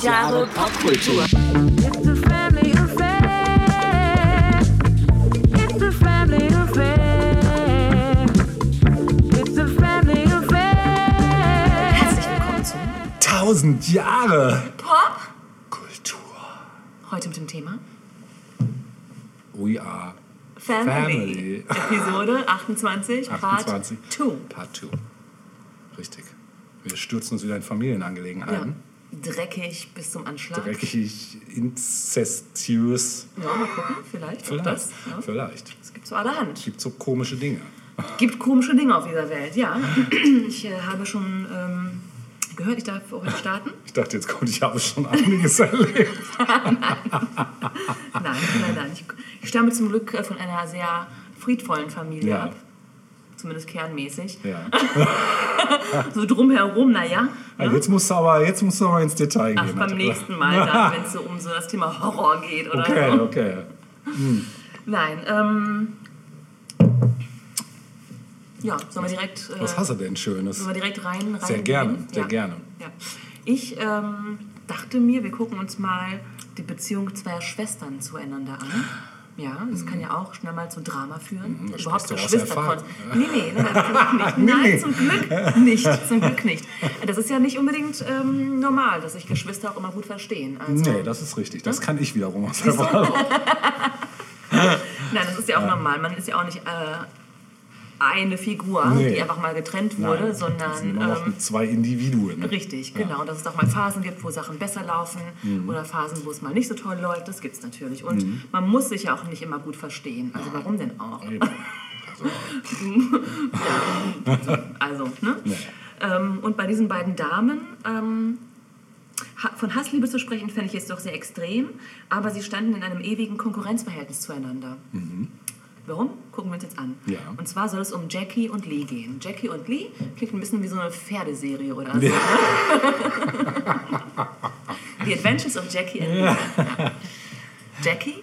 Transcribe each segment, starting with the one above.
1000 Jahre Popkultur. It's a family affair. It's a family affair. It's a family affair. Herzlich willkommen zu 1000 Jahre Pop. Kultur. Heute mit dem Thema We are Family. Family. Episode 28, 28. Part 2. Part 2. Richtig. Wir stürzen uns wieder in Familienangelegenheiten. Ja. Dreckig bis zum Anschlag. Dreckig, inzestiös. Ja, mal gucken, vielleicht. Vielleicht. Das, ja. Vielleicht. Es gibt so allerhand. Gibt so komische Dinge. gibt komische Dinge auf dieser Welt, ja. Ich äh, habe schon ähm, gehört, ich darf heute starten. Ich dachte, jetzt kommt, ich habe schon einiges erlebt. Nein, nein, nein. Ich, ich stamme zum Glück äh, von einer sehr friedvollen Familie Ja. ab. Zumindest kernmäßig. Ja. So drumherum, naja. Also jetzt musst du aber, jetzt musst du aber ins Detail Ach, gehen. beim Alter. nächsten Mal dann, wenn es so um so das Thema Horror geht oder Okay, so. okay. Nein, ähm. Ja, sollen wir direkt. Äh, Was hast du denn Schönes? Sollen wir direkt rein? rein Sehr gerne, sehr ja. gerne. Ja. Ich ähm, dachte mir, wir gucken uns mal die Beziehung zweier Schwestern zueinander an. Ja, das kann ja auch schnell mal zu Drama führen. Mhm, das Überhaupt sprichst du aus Geschwister Erfahrung. von. Nee, nee, nein, nein, Nee, nein, zum Glück nicht. Zum Glück nicht. Das ist ja nicht unbedingt ähm, normal, dass sich Geschwister auch immer gut verstehen. Also, Nee, das ist richtig. Das kann ich wiederum aus Erfahrung. Nein, das ist ja auch normal. Man ist ja auch nicht äh, eine Figur, Nee. die einfach mal getrennt wurde, Nein, das sind sondern immer noch ähm, zwei Individuen. richtig, genau. Dass es auch mal Phasen gibt, wo Sachen besser laufen oder Phasen, wo es mal nicht so toll läuft. Das gibt es natürlich. Und man muss sich ja auch nicht immer gut verstehen. Also warum denn auch? Eben. Also, Also, ne? nee. Ähm, und bei diesen beiden Damen, ähm, von Hassliebe zu sprechen, fände ich jetzt doch sehr extrem, aber sie standen in einem ewigen Konkurrenzverhältnis zueinander. Warum? Gucken wir uns jetzt an. Ja. Und zwar soll es um Jackie und Lee gehen. Jackie und Lee klingt ein bisschen wie so eine Pferdeserie oder so. Ja. The Adventures of Jackie and Lee. Ja. Jackie?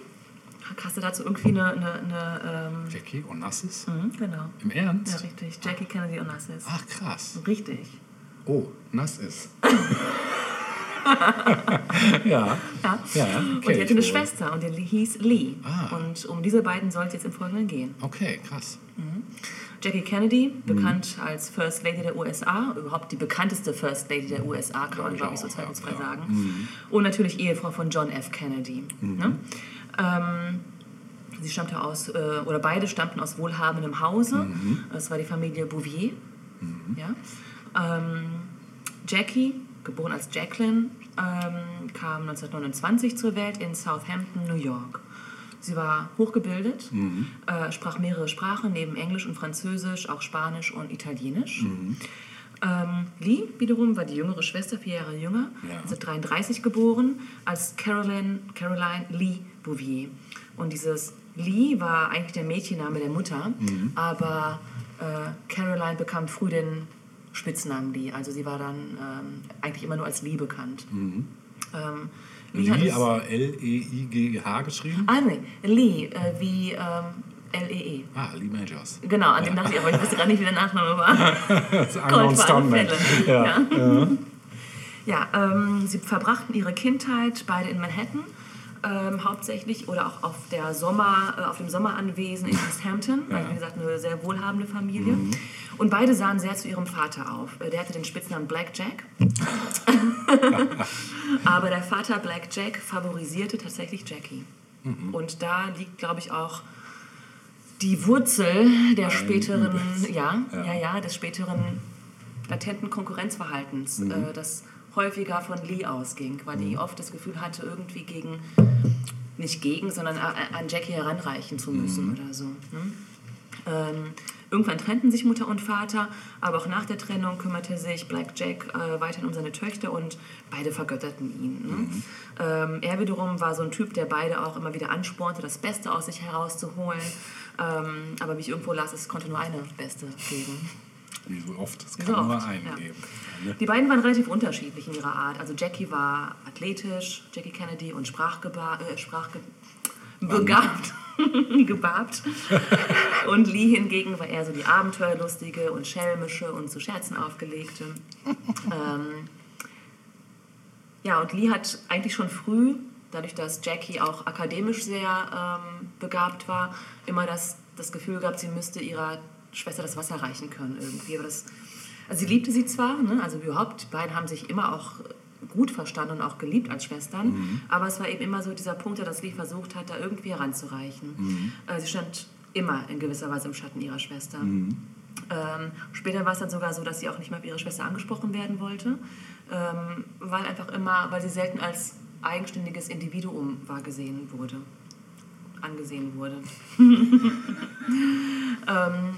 Hast du dazu irgendwie eine... eine, eine ähm, Jackie Onassis? mhm, genau. Im Ja, Ernst? richtig. Jackie Kennedy Onassis. Ach, krass. Richtig. Oh, nass ist. ja. Ja. Ja, und kenn die hatte eine. Schwester und die hieß Lee. Ah. Und um diese beiden soll es jetzt im Folgenden gehen. Okay, krass. Jackie Kennedy, Mhm. bekannt als First Lady der USA, überhaupt die bekannteste First Lady der USA, kann man glaube ich so zweifelsfrei ja, Mhm. sagen. Und natürlich Ehefrau von John F. Kennedy. Ne? Ähm, sie stammte aus, äh, oder beide stammten aus wohlhabendem Hause. Mhm. Das war die Familie Bouvier. Ja? Ähm, Jackie, geboren als Jacqueline, ähm, kam 1929 zur Welt in Southampton, New York. Sie war hochgebildet, äh, sprach mehrere Sprachen, neben Englisch und Französisch, auch Spanisch und Italienisch. Ähm, Lee wiederum war die jüngere Schwester, vier Jahre jünger, Ja. 1933 geboren, als Caroline, Caroline Lee Bouvier. Und dieses Lee war eigentlich der Mädchenname der Mutter, aber äh, Caroline bekam früh den Spitznamen Lee. Also sie war dann ähm, eigentlich immer nur als Lee bekannt. Ähm, Lee Lee, aber L-E-I-G-H geschrieben? Ah, nee, Lee, äh, wie ähm, L-E-E. Ah, Lee Majors. Genau, an dem dachte ich, aber ich wusste gar nicht, wie der Nachname war. Das ist Gold für alle. Fälle. Ja. Ja. Ja, ähm, sie verbrachten ihre Kindheit beide in Manhattan, ähm, hauptsächlich oder auch auf, der Sommer, äh, auf dem Sommeranwesen in East Hampton. Also wie gesagt, eine sehr wohlhabende Familie. Und beide sahen sehr zu ihrem Vater auf. Äh, Der hatte den Spitznamen Black Jack. Aber der Vater Black Jack favorisierte tatsächlich Jackie. Und da liegt, glaube ich, auch die Wurzel der späteren, ja, ja, Ja. ja, des späteren latenten Konkurrenzverhaltens, äh, das häufiger von Lee ausging, weil Lee oft das Gefühl hatte, irgendwie gegen, nicht gegen, sondern an Jackie heranreichen zu müssen oder so. Ne? Ähm, irgendwann trennten sich Mutter und Vater, aber auch nach der Trennung kümmerte sich Black Jack äh, weiterhin um seine Töchter und beide vergötterten ihn. Ne? Ähm, er wiederum war so ein Typ, der beide auch immer wieder anspornte, das Beste aus sich herauszuholen. Ähm, aber wie ich irgendwo las, es konnte nur eine Beste geben. Wie so oft. Es kann So nur oft, einen ja. geben. Ne? Die beiden waren relativ unterschiedlich in ihrer Art. Also Jackie war athletisch, Jackie Kennedy, und sprachgeba äh, sprachge begabt, gebabt. Und Lee hingegen war eher so die Abenteuerlustige und schelmische und zu Scherzen aufgelegte. ähm, ja, und Lee hat eigentlich schon früh, dadurch, dass Jackie auch akademisch sehr ähm, begabt war, immer das, das Gefühl gehabt, sie müsste ihrer Schwester das Wasser reichen können irgendwie. Aber das, also sie liebte sie zwar, ne? also überhaupt, die beiden haben sich immer auch gut verstanden und auch geliebt als Schwestern, aber es war eben immer so dieser Punkt, dass Lee versucht hat, da irgendwie heranzureichen. Äh, sie stand immer in gewisser Weise im Schatten ihrer Schwester. Ähm, später war es dann sogar so, dass sie auch nicht mehr auf ihre Schwester angesprochen werden wollte, ähm, weil einfach immer, weil sie selten als eigenständiges Individuum wahrgesehen wurde, angesehen wurde. ähm,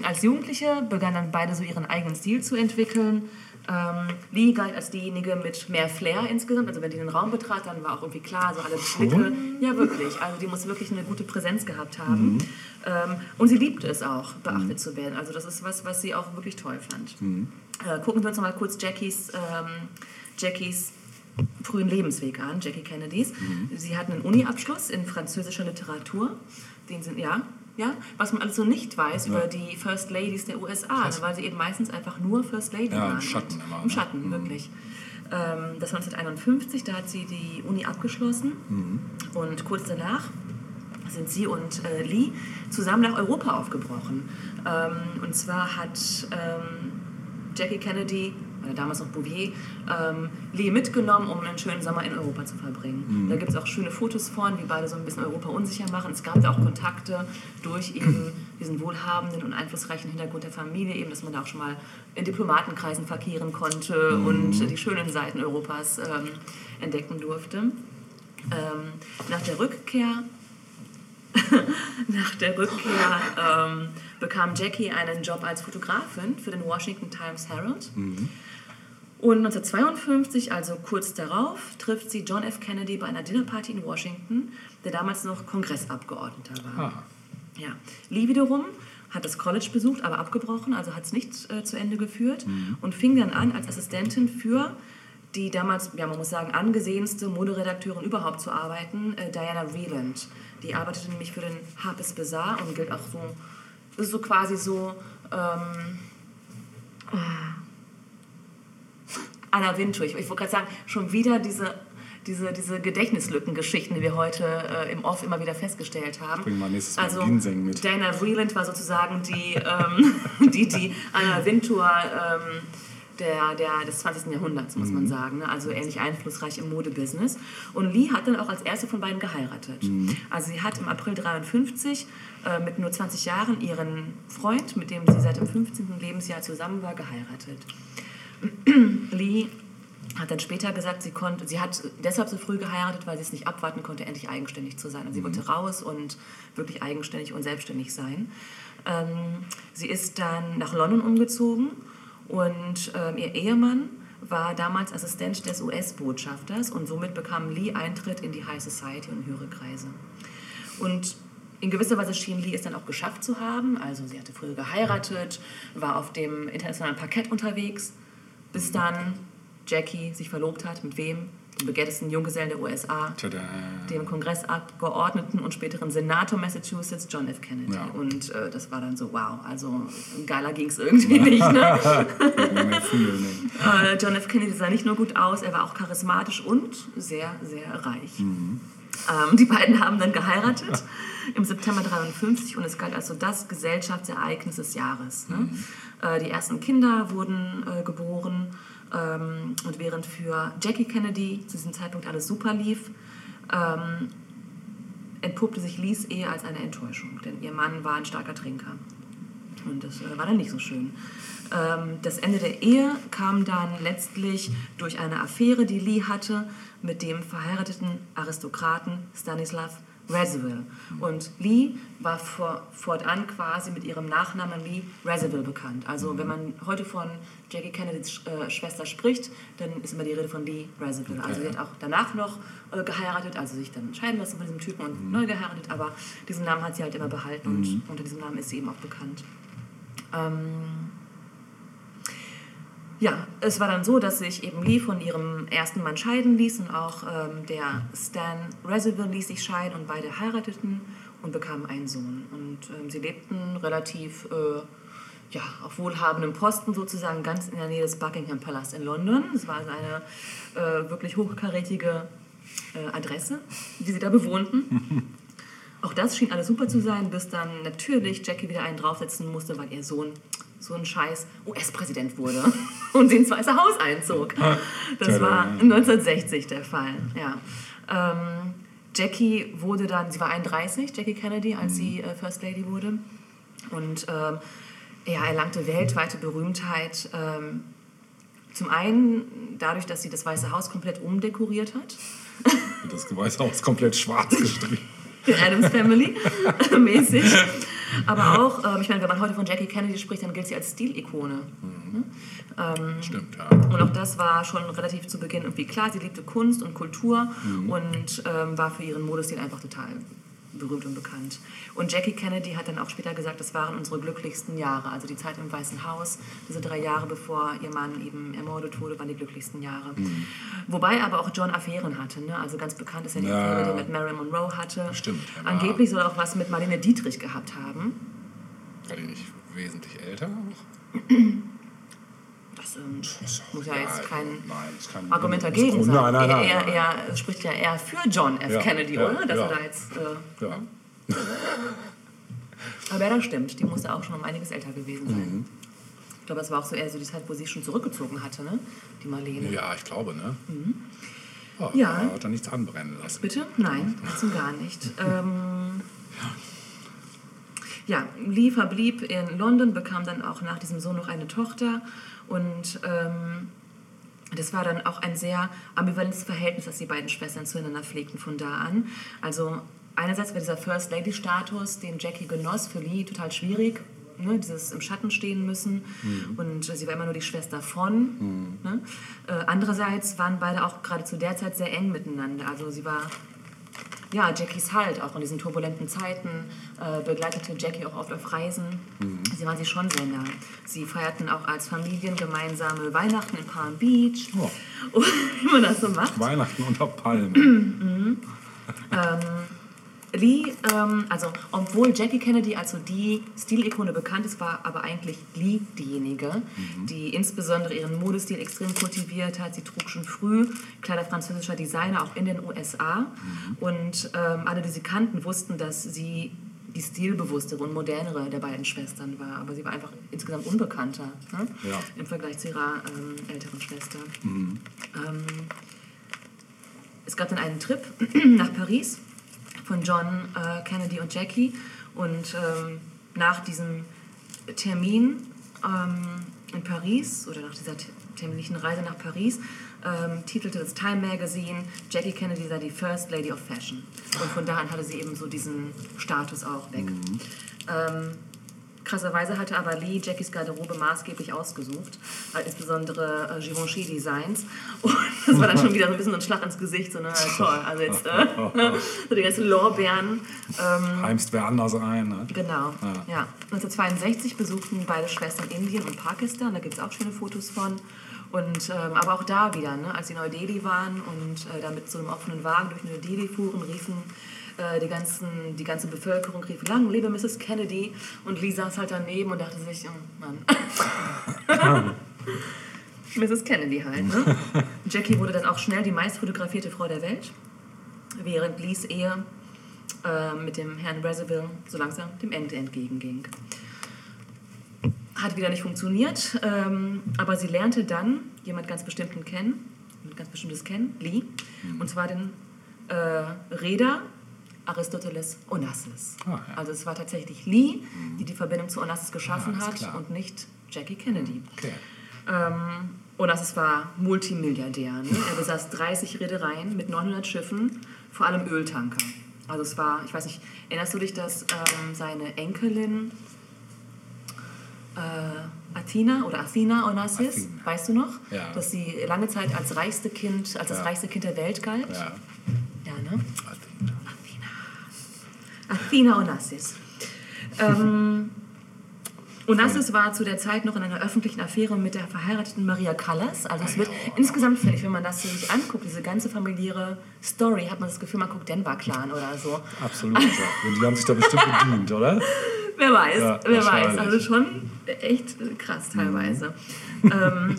als Jugendliche begannen dann beide so ihren eigenen Stil zu entwickeln. Ähm, Lee galt als diejenige mit mehr Flair insgesamt. Also wenn die den Raum betrat, dann war auch irgendwie klar, so alle Blicke. Ja, wirklich. Also die muss wirklich eine gute Präsenz gehabt haben. Ähm, und sie liebte es auch, beachtet zu werden. Also das ist was, was sie auch wirklich toll fand. Äh, gucken wir uns noch mal kurz Jackies, ähm, Jackies frühen Lebensweg an, Jackie Kennedys. Sie hat einen Uni-Abschluss in französischer Literatur. Den sind, ja, ja, was man alles so nicht weiß über die First Ladies der USA, ne, weil sie eben meistens einfach nur First Lady Ja, im waren. Schatten Und, immer, Im ne? Schatten, wirklich. Ähm, das war 1951, da hat sie die Uni abgeschlossen. Und kurz danach sind sie und äh, Lee zusammen nach Europa aufgebrochen. Ähm, und zwar hat ähm, Jackie Kennedy, damals noch Bouvier, ähm, Lee mitgenommen, um einen schönen Sommer in Europa zu verbringen. Da gibt es auch schöne Fotos von, wie beide so ein bisschen Europa unsicher machen. Es gab da auch Kontakte durch eben diesen wohlhabenden und einflussreichen Hintergrund der Familie, eben, dass man da auch schon mal in Diplomatenkreisen verkehren konnte und die schönen Seiten Europas ähm, entdecken durfte. Ähm, nach der Rückkehr nach der Rückkehr ähm, bekam Jackie einen Job als Fotografin für den Washington Times Herald. Und 1952, also kurz darauf, trifft sie John F. Kennedy bei einer Dinnerparty in Washington, der damals noch Kongressabgeordneter war. Ah, Ja. Lee wiederum hat das College besucht, aber abgebrochen, also hat es nicht äh, zu Ende geführt und fing dann an, als Assistentin für die damals, ja, man muss sagen, angesehenste Moderedakteurin überhaupt zu arbeiten, äh, Diana Vreeland. Die arbeitete nämlich für den Harper's Bazaar und gilt auch so, ist so quasi so, ähm, Anna Wintour. Ich, ich wollte gerade sagen, schon wieder diese, diese, diese Gedächtnislückengeschichten, die wir heute äh, im Off immer wieder festgestellt haben. Bring mal nächstes Mal also, Ginseng mit. Dana Vreeland war sozusagen die, ähm, die, die Anna Wintour ähm, der, der, des 20. Jahrhunderts, muss man sagen. Ne? Also ähnlich einflussreich im Modebusiness. Und Lee hat dann auch als erste von beiden geheiratet. Also sie hat im April 53 äh, mit nur 20 Jahren ihren Freund, mit dem sie seit dem 15. Lebensjahr zusammen war, geheiratet. Lee hat dann später gesagt, sie konnte, sie hat deshalb so früh geheiratet, weil sie es nicht abwarten konnte, endlich eigenständig zu sein. Also sie wollte raus und wirklich eigenständig und selbstständig sein. Ähm, sie ist dann nach London umgezogen und ähm, ihr Ehemann war damals Assistent des US-Botschafters und somit bekam Lee Eintritt in die High Society und höhere Kreise. Und in gewisser Weise schien Lee es dann auch geschafft zu haben. Also sie hatte früher geheiratet, war auf dem internationalen Parkett unterwegs, bis dann Jackie sich verlobt hat. Mit wem? Dem begehrtesten Junggesellen der USA, Tada. dem Kongressabgeordneten und späteren Senator Massachusetts, John F. Kennedy. Ja. Und äh, das war dann so, wow, also geiler ging es irgendwie nicht. Ne? Nee. Äh, John F. Kennedy sah nicht nur gut aus, er war auch charismatisch und sehr, sehr reich. Ähm, die beiden haben dann geheiratet im September 53 und es galt als so das Gesellschaftsereignis des Jahres. Ne? Äh, die ersten Kinder wurden äh, geboren ähm, und während für Jackie Kennedy zu diesem Zeitpunkt alles super lief, ähm, entpuppte sich Lees Ehe als eine Enttäuschung, denn ihr Mann war ein starker Trinker. Und das äh, war dann nicht so schön. Ähm, das Ende der Ehe kam dann letztlich durch eine Affäre, die Lee hatte, mit dem verheirateten Aristokraten Stanislav Radziwill. Und Lee war vor, fortan quasi mit ihrem Nachnamen Lee Radziwill bekannt. Also wenn man heute von Jackie Kennedys äh, Schwester spricht, dann ist immer die Rede von Lee Radziwill. Also sie hat auch danach noch äh, geheiratet, also sich dann scheiden lassen von diesem Typen und neu geheiratet, aber diesen Namen hat sie halt immer behalten und unter diesem Namen ist sie eben auch bekannt. Ähm, ja, es war dann so, dass sich eben Lee von ihrem ersten Mann scheiden ließ und auch ähm, der Stan Radziwill ließ sich scheiden und beide heirateten und bekamen einen Sohn. Und ähm, sie lebten relativ äh, ja, auf wohlhabendem Posten sozusagen, ganz in der Nähe des Buckingham Palace in London. Es war also eine äh, wirklich hochkarätige äh, Adresse, die sie da bewohnten. Auch das schien alles super zu sein, bis dann natürlich Jackie wieder einen draufsetzen musste, weil ihr Sohn so ein scheiß US-Präsident wurde und sie ins Weiße Haus einzog. Das war 1960 der Fall, ja. Ähm, Jackie wurde dann, sie war 31, Jackie Kennedy, als sie äh, First Lady wurde. Und ähm, ja, erlangte weltweite Berühmtheit. Ähm, zum einen dadurch, dass sie das Weiße Haus komplett umdekoriert hat. Das Weiße Haus komplett schwarz gestrichen. Die Adams Family mäßig. Aber auch, ähm, ich meine, wenn man heute von Jackie Kennedy spricht, dann gilt sie als Stilikone. Ne? Ähm, Stimmt, ja. und auch das war schon relativ zu Beginn irgendwie klar. Sie liebte Kunst und Kultur Mhm. und ähm, war für ihren Modestil einfach total berühmt und bekannt. Und Jackie Kennedy hat dann auch später gesagt, das waren unsere glücklichsten Jahre. Also die Zeit im Weißen Haus, diese drei Jahre, bevor ihr Mann eben ermordet wurde, waren die glücklichsten Jahre. Mhm. Wobei aber auch John Affären hatte. Ne? Also ganz bekannt ist ja die Ja. Affäre, die er mit Marilyn Monroe hatte. Stimmt, war- Angeblich soll er auch was mit Marlene Dietrich gehabt haben. War die nicht wesentlich älter? auch? Das ähm, muss ja jetzt kein Nein, kein Argument dagegen sein. Nein, nein, nein. er, er, er spricht ja eher für John F. Ja, Kennedy, ja, oder? Dass ja. er da jetzt, äh, Ja. aber ja, das stimmt. Die musste auch schon um einiges älter gewesen sein. Mhm. Ich glaube, es war auch so eher so die Zeit, wo sie sich schon zurückgezogen hatte, ne? Die Marlene. ja, ich glaube, ne? Oh, Mhm. Ja. Da hat er nichts anbrennen lassen. Bitte? Nein, ganz und gar nicht. Ähm, ja, Lee verblieb in London, bekam dann auch nach diesem Sohn noch eine Tochter und ähm, das war dann auch ein sehr ambivalentes Verhältnis, das die beiden Schwestern zueinander pflegten von da an. Also einerseits war dieser First Lady Status, den Jackie genoss, für Lee total schwierig. Ne, dieses im Schatten stehen müssen und äh, sie war immer nur die Schwester von. Ne? Äh, andererseits waren beide auch gerade zu der Zeit sehr eng miteinander. Also sie war ja, Jackies Halt, auch in diesen turbulenten Zeiten, äh, begleitete Jackie auch oft auf Reisen. Sie waren sich schon sehr nah. Sie feierten auch als Familien gemeinsame Weihnachten in Palm Beach. Oh. Wie man das so macht. Weihnachten unter Palmen. Lee, ähm, also obwohl Jackie Kennedy als so die Stilikone bekannt ist, war aber eigentlich Lee diejenige, die insbesondere ihren Modestil extrem kultiviert hat. Sie trug schon früh Kleider französischer Designer, auch in den USA. Und ähm, alle, die sie kannten, wussten, dass sie die stilbewusstere und modernere der beiden Schwestern war. Aber sie war einfach insgesamt unbekannter ne? Ja. im Vergleich zu ihrer ähm, älteren Schwester. Ähm, es gab dann einen Trip nach Paris von John äh, Kennedy und Jackie. Und ähm, nach diesem Termin ähm, in Paris oder nach dieser te- terminlichen Reise nach Paris ähm, titelte das Time Magazine Jackie Kennedy sei die First Lady of Fashion. Und von da an hatte sie eben so diesen Status auch weg. Ähm, Krasserweise hatte aber Lee Jackies Garderobe maßgeblich ausgesucht, äh, insbesondere äh, Givenchy Designs. Und das war dann schon wieder so ein bisschen ein Schlag ins Gesicht, so, ne, toll, also jetzt äh, so die ganzen Lorbeeren. Ähm, Heimst wer anders ein. Ne? genau, Ja. ja. 1962 besuchten beide Schwestern Indien und Pakistan, da gibt es auch schöne Fotos von. Und, ähm, aber auch da wieder, ne, als sie in Neu-Delhi waren und äh, da mit so einem offenen Wagen durch Neu-Delhi fuhren, riefen die, ganzen, die ganze Bevölkerung rief, lang lebe Mrs. Kennedy. Und Lee saß halt daneben und dachte sich, oh Mann. Mrs. Kennedy halt. Ne? Jackie wurde dann auch schnell die meist fotografierte Frau der Welt, während Lees Ehe äh, mit dem Herrn Reserville so langsam dem Ende entgegenging. Hat wieder nicht funktioniert, ähm, aber sie lernte dann jemand ganz bestimmten kennen, jemand ganz bestimmtes kennen, Lee, und zwar den äh, Reeder Aristoteles Onassis. Ah, ja. Also es war tatsächlich Lee, die die Verbindung zu Onassis geschaffen ist hat klar. und nicht Jackie Kennedy. Okay. Ähm, Onassis war Multimilliardär. Ne? Er besaß 30 Reedereien mit 900 Schiffen, vor allem Öltanker. Also es war, ich weiß nicht, erinnerst du dich, dass ähm, seine Enkelin äh, Athena oder Athena Onassis, Athena. weißt du noch? Ja. Dass sie lange Zeit als reichste Kind, als das Ja. reichste Kind der Welt galt. Ja. Ja, ne? Athena. Onassis. Ähm, Onassis war zu der Zeit noch in einer öffentlichen Affäre mit der verheirateten Maria Callas. Also es wird insgesamt, finde ich, wenn man das sich anguckt, diese ganze familiäre Story, hat man das Gefühl, man guckt Denver Clan oder so. Absolut. Ja. Die haben sich da bestimmt bedient, oder? Wer weiß, Ja, wer weiß. Also schon echt krass teilweise. ähm,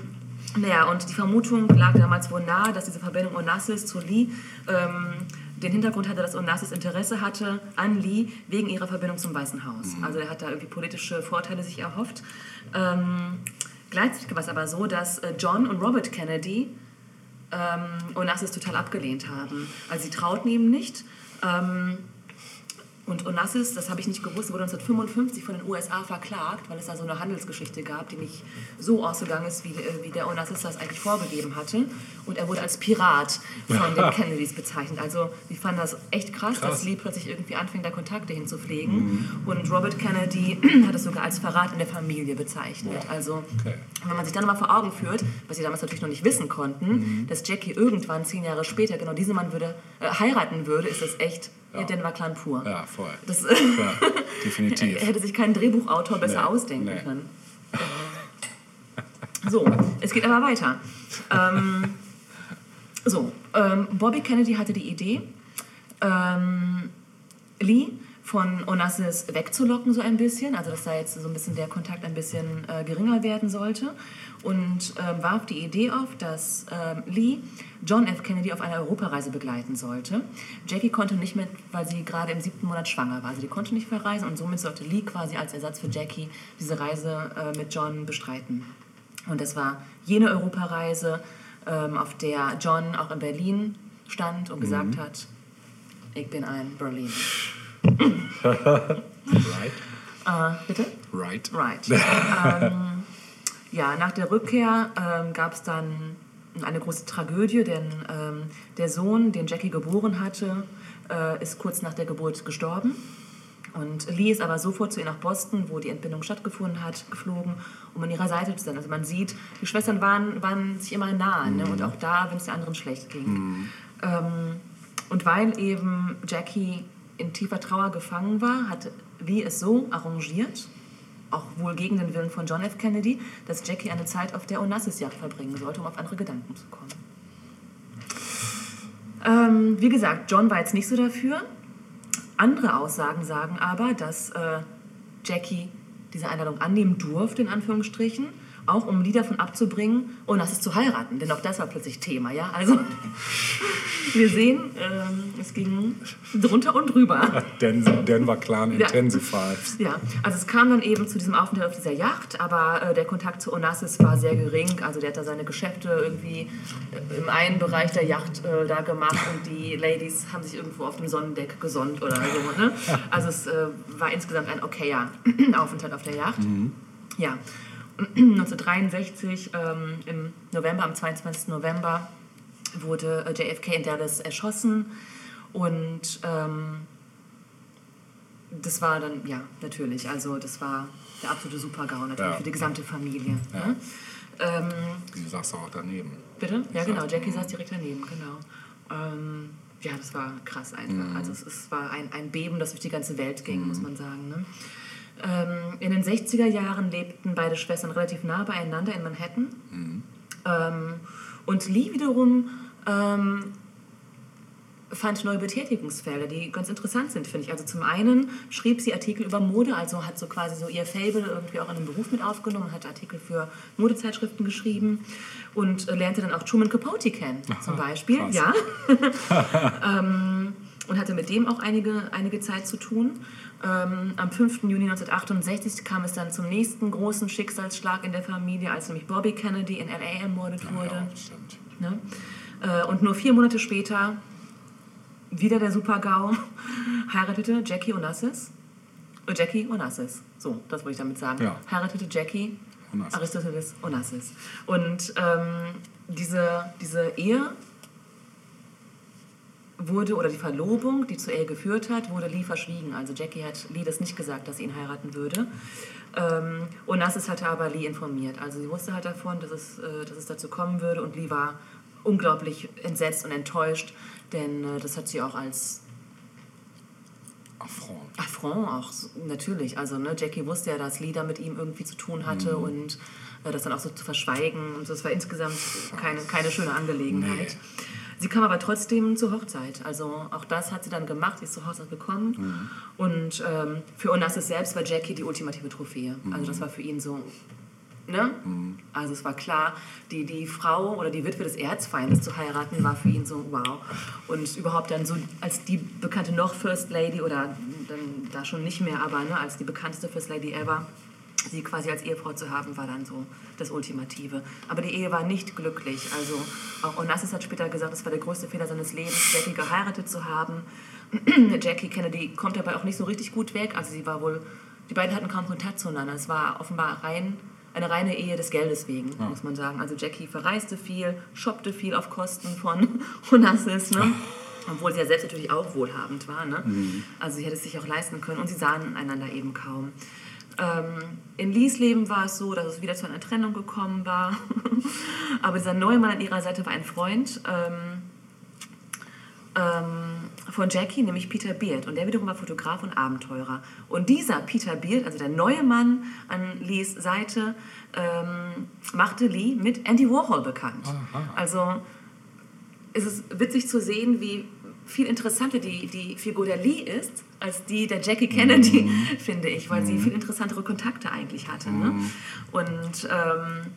naja, und die Vermutung lag damals wohl nahe, dass diese Verbindung Onassis zu Lee ähm, den Hintergrund hatte, dass Onassis Interesse hatte an Lee wegen ihrer Verbindung zum Weißen Haus. Also er hat da irgendwie politische Vorteile sich erhofft. Ähm, gleichzeitig war es aber so, dass äh, John und Robert Kennedy ähm, Onassis total abgelehnt haben. Also sie trauten ihm nicht. Ähm, und Onassis, das habe ich nicht gewusst, wurde 1955 von den USA verklagt, weil es da so eine Handelsgeschichte gab, die nicht so ausgegangen ist, wie, äh, wie der Onassis das eigentlich vorgegeben hatte. Und er wurde als Pirat von den Kennedys bezeichnet. Also die fanden das echt krass, Krass. dass Lee plötzlich irgendwie anfängt, da Kontakte hinzupflegen. Und Robert Kennedy hat es sogar als Verrat in der Familie bezeichnet. Also Okay. wenn man sich dann mal vor Augen führt, was sie damals natürlich noch nicht wissen konnten, dass Jackie irgendwann zehn Jahre später genau diesen Mann würde, äh, heiraten würde, ist das echt Ja. Denver Clan pur. Ja, voll. Das Ja, definitiv. hätte sich kein Drehbuchautor besser Nee, ausdenken nee. können. So, es geht aber weiter. Ähm, so, ähm, Bobby Kennedy hatte die Idee, ähm, Lee von Onassis wegzulocken, so ein bisschen, also dass da jetzt so ein bisschen der Kontakt ein bisschen äh, geringer werden sollte und ähm, warf die Idee auf, dass ähm, Lee John F. Kennedy auf einer Europareise begleiten sollte. Jackie konnte nicht mit, weil sie gerade im siebten Monat schwanger war, also die konnte nicht verreisen und somit sollte Lee quasi als Ersatz für Jackie diese Reise äh, mit John bestreiten. Und das war jene Europareise, ähm, auf der John auch in Berlin stand und gesagt hat, ich bin ein Berlin. Right? Äh, bitte? Right. Right. ähm, ja, nach der Rückkehr ähm, gab es dann eine große Tragödie, denn ähm, der Sohn, den Jackie geboren hatte, äh, ist kurz nach der Geburt gestorben. Und Lee ist aber sofort zu ihr nach Boston, wo die Entbindung stattgefunden hat, geflogen, um an ihrer Seite zu sein. Also man sieht, die Schwestern waren, waren sich immer nahe ne? und auch da, wenn es der anderen schlecht ging. Ähm, und weil eben Jackie in tiefer Trauer gefangen war, hat Lee es so arrangiert, auch wohl gegen den Willen von John F. Kennedy, dass Jackie eine Zeit auf der Onassis-Jagd verbringen sollte, um auf andere Gedanken zu kommen. Ähm, wie gesagt, John war jetzt nicht so dafür. Andere Aussagen sagen aber, dass äh, Jackie diese Einladung annehmen durfte, in Anführungsstrichen, auch um Lee davon abzubringen, Onassis zu heiraten. Denn auch das war plötzlich Thema, ja. Also, wir sehen, ähm, es ging drunter und drüber. Den, Denver Clan Ja. intensified. Ja, also es kam dann eben zu diesem Aufenthalt auf dieser Yacht, aber äh, der Kontakt zu Onassis war sehr gering. Also der hat da seine Geschäfte irgendwie äh, im einen Bereich der Yacht äh, da gemacht und die Ladies haben sich irgendwo auf dem Sonnendeck gesonnt oder so. Ne? Also es äh, war insgesamt ein okayer Aufenthalt auf der Yacht. Ja, 1963 ähm, im November, am 22. November wurde äh, JFK in Dallas erschossen und ähm, das war dann, ja, natürlich, also das war der absolute Super-GAU natürlich Ja. für die gesamte Familie. Ja. Ne? Ähm, Du sagst auch daneben. bitte? Ja, genau, saß- Jackie saß direkt daneben, genau. Ähm, ja, das war krass einfach. Also es, es war ein, ein Beben, das durch die ganze Welt ging, muss man sagen. Ne? Ähm, in den 60er Jahren lebten beide Schwestern relativ nah beieinander in Manhattan. Ähm, und Lee wiederum ähm, fand neue Betätigungsfelder, die ganz interessant sind, finde ich. Also zum einen schrieb sie Artikel über Mode, also hat so quasi so ihr Fable irgendwie auch in den Beruf mit aufgenommen, hat Artikel für Modezeitschriften geschrieben und äh, lernte dann auch Truman Capote kennen, zum Beispiel. krass. Ja. ähm, und hatte mit dem auch einige, einige Zeit zu tun. Ähm, am 5. Juni 1968 kam es dann zum nächsten großen Schicksalsschlag in der Familie, als nämlich Bobby Kennedy in L.A. ermordet wurde. Ja. Ne? Äh, und nur vier Monate später, wieder der Super-GAU, heiratete Jackie Onassis. Äh, Jackie Onassis. So, das wollte ich damit sagen. Ja. Heiratete Jackie Onassis. Aristoteles Onassis. Und ähm, diese, diese Ehe wurde, oder die Verlobung, die zur Ehe geführt hat, wurde Lee verschwiegen. Also Jackie hat Lee das nicht gesagt, dass sie ihn heiraten würde. Ähm, Onassis hatte aber Lee informiert. Also sie wusste halt davon, dass es, äh, dass es dazu kommen würde und Lee war unglaublich entsetzt und enttäuscht, denn äh, das hat sie auch als Affront. Affront auch, so- natürlich. Also ne, Jackie wusste ja, dass Lee da mit ihm irgendwie zu tun hatte und äh, das dann auch so zu verschweigen. Und das war insgesamt keine, keine schöne Angelegenheit. Nee. Sie kam aber trotzdem zur Hochzeit. Also auch das hat sie dann gemacht. Sie ist zur Hochzeit gekommen. Und ähm, für Onassis selbst war Jackie die ultimative Trophäe. Also das war für ihn so Ne? Also es war klar, die, die Frau oder die Witwe des Erzfeindes zu heiraten, war für ihn so wow. Und überhaupt dann so als die bekannte noch First Lady oder dann da schon nicht mehr, aber ne, als die bekannteste First Lady ever, sie quasi als Ehefrau zu haben, war dann so das Ultimative. Aber die Ehe war nicht glücklich. Also auch Onassis hat später gesagt, es war der größte Fehler seines Lebens, Jackie geheiratet zu haben. Jackie Kennedy kommt dabei auch nicht so richtig gut weg. Also sie war wohl, die beiden hatten kaum Kontakt zueinander. Es war offenbar rein, eine reine Ehe des Geldes wegen, muss man sagen. Also Jackie verreiste viel, shoppte viel auf Kosten von Onassis, ne? Obwohl sie ja selbst natürlich auch wohlhabend war. Ne? Also sie hätte es sich auch leisten können und sie sahen einander eben kaum. Ähm, in Lees Leben war es so, dass es wieder zu einer Trennung gekommen war. Aber dieser neue Mann an ihrer Seite war ein Freund. Ähm, ähm, von Jackie, nämlich Peter Beard. Und der wiederum war Fotograf und Abenteurer. Und dieser Peter Beard, also der neue Mann an Lees Seite, ähm, machte Lee mit Andy Warhol bekannt. Also es ist witzig zu sehen, wie viel interessanter die, die Figur der Lee ist, als die der Jackie Kennedy, finde ich, weil sie viel interessantere Kontakte eigentlich hatte. Ne? Und ähm,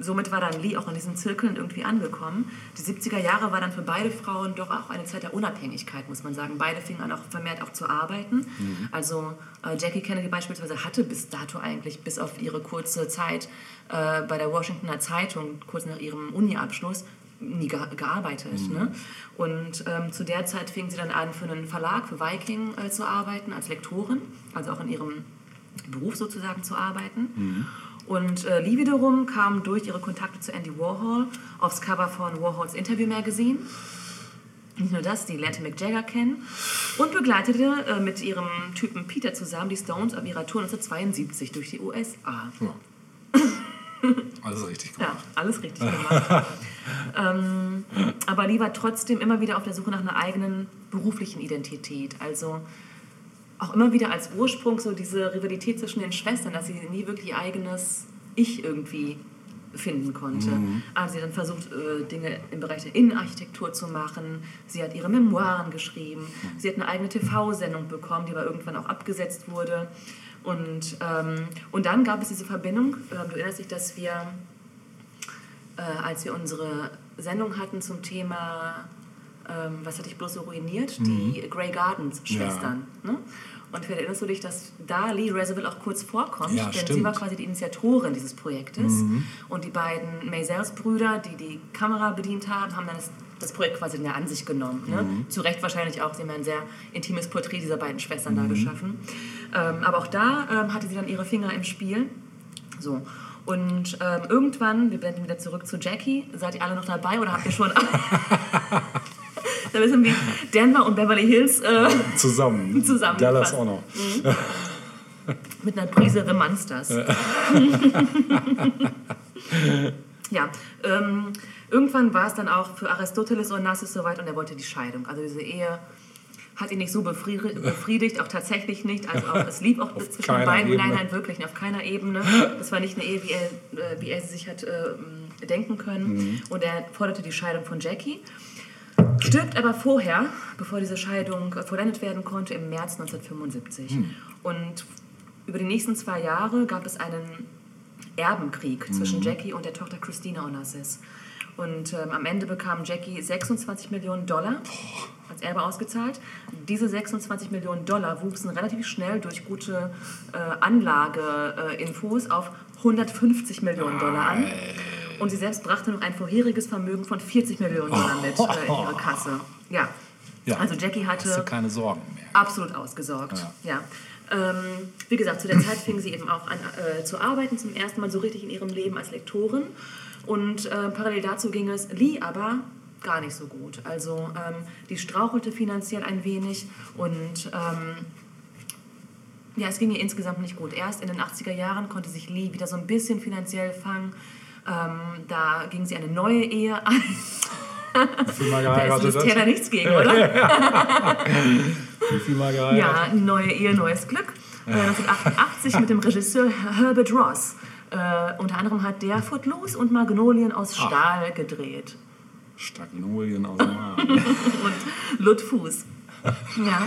somit war dann Lee auch in diesen Zirkeln irgendwie angekommen. Die 70er Jahre war dann für beide Frauen doch auch eine Zeit der Unabhängigkeit, muss man sagen. Beide fingen an, auch vermehrt auch zu arbeiten. Also äh, Jackie Kennedy beispielsweise hatte bis dato eigentlich, bis auf ihre kurze Zeit äh, bei der Washingtoner Zeitung, kurz nach ihrem Uni-Abschluss, nie ge gearbeitet. Ne? Und ähm, zu der Zeit fing sie dann an, für einen Verlag, für Viking äh, zu arbeiten, als Lektorin, also auch in ihrem Beruf sozusagen zu arbeiten. Und äh, Lee wiederum kam durch ihre Kontakte zu Andy Warhol aufs Cover von Warhols Interview Magazine. Nicht nur das, die lernte Mick Jagger kennen und begleitete äh, mit ihrem Typen Peter zusammen die Stones auf ihrer Tour 1972 durch die USA. Alles richtig Ja, gemacht. alles richtig gemacht. ähm, aber Lee war trotzdem immer wieder auf der Suche nach einer eigenen beruflichen Identität. Also auch immer wieder als Ursprung so diese Rivalität zwischen den Schwestern, dass sie nie wirklich ihr eigenes Ich irgendwie finden konnte. Also sie hat dann versucht, äh, Dinge im Bereich der Innenarchitektur zu machen. Sie hat ihre Memoiren geschrieben. Sie hat eine eigene TV-Sendung bekommen, die aber irgendwann auch abgesetzt wurde. Und, ähm, und dann gab es diese Verbindung. Ähm, du erinnerst dich, dass wir äh, als wir unsere Sendung hatten zum Thema, ähm, was hatte ich bloß so ruiniert, die Grey Gardens Schwestern. Ne? Und vielleicht erinnerst du dich, dass da Lee Reserville auch kurz vorkommt, Ja, denn sie stimmt. war quasi die Initiatorin dieses Projektes. Und die beiden Maisels-Brüder, die die Kamera bedient haben, haben dann das, das Projekt quasi in der Ansicht genommen. Ne? Zu Recht wahrscheinlich auch, sie haben ein sehr intimes Porträt dieser beiden Schwestern da geschaffen. Ähm, aber auch da ähm, hatte sie dann ihre Finger im Spiel. So. Und ähm, irgendwann, wir blenden wieder zurück zu Jackie, seid ihr alle noch dabei oder habt ihr schon... da wissen wir, Denver und Beverly Hills äh, Zusammen. Zusammengefasst. Dallas auch noch. mit einer Prise The Monsters. ja, ähm, irgendwann war es dann auch für Aristoteles Onassis soweit und er wollte die Scheidung. Also diese Ehe hat ihn nicht so befri- befriedigt, auch tatsächlich nicht. Also auch, es lief auch zwischen den beiden, nein, Ebene. nein, wirklich nicht, auf keiner Ebene. Das war nicht eine Ehe, wie er, äh, wie er sie sich hat äh, denken können. Und er forderte die Scheidung von Jackie. Stirbt aber vorher, bevor diese Scheidung äh, vollendet werden konnte, im März 1975. Und über die nächsten zwei Jahre gab es einen Erbenkrieg zwischen Jackie und der Tochter Christina Onassis. Und ähm, am Ende bekam Jackie 26 Millionen Dollar als Erbe ausgezahlt. Diese 26 Millionen Dollar wuchsen relativ schnell durch gute äh, Anlageinfos auf 150 Millionen Dollar an. Und sie selbst brachte noch ein vorheriges Vermögen von 40 Millionen Dollar mit äh, in ihre Kasse. Ja. Ja. Also Jackie hatte Hast du keine Sorgen mehr. absolut ausgesorgt. Ja. Ähm, wie gesagt, zu der Zeit fing sie eben auch an äh, zu arbeiten, zum ersten Mal so richtig in ihrem Leben als Lektorin. Und äh, parallel dazu ging es Lee aber gar nicht so gut. Also ähm, die strauchelte finanziell ein wenig und ähm, ja, es ging ihr insgesamt nicht gut. Erst in den 80er Jahren konnte sich Lee wieder so ein bisschen finanziell fangen. Ähm, da ging sie eine neue Ehe ein. Wie viel mal Da ist? Taylor nichts gegen, oder? Wie viel mal geheiratet? Ja, neue Ehe, neues Glück. Äh, 1988 mit dem Regisseur Herbert Ross. Äh, unter anderem hat der Footloose und Magnolien aus Stahl gedreht. Stagnolien aus Arm. und Lutfuß. Ja.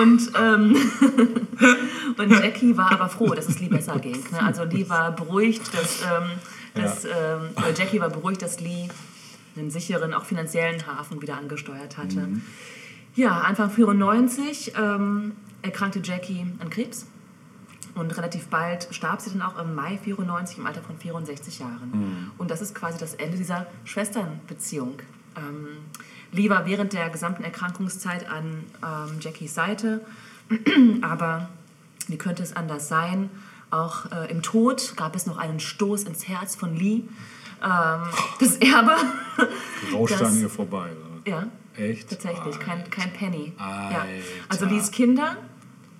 Und, ähm, und Jackie war aber froh, dass es Lee besser ging. Ne? Also Lee war beruhigt, dass, ähm, dass ähm, oder Jackie war beruhigt, dass Lee einen sicheren, auch finanziellen Hafen wieder angesteuert hatte. Ja, Anfang 94 ähm, erkrankte Jackie an Krebs. Und relativ bald starb sie dann auch im Mai 94 im Alter von 64 Jahren. Und das ist quasi das Ende dieser Schwesternbeziehung. Ähm, Lee war während der gesamten Erkrankungszeit an ähm, Jackies Seite, aber wie könnte es anders sein? Auch äh, im Tod gab es noch einen Stoß ins Herz von Lee. Ähm, das Erbe. Rauscht an ihr vorbei. Oder? Ja, Echt? tatsächlich, kein, kein Penny. Ja. Alter. Also Lees Kinder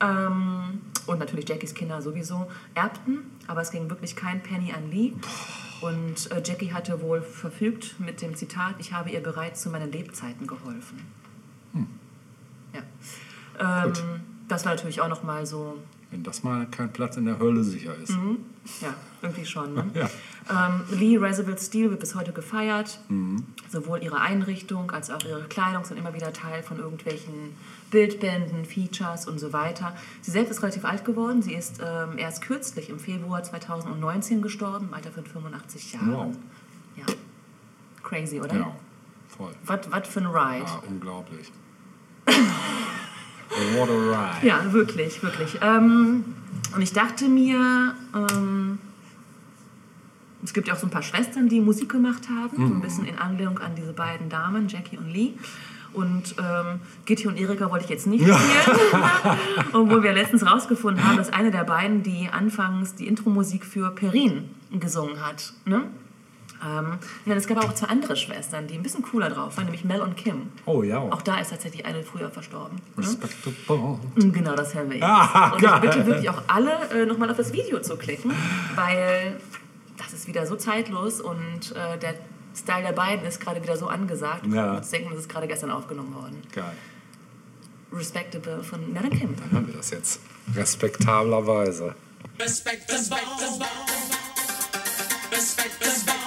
ähm, und natürlich Jackies Kinder sowieso erbten, aber es ging wirklich kein Penny an Lee. Und äh, Jackie hatte wohl verfügt mit dem Zitat, ich habe ihr bereits zu meinen Lebzeiten geholfen. Ja. Ähm, das war natürlich auch nochmal so, Wenn das mal kein Platz in der Hölle sicher ist. ja, irgendwie schon. Ne? Ja. Ähm, Lee Roosevelt Steele wird bis heute gefeiert. Mhm. Sowohl ihre Einrichtung als auch ihre Kleidung sind immer wieder Teil von irgendwelchen Bildbänden, Features und so weiter. Sie selbst ist relativ alt geworden. Sie ist ähm, erst kürzlich im Februar 2019 gestorben, im Alter von 85 Jahren. Wow. Ja. Crazy, oder? Ja, voll. Was für ein Ride. Ah, unglaublich. What a ride. Ja, wirklich, wirklich. Ähm, und ich dachte mir, ähm, es gibt ja auch so ein paar Schwestern, die Musik gemacht haben, so ein bisschen in Anlehnung an diese beiden Damen, Jackie und Lee. Und ähm, Gitti und Erika wollte ich jetzt nicht spielen, obwohl wir letztens rausgefunden haben, dass eine der beiden, die anfangs die Intro-Musik für Perin gesungen hat. Ne? Ähm, ja, es gab auch zwei andere Schwestern, die ein bisschen cooler drauf waren, nämlich Mel und Kim. Oh ja. Auch da ist tatsächlich eine früher verstorben. Ne? Respectable. Genau, das hören wir jetzt. Ah, und ich bitte wirklich auch alle, äh, nochmal auf das Video zu klicken, weil das ist wieder so zeitlos und äh, der Style der beiden ist gerade wieder so angesagt. Ja. kannst denken, das ist gerade gestern aufgenommen worden. Geil. Respectable von und Kim. Dann hören wir das jetzt. Respektablerweise. It's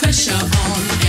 pressure on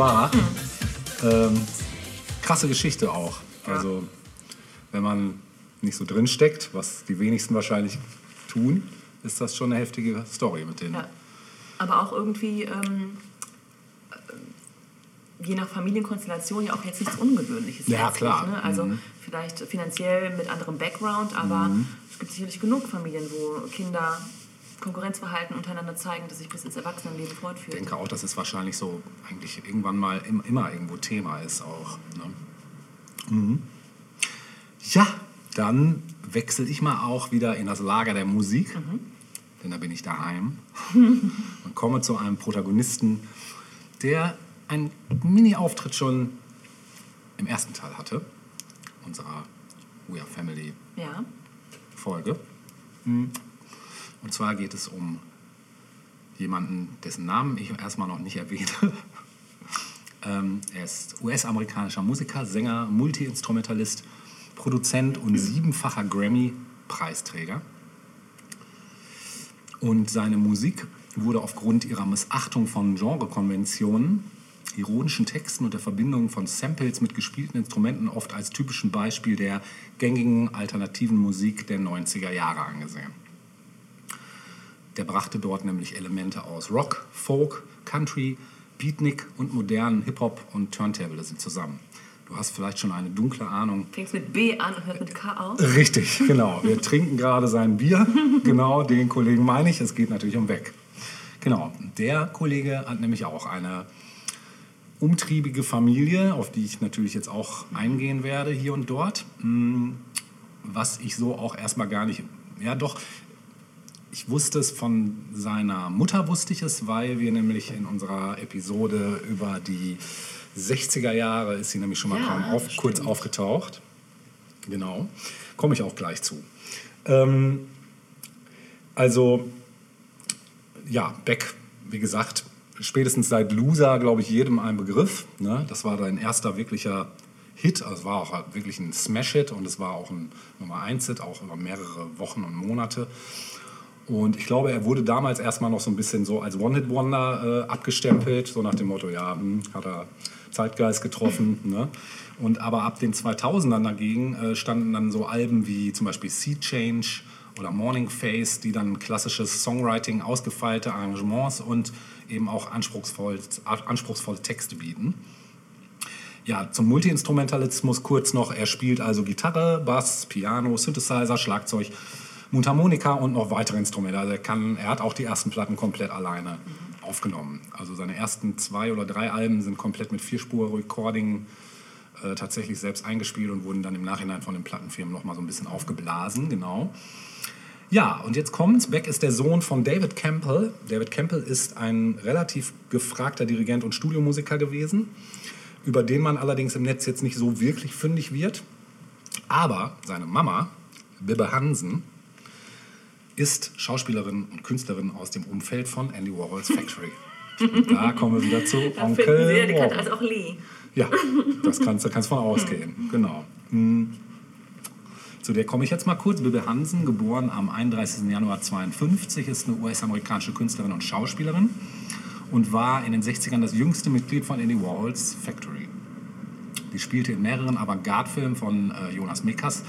Wunderbar. Ähm, krasse Geschichte auch. Also, wenn man nicht so drin steckt, was die wenigsten wahrscheinlich tun, ist das schon eine heftige Story mit denen. Ja. Aber auch irgendwie, ähm, äh, je nach Familienkonstellation, ja auch jetzt nichts Ungewöhnliches. Ja, klar. Ne? Also Mhm. vielleicht finanziell mit anderem Background, aber es gibt sicherlich genug Familien, wo Kinder Konkurrenzverhalten untereinander zeigen, das sich bis ins Erwachsenenleben Ich fortführt. denke auch, dass es wahrscheinlich so eigentlich irgendwann mal im, immer irgendwo Thema ist auch. Ne? Mhm. Ja, dann wechsle ich mal auch wieder in das Lager der Musik, denn da bin ich daheim und komme zu einem Protagonisten, der einen Mini-Auftritt schon im ersten Teil hatte, unserer We Are Family Ja. Folge. Hm. Und zwar geht es um jemanden, dessen Namen ich erstmal noch nicht erwähne. ähm, er ist US-amerikanischer Musiker, Sänger, Multi-Instrumentalist, Produzent und siebenfacher Grammy-Preisträger. Und seine Musik wurde aufgrund ihrer Missachtung von Genrekonventionen, ironischen Texten und der Verbindung von Samples mit gespielten Instrumenten oft als typischen Beispiel der gängigen alternativen Musik der 90er Jahre angesehen. Der brachte dort nämlich Elemente aus Rock, Folk, Country, Beatnik und modernen Hip-Hop und Turntable sind zusammen. Du hast vielleicht schon eine dunkle Ahnung, Fängt mit B an und hört mit K auf. Richtig, genau. Wir trinken gerade sein Bier. Genau, den Kollegen meine ich. Es geht natürlich um Weg. Genau, der Kollege hat nämlich auch eine umtriebige Familie, auf die ich natürlich jetzt auch eingehen werde hier und dort. Hm, Was ich so auch erstmal gar nicht, ja doch, ich wusste es von seiner Mutter, wusste ich es, weil wir nämlich in unserer Episode über die 60er Jahre ist sie nämlich schon mal Ja, auf, kurz aufgetaucht. Genau, komme ich auch gleich zu. Ähm, also, ja, Beck, wie gesagt, spätestens seit Loser, glaube ich, jedem ein Begriff. Ne? Das war sein erster wirklicher Hit, also es war auch wirklich ein Smash-Hit und es war auch ein Nummer 1-Hit, auch über mehrere Wochen und Monate. Und ich glaube, er wurde damals erstmal noch so ein bisschen so als One-Hit-Wonder äh, abgestempelt, so nach dem Motto, ja, hm, hat er Zeitgeist getroffen. Ne? Und aber ab den 2000ern dagegen äh, standen dann so Alben wie zum Beispiel Sea Change oder Morning Face, die dann klassisches Songwriting, ausgefeilte Arrangements und eben auch anspruchsvoll, anspruchsvolle Texte bieten. Ja, zum Multiinstrumentalismus kurz noch. Er spielt also Gitarre, Bass, Piano, Synthesizer, Schlagzeug, Mundharmonika und noch weitere Instrumente. Also er, kann, er hat auch die ersten Platten komplett alleine aufgenommen. Also seine ersten zwei oder drei Alben sind komplett mit Vierspur-Recording äh, tatsächlich selbst eingespielt und wurden dann im Nachhinein von den Plattenfirmen noch mal so ein bisschen aufgeblasen. Genau. Ja, und jetzt kommt's. Beck ist der Sohn von David Campbell. David Campbell ist ein relativ gefragter Dirigent und Studiomusiker gewesen, über den man allerdings im Netz jetzt nicht so wirklich fündig wird. Aber seine Mama, Bibbe Hansen, ist Schauspielerin und Künstlerin aus dem Umfeld von Andy Warhols Factory. Und da kommen wir wieder zu Da Onkel die Kante, Warhol. also auch Lee. Ja, das kannst du kannst von ausgehen. Genau. Hm. Zu der komme ich jetzt mal kurz. Bibi Hansen, geboren am 31. Januar 52, ist eine US-amerikanische Künstlerin und Schauspielerin und war in den 60ern das jüngste Mitglied von Andy Warhols Factory. Die spielte in mehreren Avantgarde-Filmen von äh, Jonas Mekas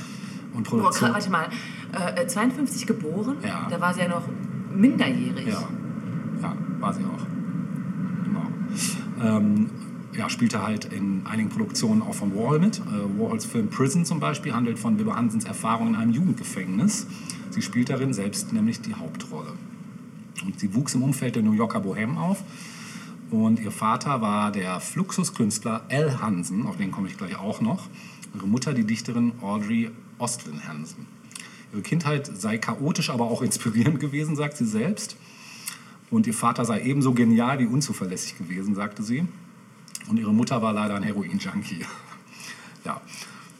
und Boah, Produktion. gra- warte mal, äh, 52 geboren? Ja. Da war sie ja noch minderjährig. Ja, ja, war sie auch. Genau. Ähm, ja, spielte halt in einigen Produktionen auch von Warhol mit. Äh, Warhols Film Prison zum Beispiel handelt von Bibi Hansens Erfahrung in einem Jugendgefängnis. Sie spielt darin selbst nämlich die Hauptrolle. Und sie wuchs im Umfeld der New Yorker Bohème auf. Und ihr Vater war der Fluxuskünstler Al Hansen, auf den komme ich gleich auch noch. Ihre Mutter die Dichterin Audrey Ostlin Hansen. Ihre Kindheit sei chaotisch, aber auch inspirierend gewesen, sagt sie selbst. Und ihr Vater sei ebenso genial wie unzuverlässig gewesen, sagte sie. Und ihre Mutter war leider ein Heroin-Junkie. ja,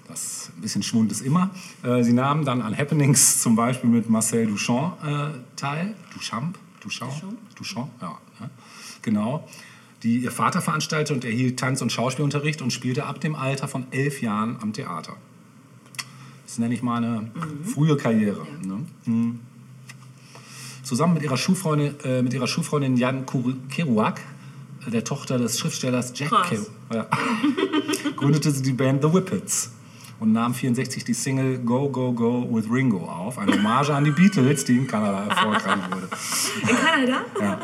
das ein bisschen Schwund ist immer. Äh, sie nahmen dann an Happenings zum Beispiel mit Marcel Duchamp äh, teil. Duchamp? Duchamp? Duchamp, ja. Ne? Genau. Die ihr Vater veranstaltete und erhielt Tanz- und Schauspielunterricht und spielte ab dem Alter von elf Jahren am Theater. Das nenne ich mal eine frühe Karriere. Ne? Mhm. Zusammen mit ihrer Schulfreundin, äh, mit ihrer Schulfreundin Jan Kerouac der Tochter des Schriftstellers Jack. Kerouac, ja, gründete sie die Band The Whippets und nahm 64 die Single Go Go Go with Ringo auf, eine Hommage an die Beatles, die in Kanada erfolgreich wurde. In Kanada?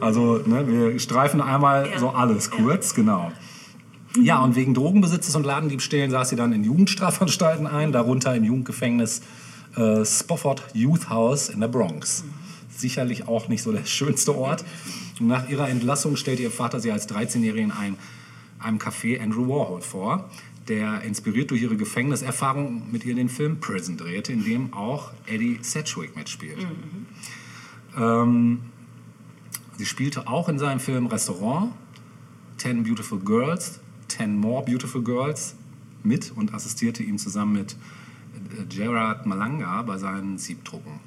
Also ne, wir streifen einmal Ja. so alles kurz, genau. Ja, und wegen Drogenbesitzes und Ladendiebstählen saß sie dann in Jugendstrafanstalten ein, darunter im Jugendgefängnis äh, Spofford Youth House in der Bronx. Sicherlich auch nicht so der schönste Ort. Und nach ihrer Entlassung stellte ihr Vater sie als 13-Jährige in ein, einem Café Andrew Warhol vor, der inspiriert durch ihre Gefängniserfahrung mit ihr den Film Prison drehte, in dem auch Eddie Sedgwick mitspielt. Ähm, Sie spielte auch in seinem Film Restaurant Ten Beautiful Girls, Ten More Beautiful Girls mit und assistierte ihm zusammen mit äh, Gerard Malanga bei seinen Siebdrucken.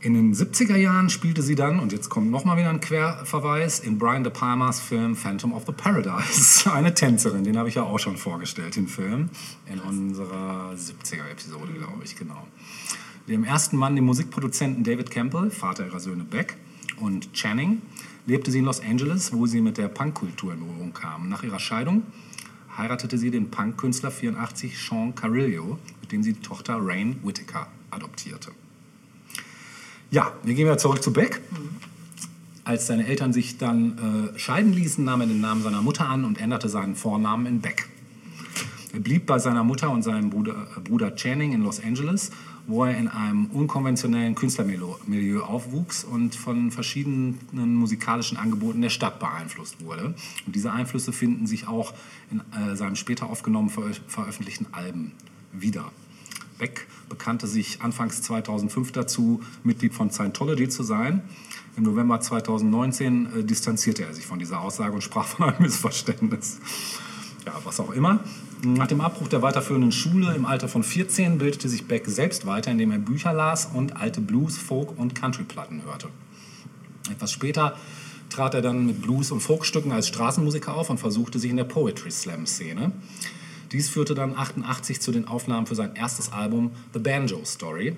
In den 70er Jahren spielte sie dann, und jetzt kommt nochmal wieder ein Querverweis, in Brian De Palmas Film Phantom of the Paradise. Eine Tänzerin, den habe ich ja auch schon vorgestellt, den Film, in unserer 70er-Episode, glaube ich, genau. Dem ersten Mann, dem Musikproduzenten David Campbell, Vater ihrer Söhne Beck und Channing, lebte sie in Los Angeles, wo sie mit der Punkkultur in Berührung kam. Nach ihrer Scheidung heiratete sie den Punkkünstler 84 Sean Carillo, mit dem sie die Tochter Rain Whittaker adoptierte. Ja, wir gehen wieder zurück zu Beck. Als seine Eltern sich dann äh, scheiden ließen, nahm er den Namen seiner Mutter an und änderte seinen Vornamen in Beck. Er blieb bei seiner Mutter und seinem Bruder, äh, Bruder Channing in Los Angeles, wo er in einem unkonventionellen Künstlermilieu aufwuchs und von verschiedenen musikalischen Angeboten der Stadt beeinflusst wurde. Und diese Einflüsse finden sich auch in äh, seinem später aufgenommen verö veröffentlichten Alben wieder. Beck bekannte sich anfangs 2005 dazu, Mitglied von Scientology zu sein. Im November 2019 äh, distanzierte er sich von dieser Aussage und sprach von einem Missverständnis. Ja, was auch immer. Nach dem Abbruch der weiterführenden Schule im Alter von 14 bildete sich Beck selbst weiter, indem er Bücher las und alte Blues-, Folk- und Country-Platten hörte. Etwas später trat er dann mit Blues- und Folkstücken als Straßenmusiker auf und versuchte sich in der Poetry Slam-Szene. Dies führte dann 88 zu den Aufnahmen für sein erstes Album The Banjo Story,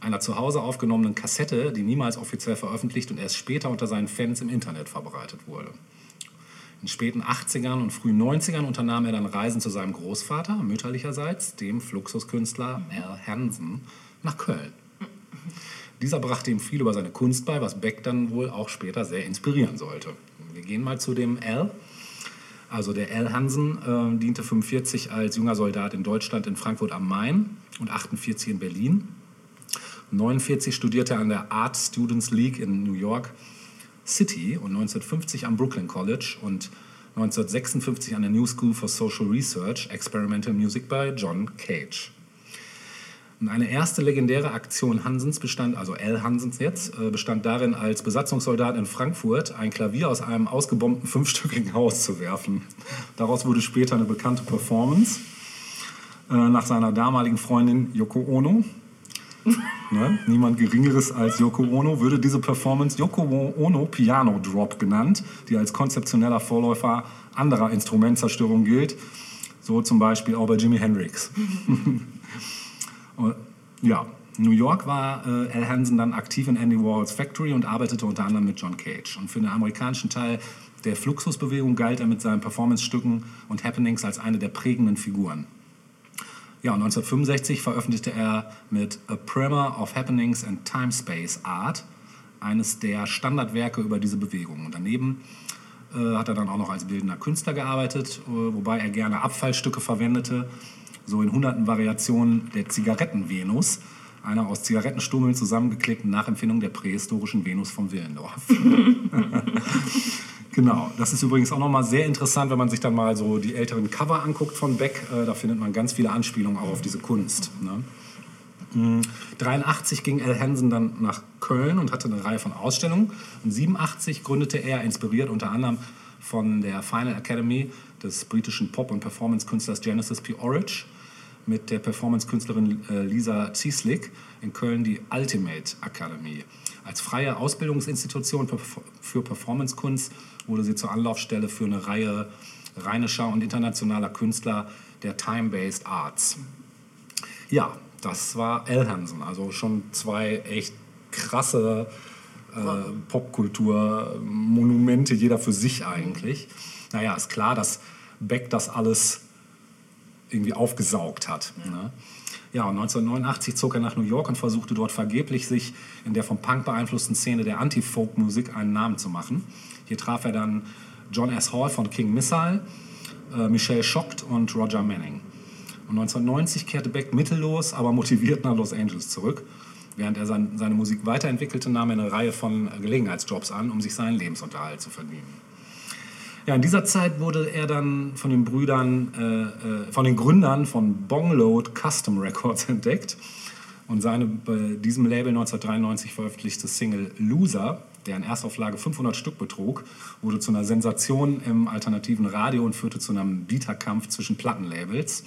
einer zu Hause aufgenommenen Kassette, die niemals offiziell veröffentlicht und erst später unter seinen Fans im Internet verbreitet wurde. In den späten 80ern und frühen 90ern unternahm er dann Reisen zu seinem Großvater, mütterlicherseits, dem Fluxuskünstler Al Hansen, nach Köln. Dieser brachte ihm viel über seine Kunst bei, was Beck dann wohl auch später sehr inspirieren sollte. Wir gehen mal zu dem Al. Also der Al Hansen äh, diente 45 als junger Soldat in Deutschland in Frankfurt am Main und 48 in Berlin. 49 studierte er an der Art Students League in New York City und 1950 am Brooklyn College und 1956 an der New School for Social Research Experimental Music bei John Cage. Und eine erste legendäre Aktion Hansens bestand, also L. Hansens jetzt, äh, bestand darin, als Besatzungssoldat in Frankfurt ein Klavier aus einem ausgebombten fünfstöckigen Haus zu werfen. Daraus wurde später eine bekannte Performance äh, nach seiner damaligen Freundin Yoko Ono. Ne? Niemand Geringeres als Yoko Ono würde diese Performance Yoko Ono Piano Drop genannt, die als konzeptioneller Vorläufer anderer Instrumentzerstörung gilt, so zum Beispiel auch bei Jimi Hendrix. Und, Ja, New York war äh, Al Hansen dann aktiv in Andy Warhols Factory und arbeitete unter anderem mit John Cage. Und für den amerikanischen Teil der Fluxusbewegung galt er mit seinen Performancestücken und Happenings als eine der prägenden Figuren. Ja, und 1965 veröffentlichte er mit A Primer of Happenings and Time Space Art eines der Standardwerke über diese Bewegung. Und daneben äh, hat er dann auch noch als bildender Künstler gearbeitet, äh, wobei er gerne Abfallstücke verwendete, so in hunderten Variationen der Zigaretten-Venus, einer aus Zigarettenstummeln zusammengeklebten Nachempfindung der prähistorischen Venus von Willendorf. Genau, das ist übrigens auch nochmal sehr interessant, wenn man sich dann mal so die älteren Cover anguckt von Beck. Äh, da findet man ganz viele Anspielungen auch auf diese Kunst. Ne? 1983 ging Al Hansen dann nach Köln und hatte eine Reihe von Ausstellungen. Und 87 gründete er, inspiriert unter anderem von der Final Academy des britischen Pop- und Performance-Künstlers Genesis P. Orridge, mit der Performance-Künstlerin äh, Lisa Zieslik in Köln die Ultimate Academy. Als freie Ausbildungsinstitution für Performance-Kunst wurde sie zur Anlaufstelle für eine Reihe rheinischer und internationaler Künstler der Time-Based Arts. Ja, das war Al Hansen, also schon zwei echt krasse äh, Popkultur-Monumente, jeder für sich eigentlich. Naja, ist klar, dass Beck das alles irgendwie aufgesaugt hat. Ne? Ja, und 1989 zog er nach New York und versuchte dort vergeblich, sich in der vom Punk beeinflussten Szene der Anti-Folk-Musik einen Namen zu machen. Hier traf er dann John S. Hall von King Missile, äh, Michelle Schocht und Roger Manning. Und 1990 kehrte Beck mittellos, aber motiviert nach Los Angeles zurück. Während er sein, seine Musik weiterentwickelte, nahm er eine Reihe von Gelegenheitsjobs an, um sich seinen Lebensunterhalt zu verdienen. Ja, in dieser Zeit wurde er dann von den Brüdern, äh, äh, von den Gründern von Bongload Custom Records entdeckt und seine bei diesem Label 1993 veröffentlichte Single Loser, deren Erstauflage 500 Stück betrug, wurde zu einer Sensation im alternativen Radio und führte zu einem Bieterkampf zwischen Plattenlabels,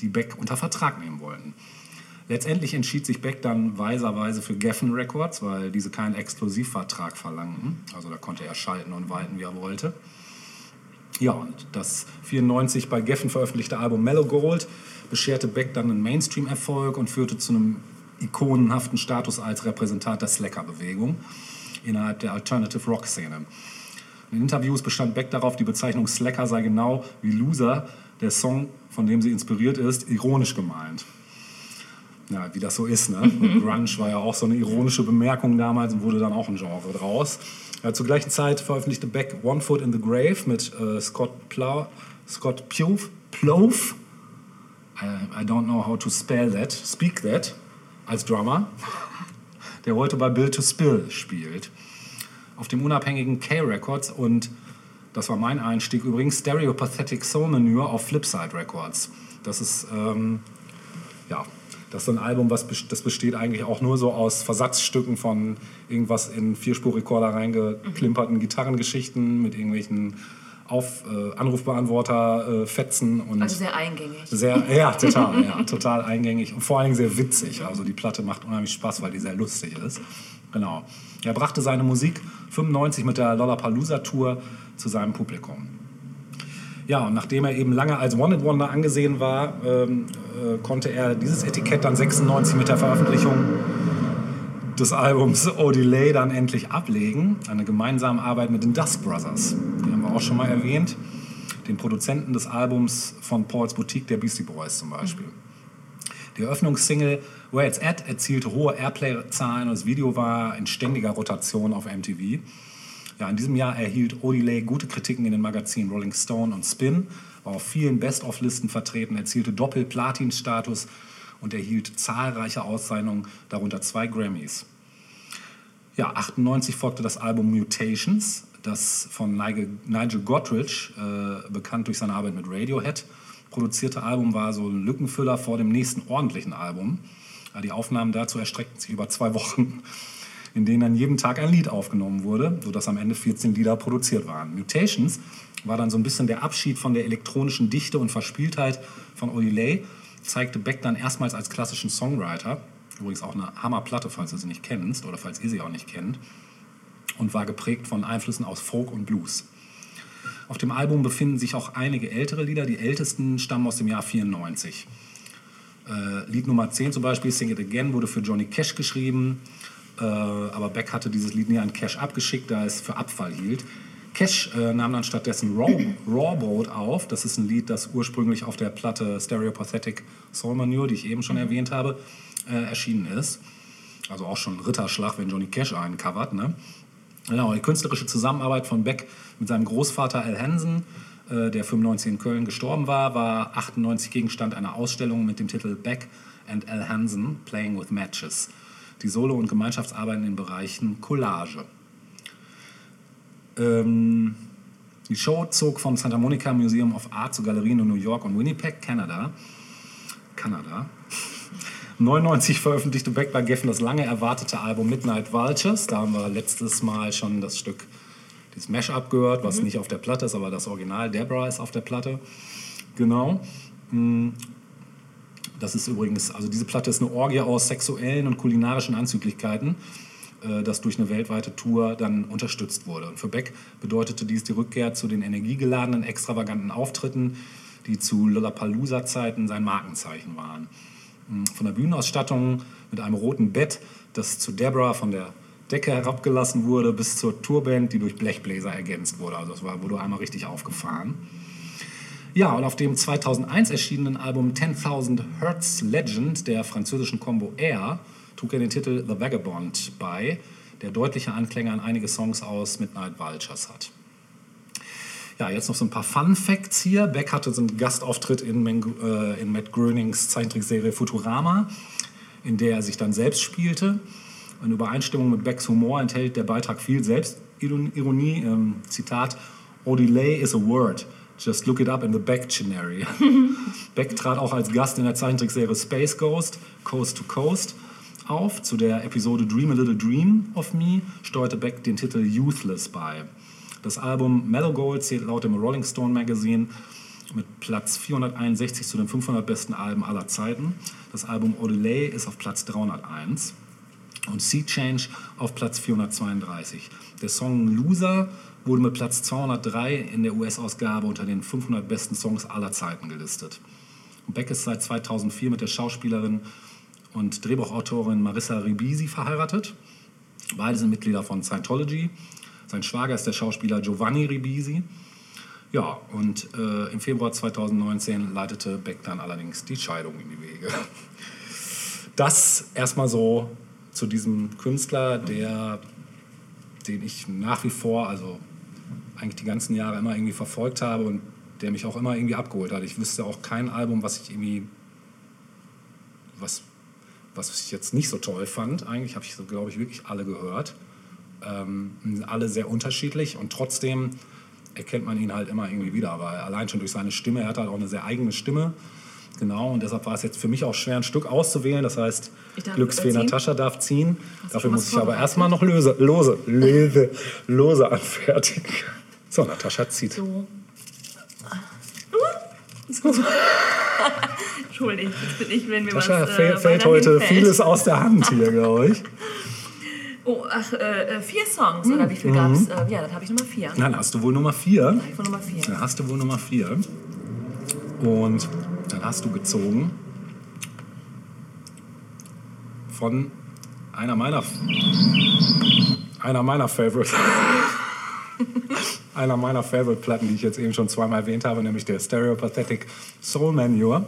die Beck unter Vertrag nehmen wollten. Letztendlich entschied sich Beck dann weiserweise für Geffen Records, weil diese keinen Exklusivvertrag verlangten. Also da konnte er schalten und walten, wie er wollte. Ja, und das 94 bei Geffen veröffentlichte Album Mellow Gold bescherte Beck dann einen Mainstream-Erfolg und führte zu einem ikonenhaften Status als Repräsentant der Slacker-Bewegung innerhalb der Alternative Rock-Szene. In Interviews bestand Beck darauf, die Bezeichnung Slacker sei genau wie Loser, der Song, von dem sie inspiriert ist, ironisch gemeint. Ja, wie das so ist. Ne? Grunge war ja auch so eine ironische Bemerkung damals und wurde dann auch ein Genre draus. Ja, zur gleichen Zeit veröffentlichte Beck One Foot in the Grave mit äh, Scott, Plow, Scott Plouf, Plouf I, I don't know how to spell that, speak that, als Drummer, der heute bei Bill to Spill spielt. Auf dem unabhängigen K-Records und das war mein Einstieg übrigens, Stereopathetic Soul Manure auf Flipside Records. Das ist, ähm, ja, das ist ein Album, was das besteht eigentlich auch nur so aus Versatzstücken von irgendwas in Vierspurrekorder reingeklimperten Gitarrengeschichten mit irgendwelchen auf, äh, Anrufbeantworter, äh, Fetzen und Also sehr eingängig. sehr, ja, total, ja, total eingängig und vor allen Dingen sehr witzig. Also die Platte macht unheimlich Spaß, weil die sehr lustig ist. Genau. Er brachte seine Musik 95 mit der Lollapalooza Tour zu seinem Publikum. Ja, und nachdem er eben lange als One-Hit Wonder angesehen war, ähm, äh, konnte er dieses Etikett dann 96 mit der Veröffentlichung des Albums Oh Delay dann endlich ablegen. Eine gemeinsame Arbeit mit den Dust Brothers. Die haben wir auch schon mal erwähnt. Den Produzenten des Albums von Paul's Boutique, der Beastie Boys zum Beispiel. Die Eröffnungssingle Where It's At erzielte hohe Airplay-Zahlen und das Video war in ständiger Rotation auf MTV. Ja, in diesem Jahr erhielt Odelay gute Kritiken in den Magazinen Rolling Stone und Spin, war auf vielen Best-of-Listen vertreten, erzielte Doppel-Platin-Status und erhielt zahlreiche Auszeichnungen, darunter zwei Grammys. Ja, 98 folgte das Album Mutations, das von Nigel, Godrich, äh, bekannt durch seine Arbeit mit Radiohead, produzierte Album war so ein Lückenfüller vor dem nächsten ordentlichen Album. Die Aufnahmen dazu erstreckten sich über zwei Wochen, in denen an jedem Tag ein Lied aufgenommen wurde, sodass am Ende 14 Lieder produziert waren. Mutations war dann so ein bisschen der Abschied von der elektronischen Dichte und Verspieltheit von Odelay, zeigte Beck dann erstmals als klassischen Songwriter, übrigens auch eine Hammerplatte, falls du sie nicht kennst oder falls ihr sie auch nicht kennt, und war geprägt von Einflüssen aus Folk und Blues. Auf dem Album befinden sich auch einige ältere Lieder, die ältesten stammen aus dem Jahr 94. Äh, Lied Nummer 10 zum Beispiel, Sing It Again, wurde für Johnny Cash geschrieben, äh, aber Beck hatte dieses Lied nie an Cash abgeschickt, da es für Abfall hielt. Cash äh, nahm dann stattdessen Raw, Rawboat auf. Das ist ein Lied, das ursprünglich auf der Platte Stereopathetic Soul Manure, die ich eben schon erwähnt habe, äh, erschienen ist. Also auch schon Ritterschlag, wenn Johnny Cash einen covert. Ne? Genau, die künstlerische Zusammenarbeit von Beck mit seinem Großvater Al Hansen, äh, der 95 in Köln gestorben war, war 98 Gegenstand einer Ausstellung mit dem Titel Beck and Al Hansen Playing with Matches. Die Solo- und Gemeinschaftsarbeit in den Bereichen Collage. Ähm, die Show zog vom Santa Monica Museum of Art zu Galerien in New York und Winnipeg, Kanada. Kanada. 99 veröffentlichte Beck bei Geffen das lange erwartete Album Midnight Vultures. Da haben wir letztes Mal schon das Stück, dieses Mashup gehört, was nicht auf der Platte ist, aber das Original Deborah ist auf der Platte. Genau. Mm. Das ist übrigens, also diese Platte ist eine Orgie aus sexuellen und kulinarischen Anzüglichkeiten, äh, das durch eine weltweite Tour dann unterstützt wurde. Und für Beck bedeutete dies die Rückkehr zu den energiegeladenen, extravaganten Auftritten, die zu Lollapalooza-Zeiten sein Markenzeichen waren. Von der Bühnenausstattung mit einem roten Bett, das zu Deborah von der Decke herabgelassen wurde, bis zur Tourband, die durch Blechbläser ergänzt wurde. Also es war, wurde einmal richtig aufgefahren. Ja, und auf dem 2001 erschienenen Album 10.000 Hertz Legend der französischen Combo Air trug er den Titel The Vagabond bei, der deutliche Anklänge an einige Songs aus Midnight Vultures hat. Ja, jetzt noch so ein paar Fun Facts hier. Beck hatte so einen Gastauftritt in, Men äh, in Matt Groenings Zeichentrickserie Futurama, in der er sich dann selbst spielte. In Übereinstimmung mit Becks Humor enthält der Beitrag viel Selbstironie. Ähm, Zitat: Odelay is a word. Just look it up in the Beck Dictionary. Beck trat auch als Gast in der Zeichentrickserie Space Ghost, Coast to Coast auf. Zu der Episode Dream a Little Dream of Me steuerte Beck den Titel Youthless bei. Das Album Mellow Gold zählt laut dem Rolling Stone Magazine mit Platz 461 zu den 500 besten Alben aller Zeiten. Das Album Odelay ist auf Platz 301 und Sea Change auf Platz 432. Der Song Loser wurde mit Platz 203 in der US-Ausgabe unter den 500 besten Songs aller Zeiten gelistet. Beck ist seit 2004 mit der Schauspielerin und Drehbuchautorin Marissa Ribisi verheiratet. Beide sind Mitglieder von Scientology. Sein Schwager ist der Schauspieler Giovanni Ribisi. Ja, und äh, im Februar 2019 leitete Beck dann allerdings die Scheidung in die Wege. Das erstmal so zu diesem Künstler, der, den ich nach wie vor, also eigentlich die ganzen Jahre immer irgendwie verfolgt habe und der mich auch immer irgendwie abgeholt hat. Ich wüsste auch kein Album, was ich irgendwie, was, was ich jetzt nicht so toll fand. Eigentlich habe ich so, glaube ich, wirklich alle gehört. Ähm, alle sehr unterschiedlich und trotzdem erkennt man ihn halt immer irgendwie wieder, weil allein schon durch seine Stimme, er hat halt auch eine sehr eigene Stimme. Genau, und deshalb war es jetzt für mich auch schwer, ein Stück auszuwählen. Das heißt, Glücksfee? Natascha darf ziehen. Hast Dafür muss was ich aber erstmal noch löse, lose, lose, lose anfertigen. So, Natascha zieht. So. Entschuldigung, jetzt bin ich, wenn was Natascha äh, fällt, fällt weiter heute hinfällt. vieles aus der Hand hier, glaube ich. Oh, ach, äh, äh, vier Songs, oder wie viel Mhm. gab's? Äh, ja, dann habe ich Nummer vier. Dann hast du wohl Nummer vier. Ich von Nummer vier. Dann hast du wohl Nummer vier. Und dann hast du gezogen von einer meiner einer meiner Favorite einer meiner Favorite Platten, die ich jetzt eben schon zweimal erwähnt habe, nämlich der Stereopathetic Soul Manure.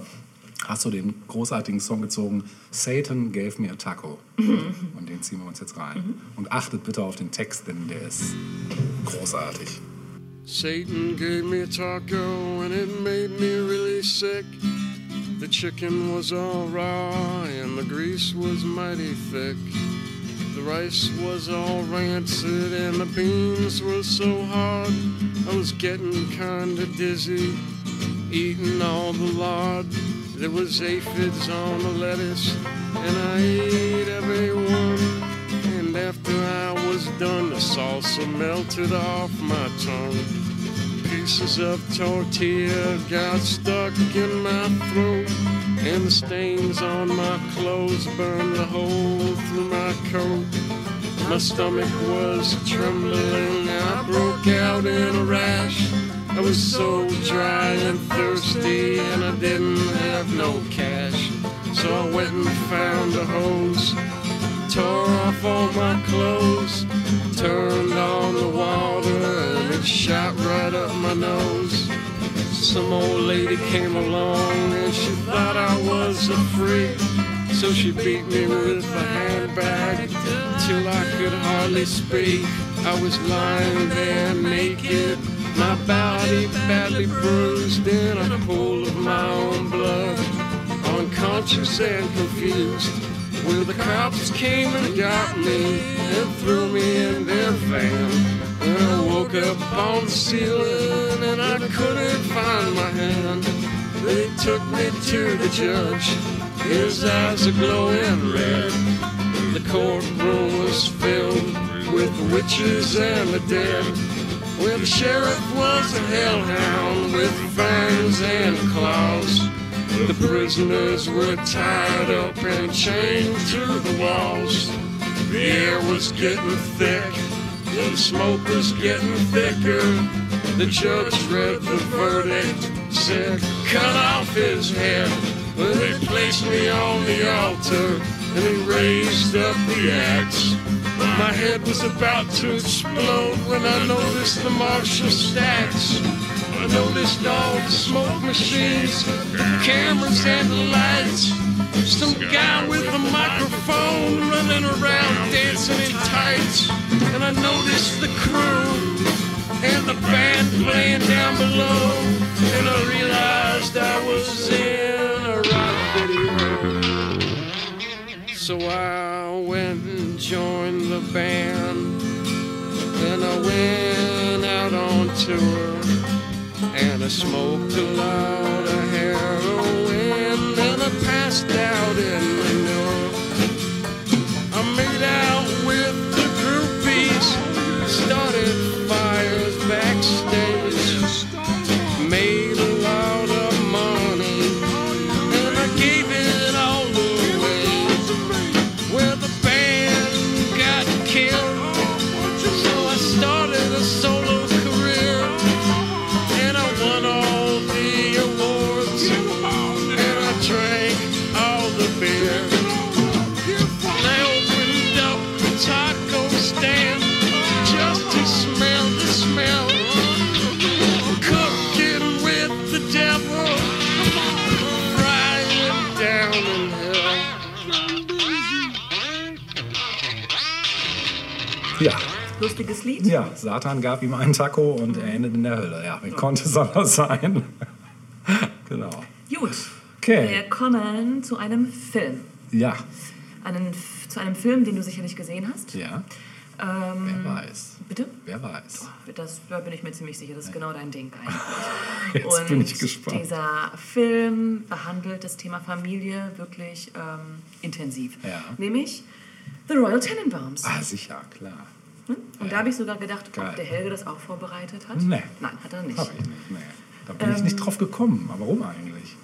Hast du den großartigen Song gezogen Satan gave me a taco. Mhm. Und den ziehen wir uns jetzt rein. Mhm. Und achtet bitte auf den Text, denn der ist großartig. Satan gave me a taco and it made me really sick. The chicken was all raw and the grease was mighty thick. The rice was all rancid and the beans were so hard. I was getting kinda dizzy eating all the lard. There was aphids on the lettuce and I ate every one. And after I was done, the salsa melted off my tongue. Pieces of tortilla got stuck in my throat, and the stains on my clothes burned a hole through my coat. My stomach was trembling, I broke out in a rash. I was so dry and thirsty, and I didn't have no cash. So I went and found a hose tore off all my clothes, turned on the water, and it shot right up my nose. Some old lady came along and she thought I was a freak. So she beat me with a handbag till I could hardly speak. I was lying there naked, my body badly bruised in a pool of my own blood unconscious and confused. Well, the cops came and got me and threw me in their van. And I woke up on the ceiling and I couldn't find my hand. They took me to the judge, his eyes are glowing red. The courtroom was filled with witches and the dead. Well, the sheriff was a hellhound with fangs and claws. The prisoners were tied up and chained to the walls. The air was getting thick, the smoke was getting thicker. The judge read the verdict, said, cut off his head. Well, they placed me on the altar and he raised up the axe. My head was about to explode when I noticed the Marshall stacks. I noticed all the smoke machines, cameras and the lights. Some guy with a microphone running around dancing in tights. And I noticed the crew and the band playing down below. And I realized I was in a rock video. So I went and joined band. Then I went out on tour. And I smoked a lot of heroin. And I passed out in manure. I made out Lustiges Lied. Ja, Satan gab ihm einen Taco und er endet in der Hölle. Ja, wie konnte es anders sein? genau. Gut. Okay. Wir kommen zu einem Film. Ja, Einen, zu einem Film, den du sicherlich gesehen hast. ja. Ähm, Wer weiß. Bitte? Wer weiß. Das, da bin ich mir ziemlich sicher, das ist genau dein Ding eigentlich. Jetzt Und bin ich gespannt. dieser Film behandelt das Thema Familie wirklich ähm, intensiv. Ja. Nämlich The Royal Tenenbaums. Ah, sicher, klar. Hm? Und da habe ich sogar gedacht, Geil. ob der Helge das auch vorbereitet hat. Nee. Nein, hat er nicht. Hab ich nicht. Nee. Da bin ich Ähm. nicht drauf gekommen. Aber warum eigentlich?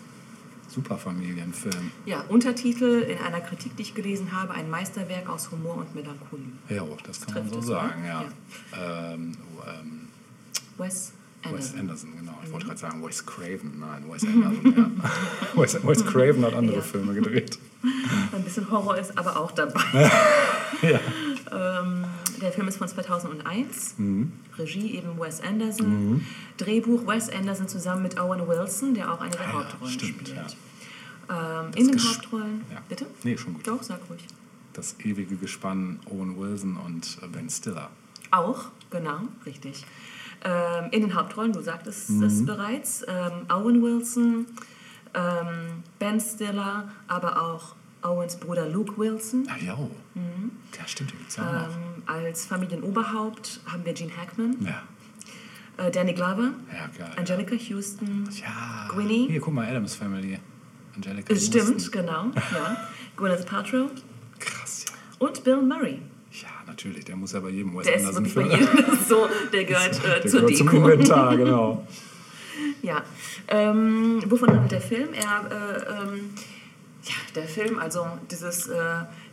Super Familienfilm. Ja, Untertitel in einer Kritik, die ich gelesen habe, ein Meisterwerk aus Humor und Melancholie. Ja, das kann man Trifft so es, sagen, oder? ja. Ähm, oh, ähm, Wes Anderson. Wes Anderson, genau. Ich Mhm. wollte gerade sagen Wes Craven. Nein, Wes Anderson, ja. Wes, Wes Craven hat andere Ja. Filme gedreht. Ein bisschen Horror ist aber auch dabei. Ja. ähm, der Film ist von 2001. Mhm. Regie eben Wes Anderson. Drehbuch Wes Anderson zusammen mit Owen Wilson, der auch eine der Ah ja, Hauptrollen stimmt, spielt. ja. Ähm, in den Hauptrollen. Ja. Bitte? Nee, schon gut. Doch, sag ruhig. Das ewige Gespann Owen Wilson und Ben Stiller. Auch, genau, richtig. Ähm, in den Hauptrollen, du sagtest Mhm. es bereits, ähm, Owen Wilson, ähm, Ben Stiller, aber auch Owens Bruder Luke Wilson. Ah ja, ja stimmt, gibt's ja auch noch. Ähm, als Familienoberhaupt haben wir Gene Hackman, Ja, äh, Danny Glover, ja, geil. Angelica Houston. Ja, Gwynnie. hier, guck mal, Adams Family. Angelica Es Stimmt, Houston. genau. Ja. Gwyneth Paltrow Krass, ja. und Bill Murray. Ja, natürlich, der muss ja bei jedem Wes Der ist Anderson wirklich bei Film. jedem so, der gehört äh, Der zur gehört zum. Inventar, genau. Ja. Ähm, wovon handelt der Film? Er, äh, ähm, ja, der Film, also dieses, äh,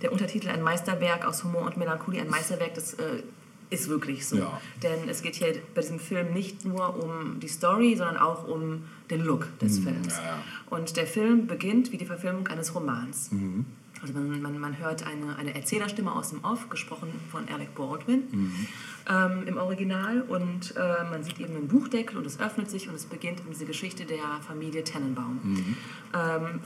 der Untertitel ein Meisterwerk aus Humor und Melancholie, ein Meisterwerk, das äh, ist wirklich so. Ja. Denn es geht hier bei diesem Film nicht nur um die Story, sondern auch um den Look des Films. ja. Und der Film beginnt wie die Verfilmung eines Romans. Mhm. Also man, man, man hört eine, eine Erzählerstimme aus dem Off, gesprochen von Alec Baldwin Mhm. ähm, im Original. Und äh, man sieht eben einen Buchdeckel und es öffnet sich und es beginnt diese Geschichte der Familie Tannenbaum. Mhm. Ähm,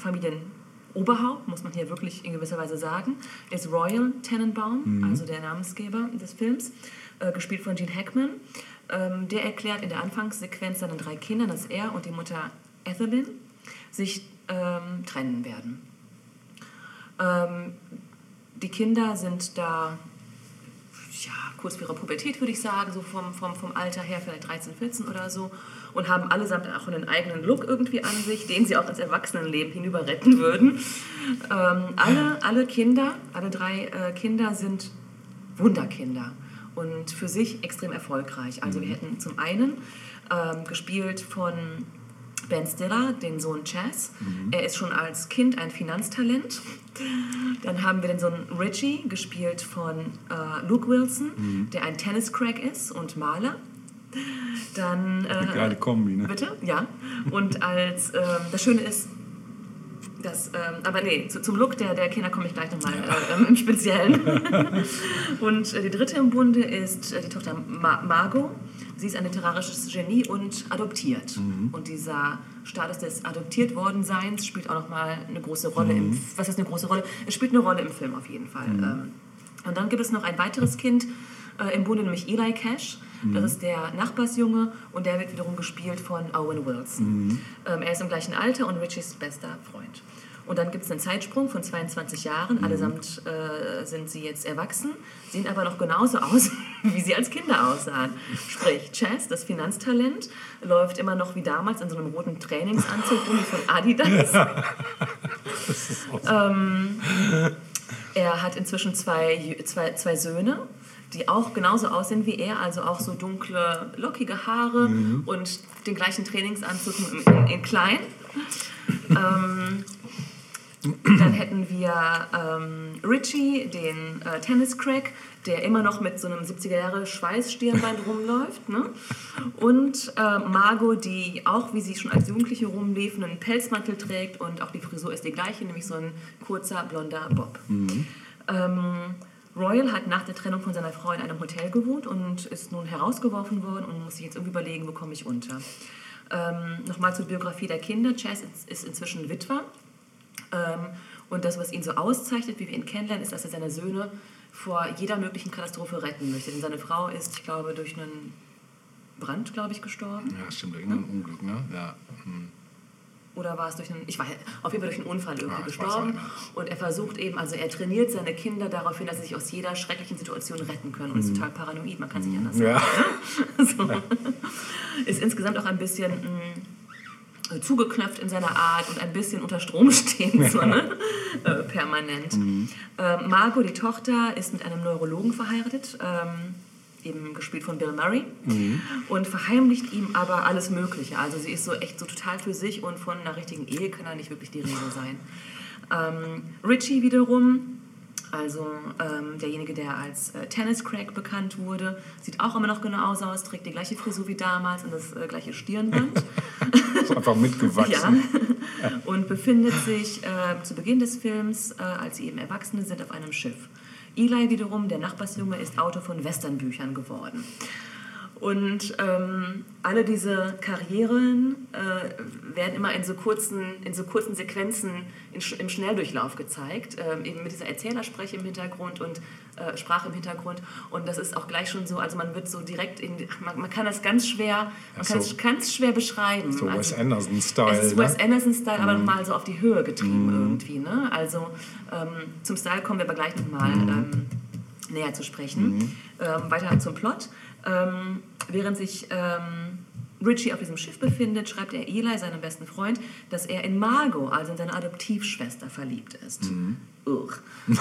Familienoberhaupt, muss man hier wirklich in gewisser Weise sagen, ist Royal Tannenbaum, Mhm. also der Namensgeber des Films, äh, gespielt von Gene Hackman. Ähm, der erklärt in der Anfangssequenz seinen drei Kindern, dass er und die Mutter Ethelyn sich ähm, trennen werden. Ähm, die Kinder sind da ja, kurz vor ihrer Pubertät, würde ich sagen, so vom, vom, vom Alter her, vielleicht 13, 14 oder so, und haben allesamt auch einen eigenen Look irgendwie an sich, den sie auch ins Erwachsenenleben hinüber retten würden. Ähm, alle, alle Kinder, alle drei äh, Kinder sind Wunderkinder und für sich extrem erfolgreich. Also wir hätten zum einen ähm, gespielt von Ben Stiller, den Sohn Chaz. Er ist schon als Kind ein Finanztalent. Dann haben wir den Sohn Richie, gespielt von äh, Luke Wilson, der ein Tenniscrack ist und Maler. Dann, äh, Eine geile Kombi, ne? Bitte? Ja. Und als, ähm, das Schöne ist, Das, ähm, aber nee, zu, zum Look der, der Kinder komme ich gleich nochmal äh, im Speziellen. und äh, die dritte im Bunde ist äh, die Tochter Ma Margot. Sie ist ein literarisches Genie und adoptiert. Und dieser Status des adoptiert worden Seins spielt auch nochmal eine große Rolle im Was ist eine große Rolle? Es spielt eine Rolle im Film auf jeden Fall. Ähm, und dann gibt es noch ein weiteres Kind äh, im Bunde, nämlich Eli Cash. Das ist der Nachbarsjunge und der wird wiederum gespielt von Owen Wilson. Ähm, er ist im gleichen Alter und Richies bester Freund. Und dann gibt es einen Zeitsprung von 22 Jahren. Allesamt äh, sind sie jetzt erwachsen, sehen aber noch genauso aus, wie sie als Kinder aussahen. Sprich, Chess, das Finanztalent, läuft immer noch wie damals in so einem roten Trainingsanzug rum von Adidas. ähm, er hat inzwischen zwei, zwei, zwei Söhne, die auch genauso aussehen wie er, also auch so dunkle, lockige Haare und den gleichen Trainingsanzug in, in, in klein. Ähm, dann hätten wir ähm, Richie, den äh, Tennis-Crack, der immer noch mit so einem 70er-Jahre Schweißstirnband rumläuft. Ne? Und äh, Margot, die auch, wie sie schon als Jugendliche rumlief, einen Pelzmantel trägt und auch die Frisur ist die gleiche, nämlich so ein kurzer, blonder Bob. Ähm, Royal hat nach der Trennung von seiner Frau in einem Hotel gewohnt und ist nun herausgeworfen worden und muss sich jetzt irgendwie überlegen, wo komme ich unter. Ähm, Nochmal zur Biografie der Kinder. Chess ist, inzwischen Witwer. Ähm, und das, was ihn so auszeichnet, wie wir ihn kennenlernen, ist, dass er seine Söhne vor jeder möglichen Katastrophe retten möchte. Denn seine Frau ist, ich glaube, durch einen Brand, glaube ich, gestorben. Ja, stimmt, irgendein Unglück, ne? Ja. hm. Oder war es durch einen, ich weiß, auf jeden Fall durch einen Unfall irgendwie weiß gestorben. Und er versucht eben, also er trainiert seine Kinder darauf hin, dass sie sich aus jeder schrecklichen Situation retten können. Und ist total paranoid, man kann sich anders Mhm. Ja. so. Ist insgesamt auch ein bisschen mh, zugeknöpft in seiner Art und ein bisschen unter Strom stehend, so, ne? äh, permanent. Ähm, Margot, die Tochter, ist mit einem Neurologen verheiratet, ähm, eben gespielt von Bill Murray, und verheimlicht ihm aber alles Mögliche. Also sie ist so echt so total für sich und von einer richtigen Ehe kann da nicht wirklich die Rede sein. Ähm, Richie wiederum also ähm, derjenige, der als äh, Tennis-Crack bekannt wurde, sieht auch immer noch genauso aus, trägt die gleiche Frisur wie damals und das äh, gleiche Stirnband. Ist einfach mitgewachsen. ja. Und befindet sich äh, zu Beginn des Films, äh, als sie eben Erwachsene sind, auf einem Schiff. Eli wiederum, der Nachbarsjunge, ist Autor von Westernbüchern geworden. Und ähm, alle diese Karrieren äh, werden immer in so kurzen, in so kurzen Sequenzen in, im Schnelldurchlauf gezeigt, ähm, eben mit dieser Erzählerspreche im Hintergrund und äh, Sprache im Hintergrund. Und das ist auch gleich schon so, also man wird so direkt in, man, man kann das ganz schwer, man so- kann es ganz schwer beschreiben. So Wes Also, Anderson-Style. es ist Wes ne? Anderson-Style, aber nochmal so auf die Höhe getrieben irgendwie. Ne? Also ähm, zum Style kommen wir aber gleich nochmal ähm, näher zu sprechen. Ähm, weiter zum Plot. Ähm, während sich ähm, Richie auf diesem Schiff befindet, schreibt er Eli, seinem besten Freund, dass er in Margot, also in seine Adoptivschwester, verliebt ist. Ugh.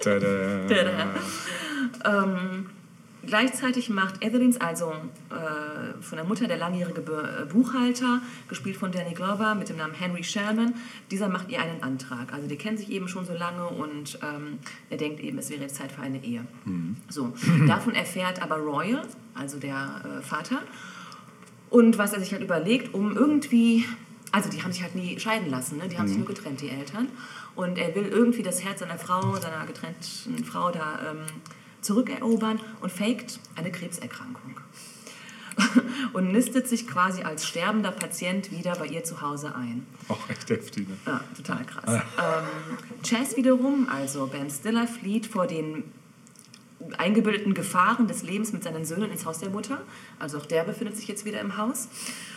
Tada. Tada. Ähm, gleichzeitig macht Ethelines, also äh, von der Mutter der langjährige Be äh, Buchhalter, gespielt von Danny Glover mit dem Namen Henry Sherman, dieser macht ihr einen Antrag. Also die kennen sich eben schon so lange und ähm, er denkt eben, es wäre jetzt Zeit für eine Ehe. So, davon erfährt aber Royal, also der äh, Vater, und was er sich halt überlegt, um irgendwie, also die haben sich halt nie scheiden lassen, ne? die haben sich nur getrennt, die Eltern. Und er will irgendwie das Herz seiner Frau, seiner getrennten Frau da ähm, zurückerobern und faked eine Krebserkrankung. und nistet sich quasi als sterbender Patient wieder bei ihr zu Hause ein. Auch echt heftig. Ne? Ja, total krass. Ähm, Chess wiederum, also Ben Stiller, flieht vor den eingebildeten Gefahren des Lebens mit seinen Söhnen ins Haus der Mutter. Also auch der befindet sich jetzt wieder im Haus.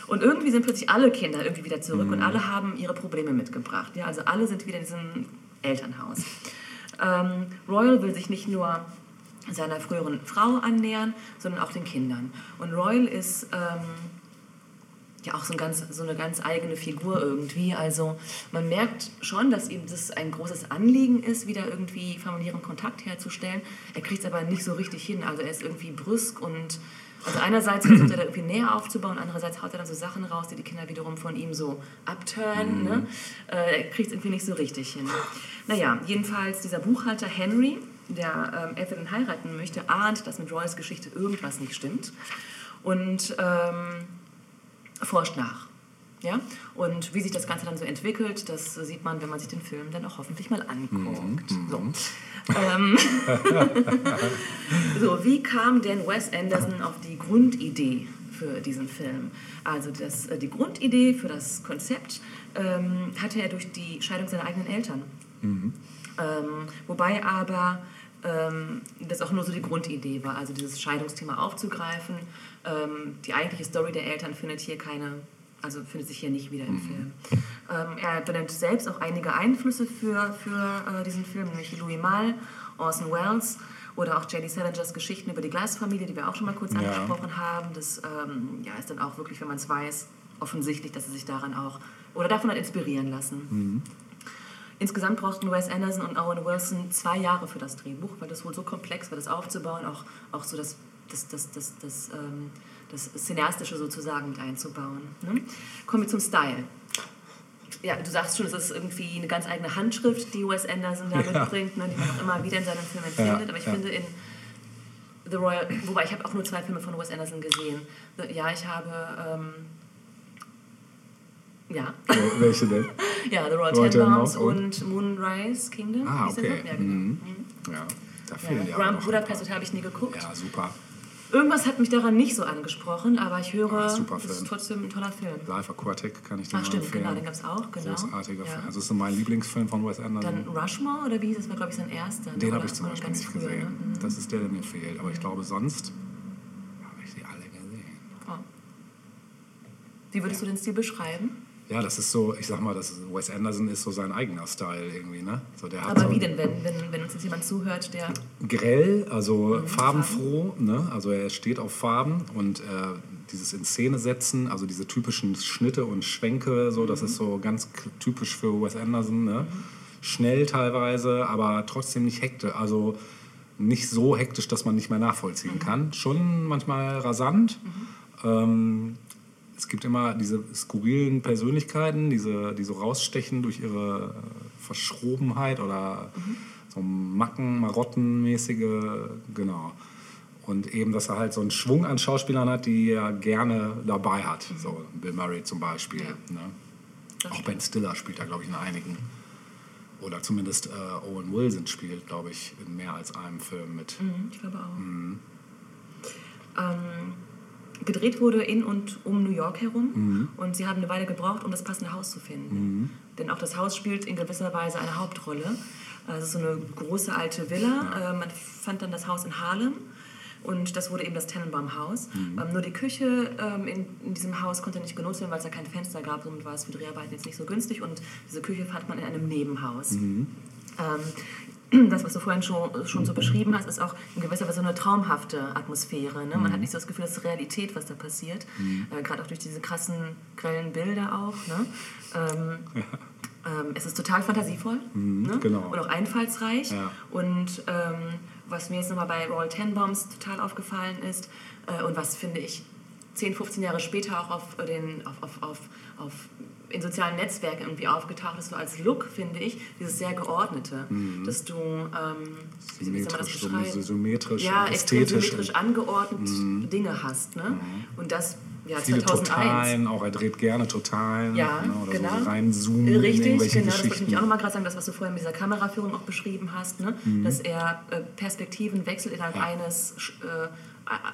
Und irgendwie sind plötzlich alle Kinder irgendwie wieder zurück und alle haben ihre Probleme mitgebracht. Ja, also alle sind wieder in diesem Elternhaus. Ähm, Royal will sich nicht nur seiner früheren Frau annähern, sondern auch den Kindern. Und Royal ist ähm, ja auch so, ein ganz, so eine ganz eigene Figur irgendwie. Also man merkt schon, dass ihm das ein großes Anliegen ist, wieder irgendwie familiären Kontakt herzustellen. Er kriegt es aber nicht so richtig hin. Also er ist irgendwie brüsk und also einerseits versucht er da irgendwie näher aufzubauen, andererseits haut er dann so Sachen raus, die die Kinder wiederum von ihm so abturnen. Ne? Äh, er kriegt es irgendwie nicht so richtig hin. Naja, jedenfalls dieser Buchhalter Henry, der ähm, Evelyn heiraten möchte, ahnt, dass mit Roys Geschichte irgendwas nicht stimmt und ähm, forscht nach. Ja? Und wie sich das Ganze dann so entwickelt, das sieht man, wenn man sich den Film dann auch hoffentlich mal anguckt. So. Ähm, so, wie kam denn Wes Anderson auf die Grundidee für diesen Film? Also das, äh, die Grundidee für das Konzept ähm, hatte er durch die Scheidung seiner eigenen Eltern. Ähm, wobei aber ähm, das auch nur so die Grundidee war, also dieses Scheidungsthema aufzugreifen. Ähm, die eigentliche Story der Eltern findet hier keine, also findet sich hier nicht wieder im Film. Ähm, er benennt selbst auch einige Einflüsse für, für äh, diesen Film, nämlich Louis Malle, Orson Welles oder auch J.D. Salingers Geschichten über die Gleisfamilie, die wir auch schon mal kurz Ja. angesprochen haben. Das ähm, ja, ist dann auch wirklich, wenn man es weiß, offensichtlich, dass er sich daran auch oder davon hat inspirieren lassen. Insgesamt brauchten Wes Anderson und Owen Wilson zwei Jahre für das Drehbuch, weil das wohl so komplex war, das aufzubauen, auch, auch so das, das, das, das, das, ähm, das Cineastische sozusagen mit einzubauen. Ne? Kommen wir zum Style. Ja, du sagst schon, es ist irgendwie eine ganz eigene Handschrift, die Wes Anderson da Ja. mitbringt, ne, die man auch immer wieder in seinen Filmen Ja, findet. Aber ich ja. finde in The Royal, wobei ich habe auch nur zwei Filme von Wes Anderson gesehen. Ja, ich habe, ähm, ja, Wel- Welche denn? ja, The Royal Royal Tenenbaums und Moonrise Kingdom. Ah, okay. Ja, genau. Mhm. Ja, da fehlen Ja. ja, Budapest Hotel habe ich nie geguckt. Ja, super. Irgendwas hat mich daran nicht so angesprochen, aber ich höre, Ah, super es ist Film. trotzdem ein toller Film. Live Aquatic kann ich dir Ach stimmt, empfehlen. genau, den gab es auch. Genau. Großartiger ja. Film. Also, das ist so mein Lieblingsfilm von Wes Anderson. Dann Rushmore, oder wie hieß das? war, glaube ich, sein erster. ne? Den habe ich zum Beispiel nicht früher, gesehen. Ne? Mhm. Das ist der, der mir fehlt. Aber ich glaube, sonst habe ich sie alle gesehen. Oh. Wie würdest du den Stil beschreiben? Ja, das ist so, ich sag mal, das ist, Wes Anderson ist so sein eigener Style irgendwie, ne? So, der hat Aber so wie denn, wenn, wenn, wenn uns jetzt jemand zuhört, der... grell, also Mhm, farbenfroh, ne? Also er steht auf Farben und äh, dieses in Szene setzen, also diese typischen Schnitte und Schwenke, so, das Mhm. ist so ganz typisch für Wes Anderson, ne? Schnell teilweise, aber trotzdem nicht hektisch, also nicht so hektisch, dass man nicht mehr Mhm. nachvollziehen kann. Schon manchmal rasant. Ähm, es gibt immer diese skurrilen Persönlichkeiten, diese, die so rausstechen durch ihre äh, Verschrobenheit oder so Macken, Marottenmäßige, genau. Und eben, dass er halt so einen Schwung an Schauspielern hat, die er gerne dabei hat. So Bill Murray zum Beispiel. Ja. Ne? Auch Ben Stiller spielt da, glaube ich, in einigen. Oder zumindest äh, Owen Wilson spielt, glaube ich, in mehr als einem Film mit. Mhm, ich glaube auch. Mhm. Ähm, gedreht wurde in und um New York herum Mhm. und sie haben eine Weile gebraucht, um das passende Haus zu finden. Denn auch das Haus spielt in gewisser Weise eine Hauptrolle. Also es ist so eine große alte Villa. Äh, man fand dann das Haus in Harlem. Und das wurde eben das Tenenbaum-Haus. Mhm. Ähm, nur die Küche ähm, in, in diesem Haus konnte nicht genutzt werden, weil es da kein Fenster gab. Somit war es für Dreharbeiten jetzt nicht so günstig. Und diese Küche fand man in einem Nebenhaus. Mhm. Ähm, das, was du vorhin schon, schon so beschrieben hast, ist auch in gewisser Weise eine traumhafte Atmosphäre. Ne? Man hat nicht so das Gefühl, das ist Realität, was da passiert. Äh, Gerade auch durch diese krassen, grellen Bilder auch. Ne? Ähm, ähm, es ist total fantasievoll ne? genau. und auch einfallsreich. Ja. Und ähm, was mir jetzt nochmal bei Royal Tenenbaums total aufgefallen ist äh, und was, finde ich, 10, 15 Jahre später auch auf den, auf, auf, auf, auf in sozialen Netzwerken irgendwie aufgetaucht ist, so als Look, finde ich, dieses sehr geordnete, dass du, ähm, wie, soll man das Mhm. Symmetrisch, so beschreiben? symmetrisch, ja, ästhetisch. symmetrisch angeordnet Dinge hast. Ne? Und das, ja, Viele 2001. Totalen, auch er dreht gerne Totalen. Ja, ne, oder genau. so reinzoomen in Richtig, genau. Das wollte ich nämlich auch nochmal gerade sagen, das, was du vorhin mit dieser Kameraführung auch beschrieben hast, ne? Mhm. dass er äh, Perspektiven wechselt innerhalb eines, äh,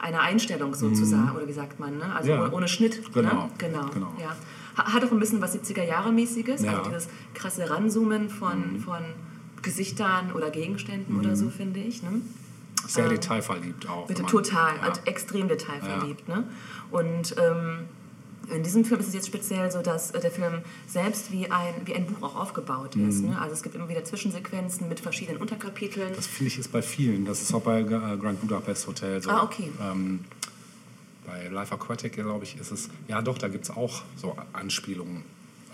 einer Einstellung sozusagen, oder wie sagt man, ne? also Mhm. Ja. ohne, ohne Schnitt. Genau, Ne? genau. genau. Ja. Ha- Hat auch ein bisschen was 70er-Jahre-mäßiges, Ja. Mhm. also dieses krasse Ranzoomen von, von Gesichtern oder Gegenständen oder so, finde ich. Ne? Sehr detailverliebt auch. Bitte man- total, Ja. also extrem detailverliebt. Ne? Und ähm, in diesem Film ist es jetzt speziell so, dass äh, der Film selbst wie ein, wie ein Buch auch aufgebaut ist. Mhm. Ne? Also es gibt immer wieder Zwischensequenzen mit verschiedenen Unterkapiteln. Das finde ich ist bei vielen. Das ist auch bei äh, Grand Budapest Hotel so. Ah, okay. Ähm, bei Life Aquatic, glaube ich, ist es. Ja, doch, da gibt es auch so Anspielungen.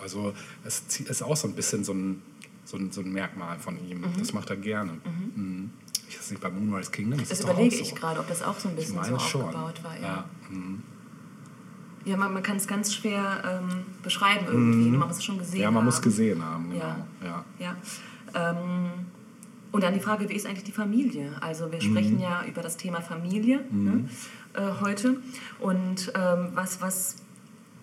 Also, es ist auch so ein bisschen so ein, so ein, so ein Merkmal von ihm. Das macht er gerne. Mhm. Ich weiß nicht, bei Moonrise Kingdom ist das doch überlege ich so. gerade, ob das auch so ein bisschen so schon. aufgebaut war. Ja, Ja. Mhm. ja man, man kann es ganz schwer ähm, beschreiben irgendwie. Man muss es schon gesehen ja, man haben. muss gesehen haben, genau. Ja. Ja. Ja. Ähm, und dann die Frage, wie ist eigentlich die Familie? Also Mhm. wir sprechen ja über das Thema Familie ne, äh, heute. Und ähm, was, was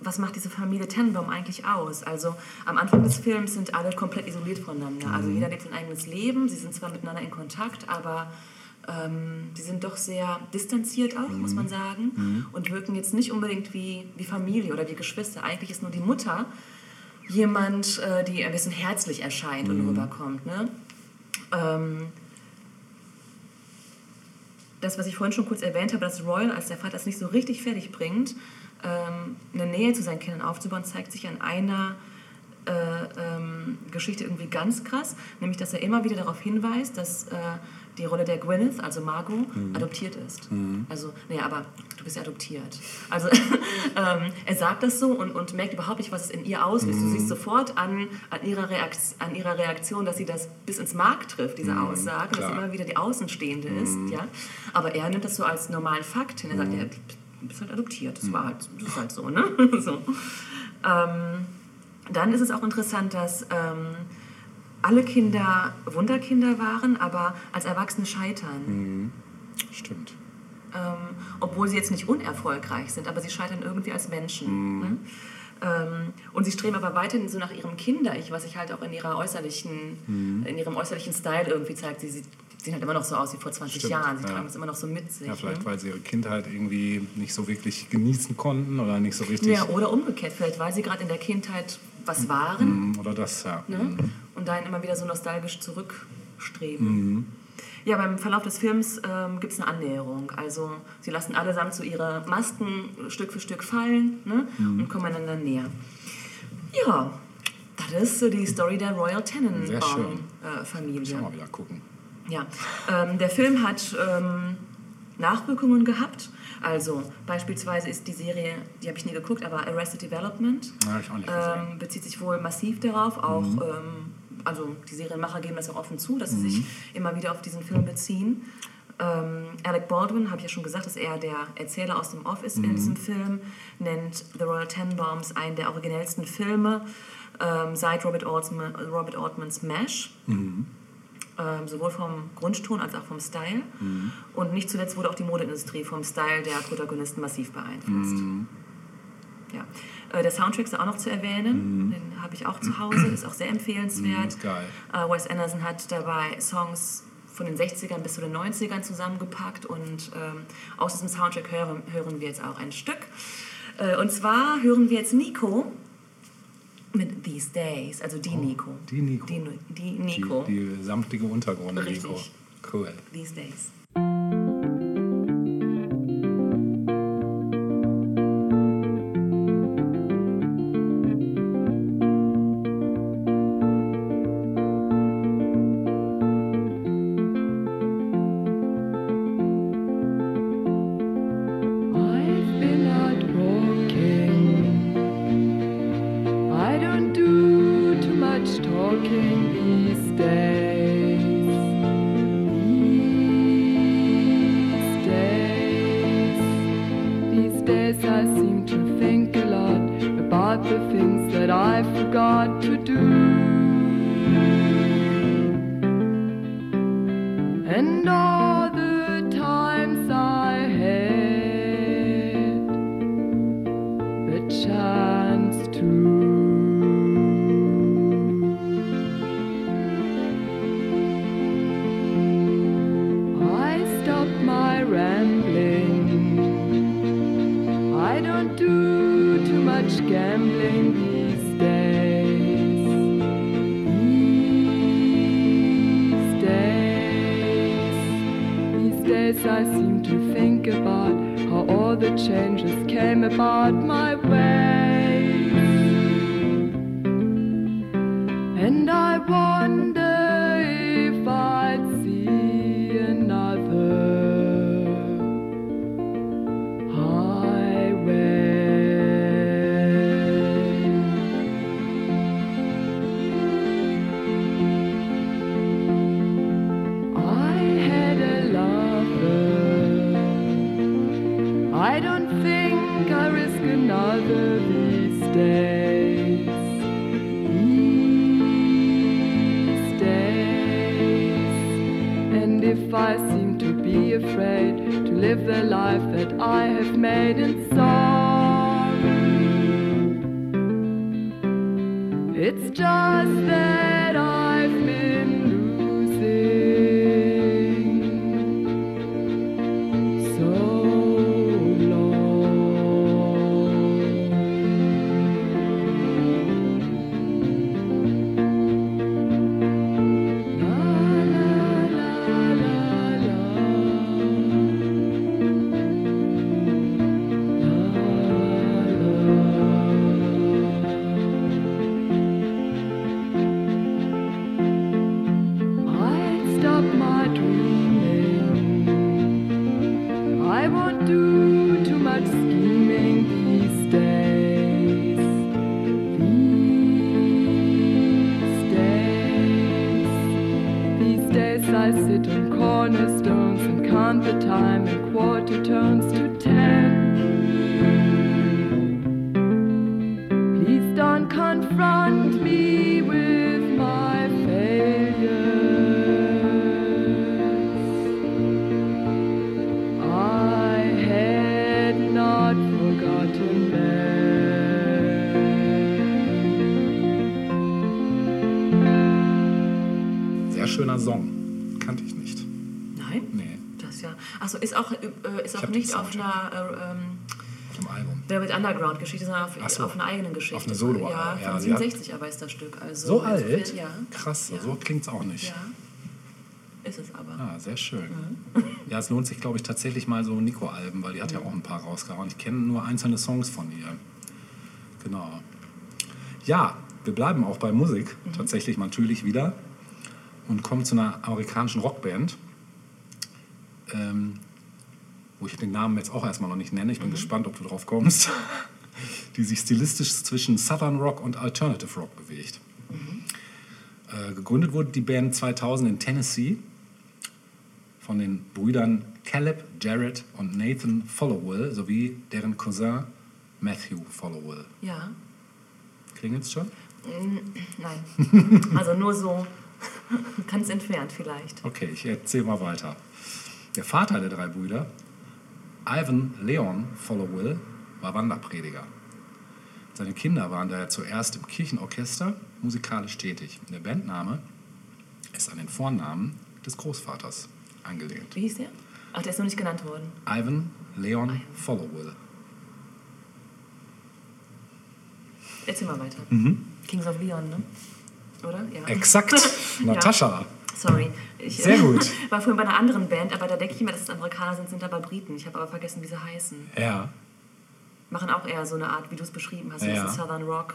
was macht diese Familie Tenenbaum eigentlich aus? Also am Anfang des Films sind alle komplett isoliert voneinander. Also jeder lebt sein eigenes Leben, sie sind zwar miteinander in Kontakt, aber ähm, die sind doch sehr distanziert auch, muss man sagen, und wirken jetzt nicht unbedingt wie, wie Familie oder wie Geschwister. Eigentlich ist nur die Mutter jemand, äh, die ein bisschen herzlich erscheint und rüberkommt. Ne? Ähm, das, was ich vorhin schon kurz erwähnt habe, dass Royal als der Vater es nicht so richtig fertig bringt, ähm, eine Nähe zu seinen Kindern aufzubauen, zeigt sich an einer äh, ähm, Geschichte irgendwie ganz krass, nämlich dass er immer wieder darauf hinweist, dass äh, die Rolle der Gwyneth, also Margot, adoptiert ist. Also, naja, aber du bist ja adoptiert. Also, ähm, er sagt das so und, und merkt überhaupt nicht, was es in ihr auslöst. Du siehst sofort an, an, ihrer Reaktion, an ihrer Reaktion, dass sie das bis ins Mark trifft, diese Aussage, dass sie immer wieder die Außenstehende ist. Ja? Aber er nimmt das so als normalen Fakt hin. Er sagt, ja, du bist halt adoptiert, das, war halt, das ist halt so. Ne? so. Ähm, dann ist es auch interessant, dass ähm, alle Kinder Wunderkinder waren, aber als Erwachsene scheitern. Stimmt. Ähm, obwohl sie jetzt nicht unerfolgreich sind, aber sie scheitern irgendwie als Menschen. Ne? Ähm, und sie streben aber weiterhin so nach ihrem Kinder-Ich, was sich halt auch in, ihrer äußerlichen, in ihrem äußerlichen Style irgendwie zeigt. Sie, sie sehen halt immer noch so aus wie vor 20 Stimmt, Jahren. Sie ja. tragen das immer noch so mit sich. Ja, vielleicht, ne? weil sie ihre Kindheit irgendwie nicht so wirklich genießen konnten oder nicht so richtig. ja, oder umgekehrt, vielleicht weil sie gerade in der Kindheit was waren Oder das, ja. ne? und dahin immer wieder so nostalgisch zurückstreben. Ja, beim Verlauf des Films ähm, gibt es eine Annäherung. Also sie lassen allesamt so ihre Masken Stück für Stück fallen ne? und kommen einander näher. Ja, das ist so die Story der Royal Sehr schön. Tenenbaum-Familie. Schon mal wieder gucken. Ja, ähm, der Film hat ähm, Nachwirkungen gehabt. Also beispielsweise ist die Serie, die habe ich nie geguckt, aber Arrested Development Ja, ähm, bezieht sich wohl massiv darauf. Auch, ähm, also die Serienmacher geben das auch offen zu, dass sie sich immer wieder auf diesen Film beziehen. Ähm, Alec Baldwin, habe ich ja schon gesagt, dass er der Erzähler aus dem Off ist in diesem Film, nennt The Royal Tenenbaums einen der originellsten Filme ähm, seit Robert, Altman, Robert Altmans MASH ähm, sowohl vom Grundton als auch vom Style. Und nicht zuletzt wurde auch die Modeindustrie vom Style der Protagonisten massiv beeinflusst. Ja. Äh, der Soundtrack ist auch noch zu erwähnen, den habe ich auch zu Hause, ist auch sehr empfehlenswert. geil. Äh, Wes Anderson hat dabei Songs von den 60ern bis zu den 90ern zusammengepackt und ähm, aus diesem Soundtrack hören, hören wir jetzt auch ein Stück. Äh, und zwar hören wir jetzt Nico mit These Days, also die Nico. Oh, die Nico. Die, die Nico. Die, die samtige Untergrund, Richtig. Nico. Cool. These Days. Nicht auf einer äh, ähm, Album. Velvet Underground Geschichte, sondern auf, so. auf einer eigenen Geschichte. Auf eine Solo- Ja, ja, von sie hat- 67 aber ist das Stück. Also So alt? Ja. Krass, Ja. so klingt's auch nicht. Ja, ist es aber. Ah, sehr schön. Mhm. Ja, es lohnt sich, glaube ich, tatsächlich mal so Nico-Alben, weil die hat ja auch ein paar rausgehauen. Ich kenne nur einzelne Songs von ihr. Genau. Ja, wir bleiben auch bei Musik, Mhm. tatsächlich natürlich wieder. Und kommen zu einer amerikanischen Rockband, ähm, wo ich den Namen jetzt auch erstmal noch nicht nenne. Ich bin Mhm. gespannt, ob du drauf kommst. Die sich stilistisch zwischen Southern Rock und Alternative Rock bewegt. Äh, gegründet wurde die Band 2000 in Tennessee von den Brüdern Caleb, Jared und Nathan Followell sowie deren Cousin Matthew Followell. Ja. Klingelt's schon? Nein. Also nur so ganz entfernt vielleicht. Okay, ich erzähle mal weiter. Der Vater der drei Brüder, Ivan Leon Followell, war Wanderprediger. Seine Kinder waren daher zuerst im Kirchenorchester musikalisch tätig. Der Bandname ist an den Vornamen des Großvaters angelehnt. Wie hieß der? Ach, der ist noch nicht genannt worden. Ivan Leon Followell. Erzähl mal weiter. Kings of Leon, ne? Oder? Ja. Exakt, Natascha. Sorry. Ich, Sehr gut. war vorhin bei einer anderen Band, aber da denke ich immer, dass es Amerikaner sind, sind aber Briten. Ich habe aber vergessen, wie sie heißen. Ja, Machen auch eher so eine Art, wie du es beschrieben hast, Ja. Southern Rock.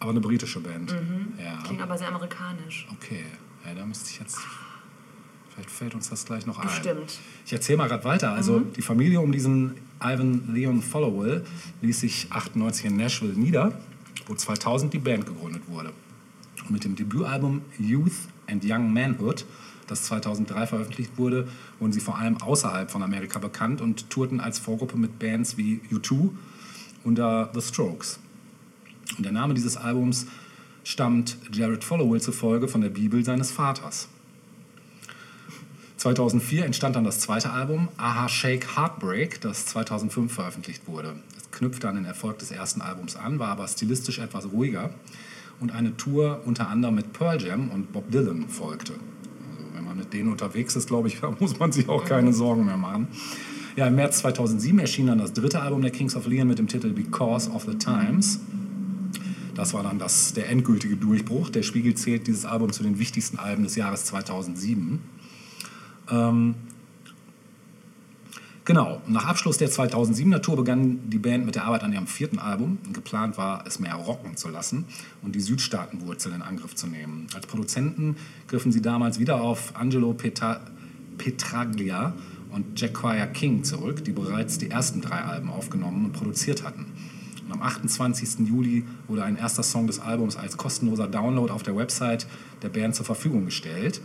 aber eine britische Band. Mhm. Ja. Klingt aber sehr amerikanisch. Okay, ja, da müsste ich jetzt. Vielleicht fällt uns das gleich noch ein. Bestimmt. Ich erzähle mal gerade weiter. Also, die Familie um diesen Ivan Leon Followell ließ sich 98 in Nashville nieder, wo 2000 die Band gegründet wurde. Und mit dem Debütalbum Youth and Young Manhood, das 2003 veröffentlicht wurde, wurden sie vor allem außerhalb von Amerika bekannt und tourten als Vorgruppe mit Bands wie U2 oder The Strokes. Und der Name dieses Albums stammt Jared Followell zufolge von der Bibel seines Vaters. 2004 entstand dann das zweite Album, Aha Shake Heartbreak, das 2005 veröffentlicht wurde. Es knüpfte an den Erfolg des ersten Albums an, war aber stilistisch etwas ruhiger und eine Tour unter anderem mit Pearl Jam und Bob Dylan folgte. Also wenn man mit denen unterwegs ist, glaube ich, da muss man sich auch keine Sorgen mehr machen. Ja, im März 2007 erschien dann das dritte Album der Kings of Leon mit dem Titel Because of the Times. Das war dann das, der endgültige Durchbruch. Der Spiegel zählt dieses Album zu den wichtigsten Alben des Jahres 2007. Ähm, genau, nach Abschluss der 2007er Tour begann die Band mit der Arbeit an ihrem vierten Album. Geplant war, es mehr rocken zu lassen und die Südstaatenwurzel in Angriff zu nehmen. Als Produzenten griffen sie damals wieder auf Angelo Peta Petraglia und Jacquia King zurück, die bereits die ersten drei Alben aufgenommen und produziert hatten. Und am 28. Juli wurde ein erster Song des Albums als kostenloser Download auf der Website der Band zur Verfügung gestellt.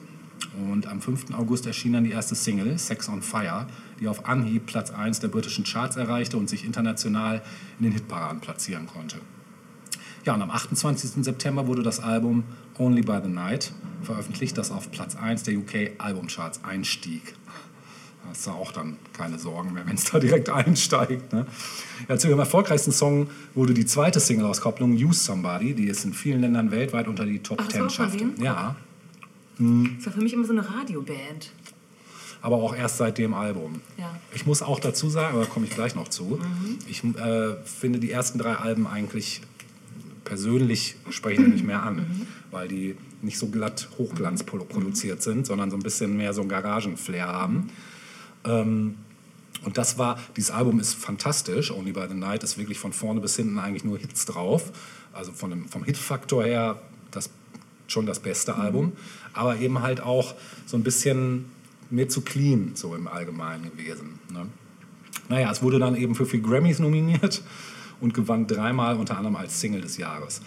Und am 5. August erschien dann die erste Single, Sex on Fire, die auf Anhieb Platz 1 der britischen Charts erreichte und sich international in den Hitparaden platzieren konnte. Ja, und am 28. September wurde das Album Only by the Night veröffentlicht, das auf Platz 1 der UK Albumcharts einstieg. hast du auch dann keine Sorgen mehr, wenn es da direkt einsteigt. Ne? Ja, zu ihrem erfolgreichsten Song wurde die zweite Single-Auskopplung Use Somebody, die es in vielen Ländern weltweit unter die Top Ach, Ten schaffte. Ja, Das war für mich immer so eine Radioband. Aber auch erst seit dem Album. Ja. Ich muss auch dazu sagen, aber da komme ich gleich noch zu, ich äh, finde die ersten drei Alben eigentlich persönlich sprechen nicht mehr an, weil die nicht so glatt Hochglanz pro- produziert sind, sondern so ein bisschen mehr so einen Garagenflair haben. Ähm, und das war, dieses Album ist fantastisch. Only by the Night ist wirklich von vorne bis hinten eigentlich nur Hits drauf. Also von dem, vom Hitfaktor her das, schon das beste Album. Aber eben halt auch so ein bisschen mir zu clean, so im Allgemeinen gewesen. Ne? Naja, es wurde dann eben für vier Grammys nominiert und gewann dreimal unter anderem als Single des Jahres.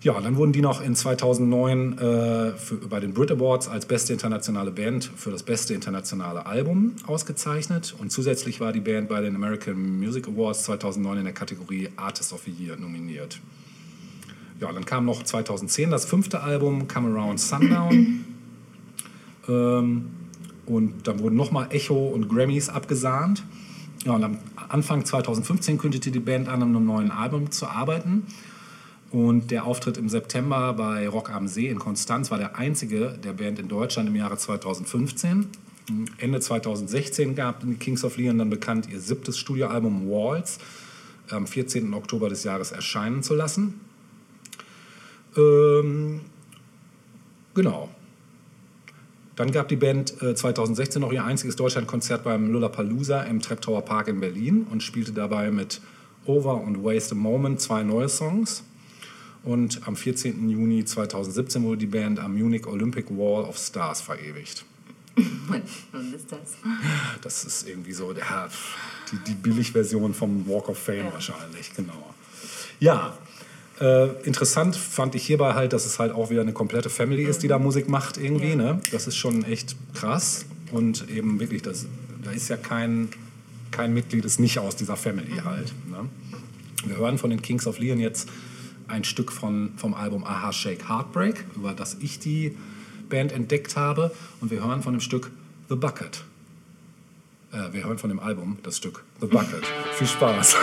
Ja, dann wurden die noch in 2009 äh, für, bei den Brit Awards als beste internationale Band für das beste internationale Album ausgezeichnet. Und zusätzlich war die Band bei den American Music Awards 2009 in der Kategorie Artist of the Year nominiert. Ja, dann kam noch 2010 das fünfte Album, Come Around Sundown. Ähm, und dann wurden nochmal Echo und Grammys abgesahnt. Ja, und am Anfang 2015 kündigte die Band an, an einem neuen Album zu arbeiten. Und der Auftritt im September bei Rock am See in Konstanz war der einzige der Band in Deutschland im Jahre 2015. Ende 2016 gab die Kings of Leon dann bekannt, ihr siebtes Studioalbum Walls am 14. Oktober des Jahres erscheinen zu lassen. Ähm, genau. Dann gab die Band äh, 2016 noch ihr einziges Deutschlandkonzert beim Lollapalooza im Treptower Park in Berlin und spielte dabei mit Over und Waste a Moment zwei neue Songs. Und am 14. Juni 2017 wurde die Band am Munich Olympic Wall of Stars verewigt. Und ist das? Das ist irgendwie so der, die, die Billigversion vom Walk of Fame Ja. wahrscheinlich, genau. Ja, äh, interessant fand ich hierbei halt, dass es halt auch wieder eine komplette Family ist, die da Musik macht irgendwie. Ja. Ne? Das ist schon echt krass. Und eben wirklich, das, da ist ja kein, kein Mitglied ist nicht aus dieser Family halt. Ne? Wir hören von den Kings of Leon jetzt ein Stück von, vom Album Aha Shake Heartbreak, über das ich die Band entdeckt habe. Und wir hören von dem Stück The Bucket. Äh, wir hören von dem Album das Stück The Bucket. Viel Spaß.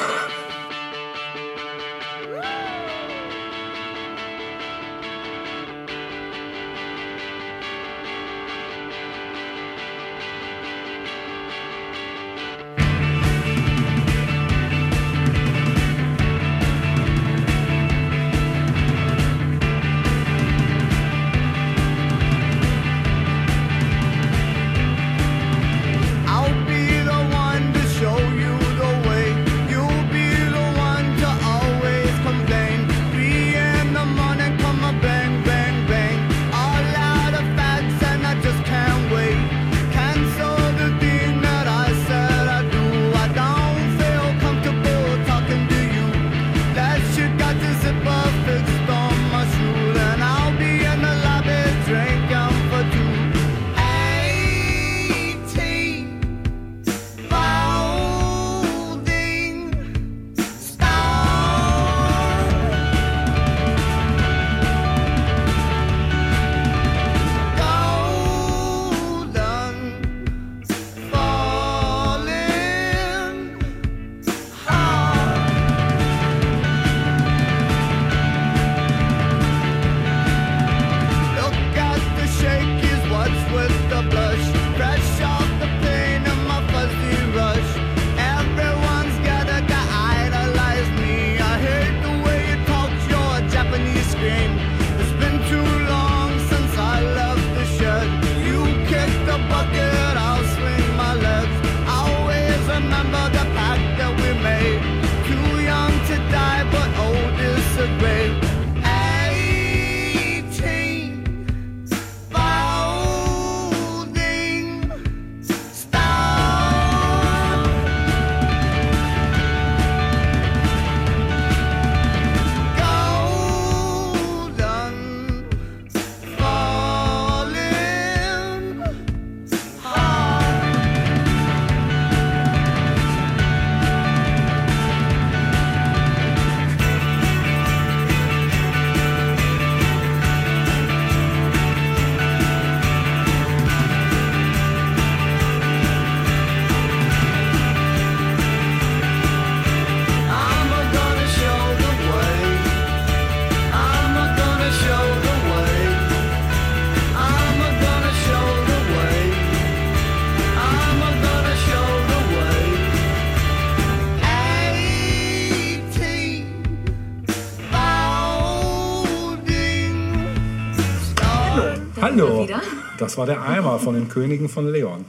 Das war der Eimer von den Königen von Leon.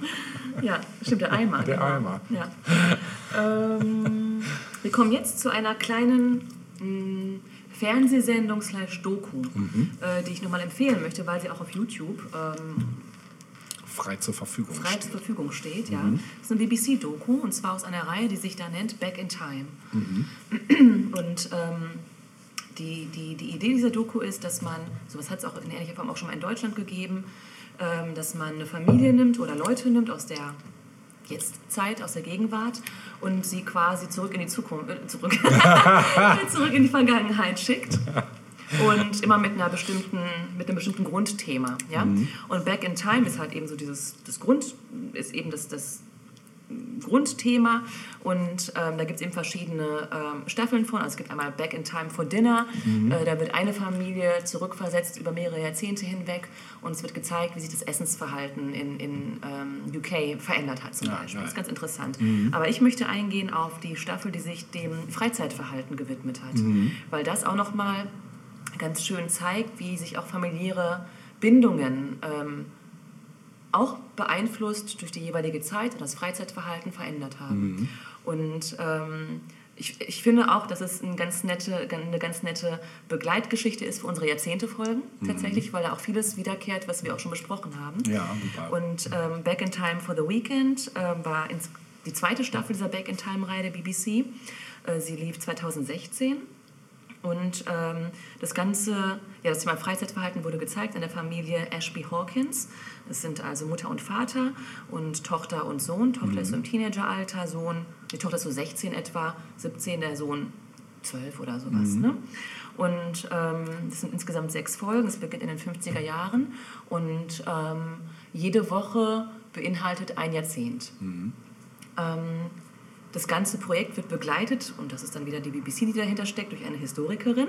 Ja, stimmt, der Eimer. Der genau. Eimer. Ja. ähm, wir kommen jetzt zu einer kleinen mh, Fernsehsendung slash Doku, Mhm. äh, die ich nochmal empfehlen möchte, weil sie auch auf YouTube ähm, Frei zur Verfügung. frei steht. zur Verfügung steht. Ja. Mhm. Das ist eine BBC-Doku und zwar aus einer Reihe, die sich da nennt Back in Time. Mhm. Und ähm, die, die, die Idee dieser Doku ist, dass man, sowas hat es auch in ähnlicher Form auch schon mal in Deutschland gegeben, ähm, dass man eine Familie nimmt oder Leute nimmt aus der Jetztzeit, aus der Gegenwart und sie quasi zurück in die Zukunft, äh, zurück, zurück in die Vergangenheit schickt. Und immer mit einer bestimmten, mit einem bestimmten Grundthema, ja. Und Back in Time ist halt eben so dieses, das Grund, ist eben das, das Grundthema und ähm, da gibt es eben verschiedene ähm, Staffeln von. Also es gibt einmal Back in Time for Dinner, äh, da wird eine Familie zurückversetzt über mehrere Jahrzehnte hinweg und es wird gezeigt, wie sich das Essensverhalten in, in ähm, UK verändert hat zum Ja, Beispiel. geil. Das ist ganz interessant. Aber ich möchte eingehen auf die Staffel, die sich dem Freizeitverhalten gewidmet hat, weil das auch nochmal ganz schön zeigt, wie sich auch familiäre Bindungen ähm, auch beeinflusst durch die jeweilige Zeit und das Freizeitverhalten verändert haben. Und ähm, ich, ich finde auch, dass es eine ganz, nette, eine ganz nette Begleitgeschichte ist für unsere Jahrzehnte-Folgen tatsächlich, weil da auch vieles wiederkehrt, was wir auch schon besprochen haben. Ja, super. Und ähm, Back in Time for the Weekend ähm, war ins, die zweite Staffel dieser Back in Time-Reihe der BBC. Äh, sie lief 2016. Und ähm, das Ganze, ja, das Thema Freizeitverhalten wurde gezeigt in der Familie Ashby Hawkins. Das sind also Mutter und Vater und Tochter und Sohn. Tochter ist so im Teenageralter, Sohn, die Tochter ist so 16 etwa, 17, der Sohn 12 oder sowas. Ne? Und ähm, das sind insgesamt sechs Folgen. Es beginnt in den 50er Jahren und ähm, jede Woche beinhaltet ein Jahrzehnt. Ähm, das ganze Projekt wird begleitet, und das ist dann wieder die BBC, die dahinter steckt, durch eine Historikerin,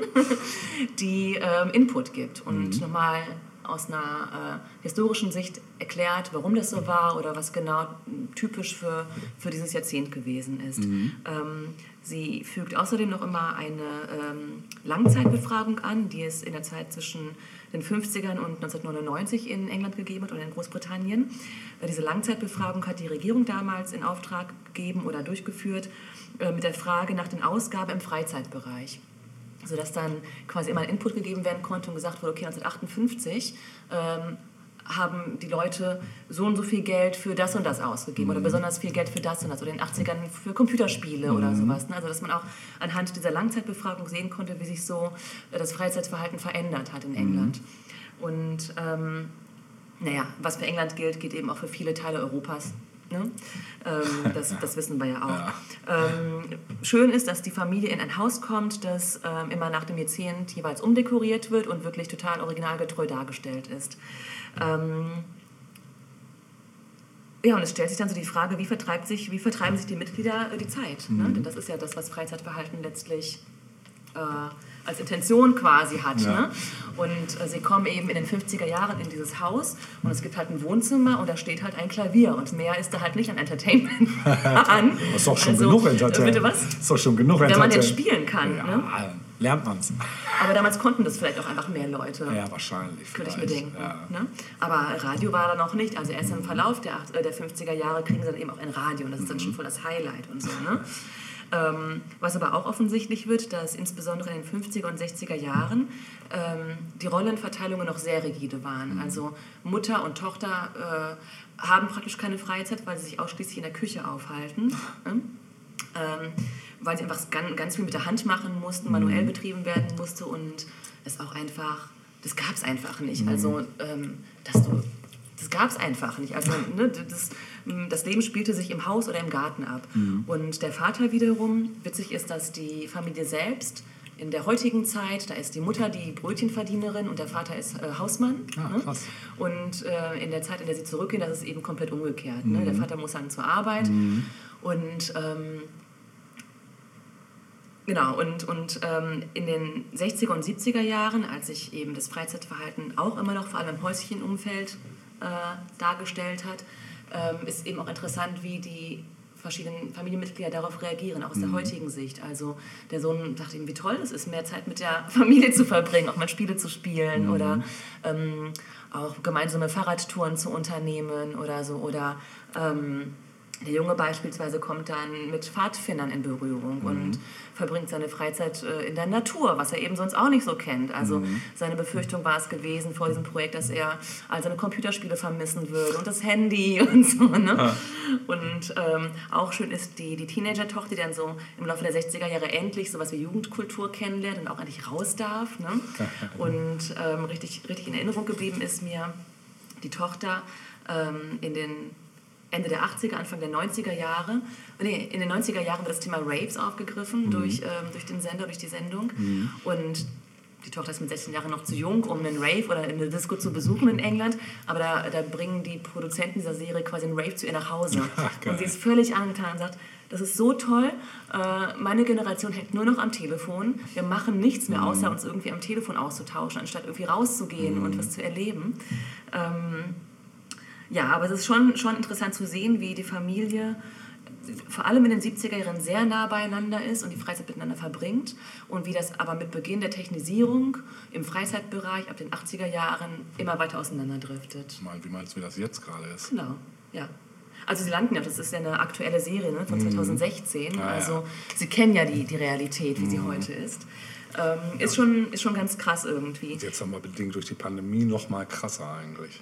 die ähm, Input gibt und nochmal aus einer äh, historischen Sicht erklärt, warum das so war oder was genau typisch für, für dieses Jahrzehnt gewesen ist. Ähm, sie fügt außerdem noch immer eine ähm, Langzeitbefragung an, die es in der Zeit zwischen den 50ern und 1999 in England gegeben hat oder in Großbritannien. Äh, Diese Langzeitbefragung hat die Regierung damals in Auftrag gegeben oder durchgeführt äh, mit der Frage nach den Ausgaben im Freizeitbereich sodass dann quasi immer ein Input gegeben werden konnte und gesagt wurde, okay, 1958 ähm, haben die Leute so und so viel Geld für das und das ausgegeben oder besonders viel Geld für das und das oder in den 80ern für Computerspiele oder sowas. Ne? Also dass man auch anhand dieser Langzeitbefragung sehen konnte, wie sich so äh, das Freizeitverhalten verändert hat in England. Und ähm, naja, was für England gilt, gilt eben auch für viele Teile Europas. Ne? Ähm, das, das wissen wir ja auch. Ähm, schön ist, dass die Familie in ein Haus kommt, das ähm, immer nach dem Jahrzehnt jeweils umdekoriert wird und wirklich total originalgetreu dargestellt ist. Ähm, ja, und es stellt sich dann so die Frage, wie, vertreibt sich, wie vertreiben sich die Mitglieder äh, die Zeit? Ne? Denn das ist ja das, was Freizeitverhalten letztlich äh, als Intention quasi hat. Ja. Ne? Und äh, sie kommen eben in den 50er Jahren in dieses Haus und es gibt halt ein Wohnzimmer und da steht halt ein Klavier und mehr ist da halt nicht an Entertainment an. Das ist doch schon Also, genug Entertainment. Bitte was? Das ist doch schon genug Wenn man Entertainment. denn spielen kann. Ja, Ne? lernt man's. Aber damals konnten das vielleicht auch einfach mehr Leute. Ja, wahrscheinlich. Könnte ich mir denken. Ja. Ne? Aber Radio war da noch nicht. Also erst im Verlauf der, acht- äh, der 50er Jahre kriegen sie dann eben auch ein Radio und das ist dann Mhm. schon voll das Highlight und so. Ne? Ähm, was aber auch offensichtlich wird, dass insbesondere in den 50er und 60er Jahren ähm, die Rollenverteilungen noch sehr rigide waren. Mhm. Also Mutter und Tochter äh, haben praktisch keine Freizeit, weil sie sich ausschließlich in der Küche aufhalten. Ne? ähm, weil sie einfach ganz, ganz viel mit der Hand machen mussten, manuell betrieben werden musste und es auch einfach, das gab es einfach nicht. Also, ähm, dass du, das gab es einfach nicht. Also, ne, das, das Leben spielte sich im Haus oder im Garten ab. Und der Vater wiederum, witzig ist, dass die Familie selbst in der heutigen Zeit, da ist die Mutter die Brötchenverdienerin und der Vater ist äh, Hausmann. Ah, ne? Und äh, in der Zeit, in der sie zurückgehen, das ist eben komplett umgekehrt. Ne? Der Vater muss dann zur Arbeit und ähm, Genau, und, und ähm, in den 60er und 70er Jahren, als sich eben das Freizeitverhalten auch immer noch vor allem im Häuschenumfeld äh, dargestellt hat, ähm, ist eben auch interessant, wie die verschiedenen Familienmitglieder darauf reagieren, auch aus der heutigen Sicht. Also der Sohn dachte ihm, wie toll es ist, mehr Zeit mit der Familie zu verbringen, auch mal Spiele zu spielen oder ähm, auch gemeinsame Fahrradtouren zu unternehmen oder so. Oder ähm, der Junge beispielsweise kommt dann mit Pfadfindern in Berührung und verbringt seine Freizeit äh, in der Natur, was er eben sonst auch nicht so kennt. Also seine Befürchtung war es gewesen vor diesem Projekt, dass er all seine Computerspiele vermissen würde und das Handy und so. Ne? Und ähm, auch schön ist die, die Teenager-Tochter, die dann so im Laufe der 60er Jahre endlich sowas wie Jugendkultur kennenlernt und auch endlich raus darf. Ne? Und ähm, richtig, richtig in Erinnerung geblieben ist mir die Tochter ähm, in den Ende der 80er, Anfang der 90er Jahre. Nee, in den 90er Jahren wird das Thema Raves aufgegriffen durch, ähm, durch den Sender, durch die Sendung. Und die Tochter ist mit 16 Jahren noch zu jung, um einen Rave oder eine Disco zu besuchen in England. Aber da, da bringen die Produzenten dieser Serie quasi einen Rave zu ihr nach Hause. Ach, und sie ist völlig angetan und sagt, das ist so toll. Äh, meine Generation hängt nur noch am Telefon. Wir machen nichts mehr, außer uns irgendwie am Telefon auszutauschen, anstatt irgendwie rauszugehen und was zu erleben. Ähm, ja, aber es ist schon, schon interessant zu sehen, wie die Familie vor allem in den 70er Jahren sehr nah beieinander ist und die Freizeit miteinander verbringt und wie das aber mit Beginn der Technisierung im Freizeitbereich ab den 80er Jahren immer weiter auseinanderdriftet. Mal, wie meinst du, wie das jetzt gerade ist? Genau, ja. Also sie landen ja, das ist ja eine aktuelle Serie ne, von 2016, Ah, ja. also sie kennen ja die, die Realität, wie sie heute ist. Ähm, ist, schon, ist schon ganz krass irgendwie. Jetzt haben wir bedingt durch die Pandemie noch mal krasser eigentlich.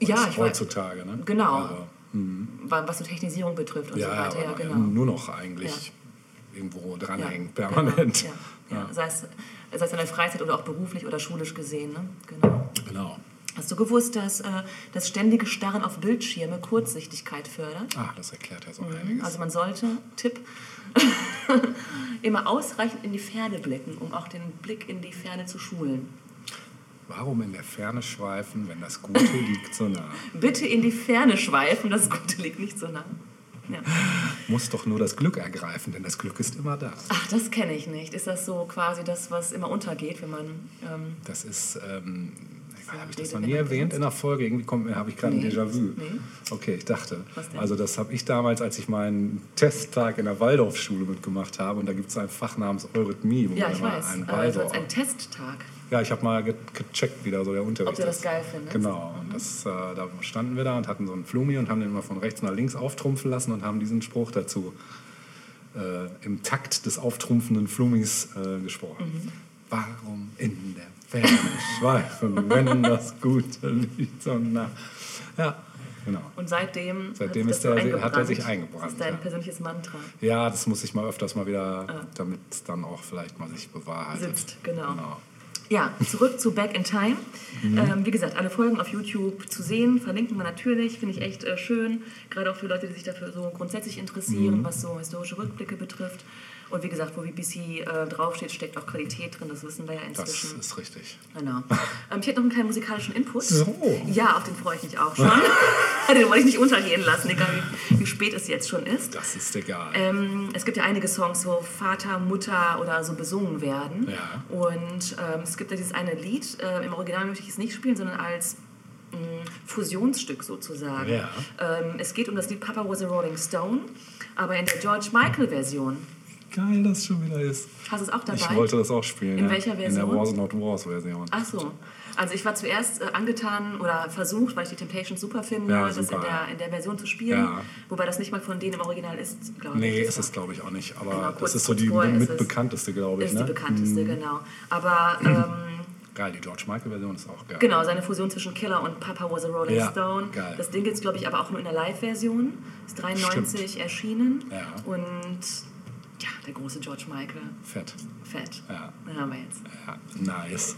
Ja, ich heutzutage, ne? Genau. Also, wa- was so Technisierung betrifft und ja, so ja, weiter. Ja, genau. nur noch eigentlich irgendwo dranhängen, Ja, permanent. Genau, ja, ja. Sei, es, sei es in der Freizeit oder auch beruflich oder schulisch gesehen. Ne? Genau. Genau. Hast du gewusst, dass äh, das ständige Starren auf Bildschirme Kurzsichtigkeit fördert? Ah, das erklärt ja so einiges. Also man sollte, Tipp, immer ausreichend in die Ferne blicken, um auch den Blick in die Ferne zu schulen. Warum in der Ferne schweifen, wenn das Gute liegt so nah? Bitte in die Ferne schweifen, das Gute liegt nicht so nah. Ja. Muss doch nur das Glück ergreifen, denn das Glück ist immer da. Ach, das kenne ich nicht. Ist das so quasi das, was immer untergeht, wenn man... Ähm, Das ist, ähm, habe ich das noch nie erwähnt in der Folge? Irgendwie kommt- habe ich gerade Nee. ein Déjà-vu. Nee. Okay, ich dachte. Also das habe ich damals, als ich meinen Testtag in der Waldorfschule mitgemacht habe. Und da gibt es ein Fach namens Eurythmie, wo ja, man ich weiß. einen Aber also als ein Testtag. Ja, ich habe mal ge gecheckt, wie da so der Unterricht Ob du das geil findest. Genau, und das, äh, da standen wir da und hatten so einen Flumi und haben den immer von rechts nach links auftrumpfen lassen und haben diesen Spruch dazu äh, im Takt des auftrumpfenden Flumis äh, gesprochen. Mhm. Warum in der Ferne schweifen, wenn das Gute liegt so nah? Ja, genau. Und seitdem, Seitdem hat das der- hat er sich Das eingebrannt, ist dein ja. persönliches Mantra. Ja, das muss ich mal öfters mal wieder, damit es dann auch vielleicht mal sich bewahrheitet. Sitzt, genau. genau. Ja, zurück zu Back in Time. Mhm. Ähm, wie gesagt, alle Folgen auf YouTube zu sehen, verlinken wir natürlich, finde ich echt äh, schön. Gerade auch für Leute, die sich dafür so grundsätzlich interessieren, Mhm. was so historische Rückblicke betrifft. Und wie gesagt, wo BBC äh, draufsteht, steckt auch Qualität drin, das wissen wir ja Das inzwischen. ist richtig. Genau. Ähm, ich hätte noch einen kleinen musikalischen Input. So. Ja, auf den freue ich mich auch schon. den wollte ich nicht untergehen lassen, egal wie, wie spät es jetzt schon ist. Das ist egal. Ähm, es gibt ja einige Songs, wo Vater, Mutter oder so besungen werden. Ja. Und ähm, es gibt ja dieses eine Lied, äh, im Original möchte ich es nicht spielen, sondern als mh, Fusionsstück sozusagen. Ja. Ähm, es geht um das Lied Papa Was a Rolling Stone, aber in der George Michael-Version. Geil, dass es schon wieder ist. Hast du es auch dabei? Ich wollte das auch spielen. In ja. welcher In der Version? Wars Not Wars Version. Ach so. Also ich war zuerst äh, angetan oder versucht, weil ich die Temptations super finde, Ja, das in der, in der Version zu spielen. Ja. Wobei das nicht mal von denen im Original ist, glaube ich. Nee, Das ist es glaube ich auch nicht. Aber Genau, kurz- das ist so die mitbekannteste, glaube ich. Ist ne? die bekannteste, genau. Aber ähm, Geil, die George Michael Version ist auch geil. genau, seine Fusion zwischen Killer und Papa Was a Rolling Ja, Stone. geil. Das Ding gibt es, glaube ich, aber auch nur in der Live-Version. Ist 93 erschienen. Ja. Und ja, der große George Michael. Fett. Fett. Ja. Den haben wir jetzt. Ja, nice.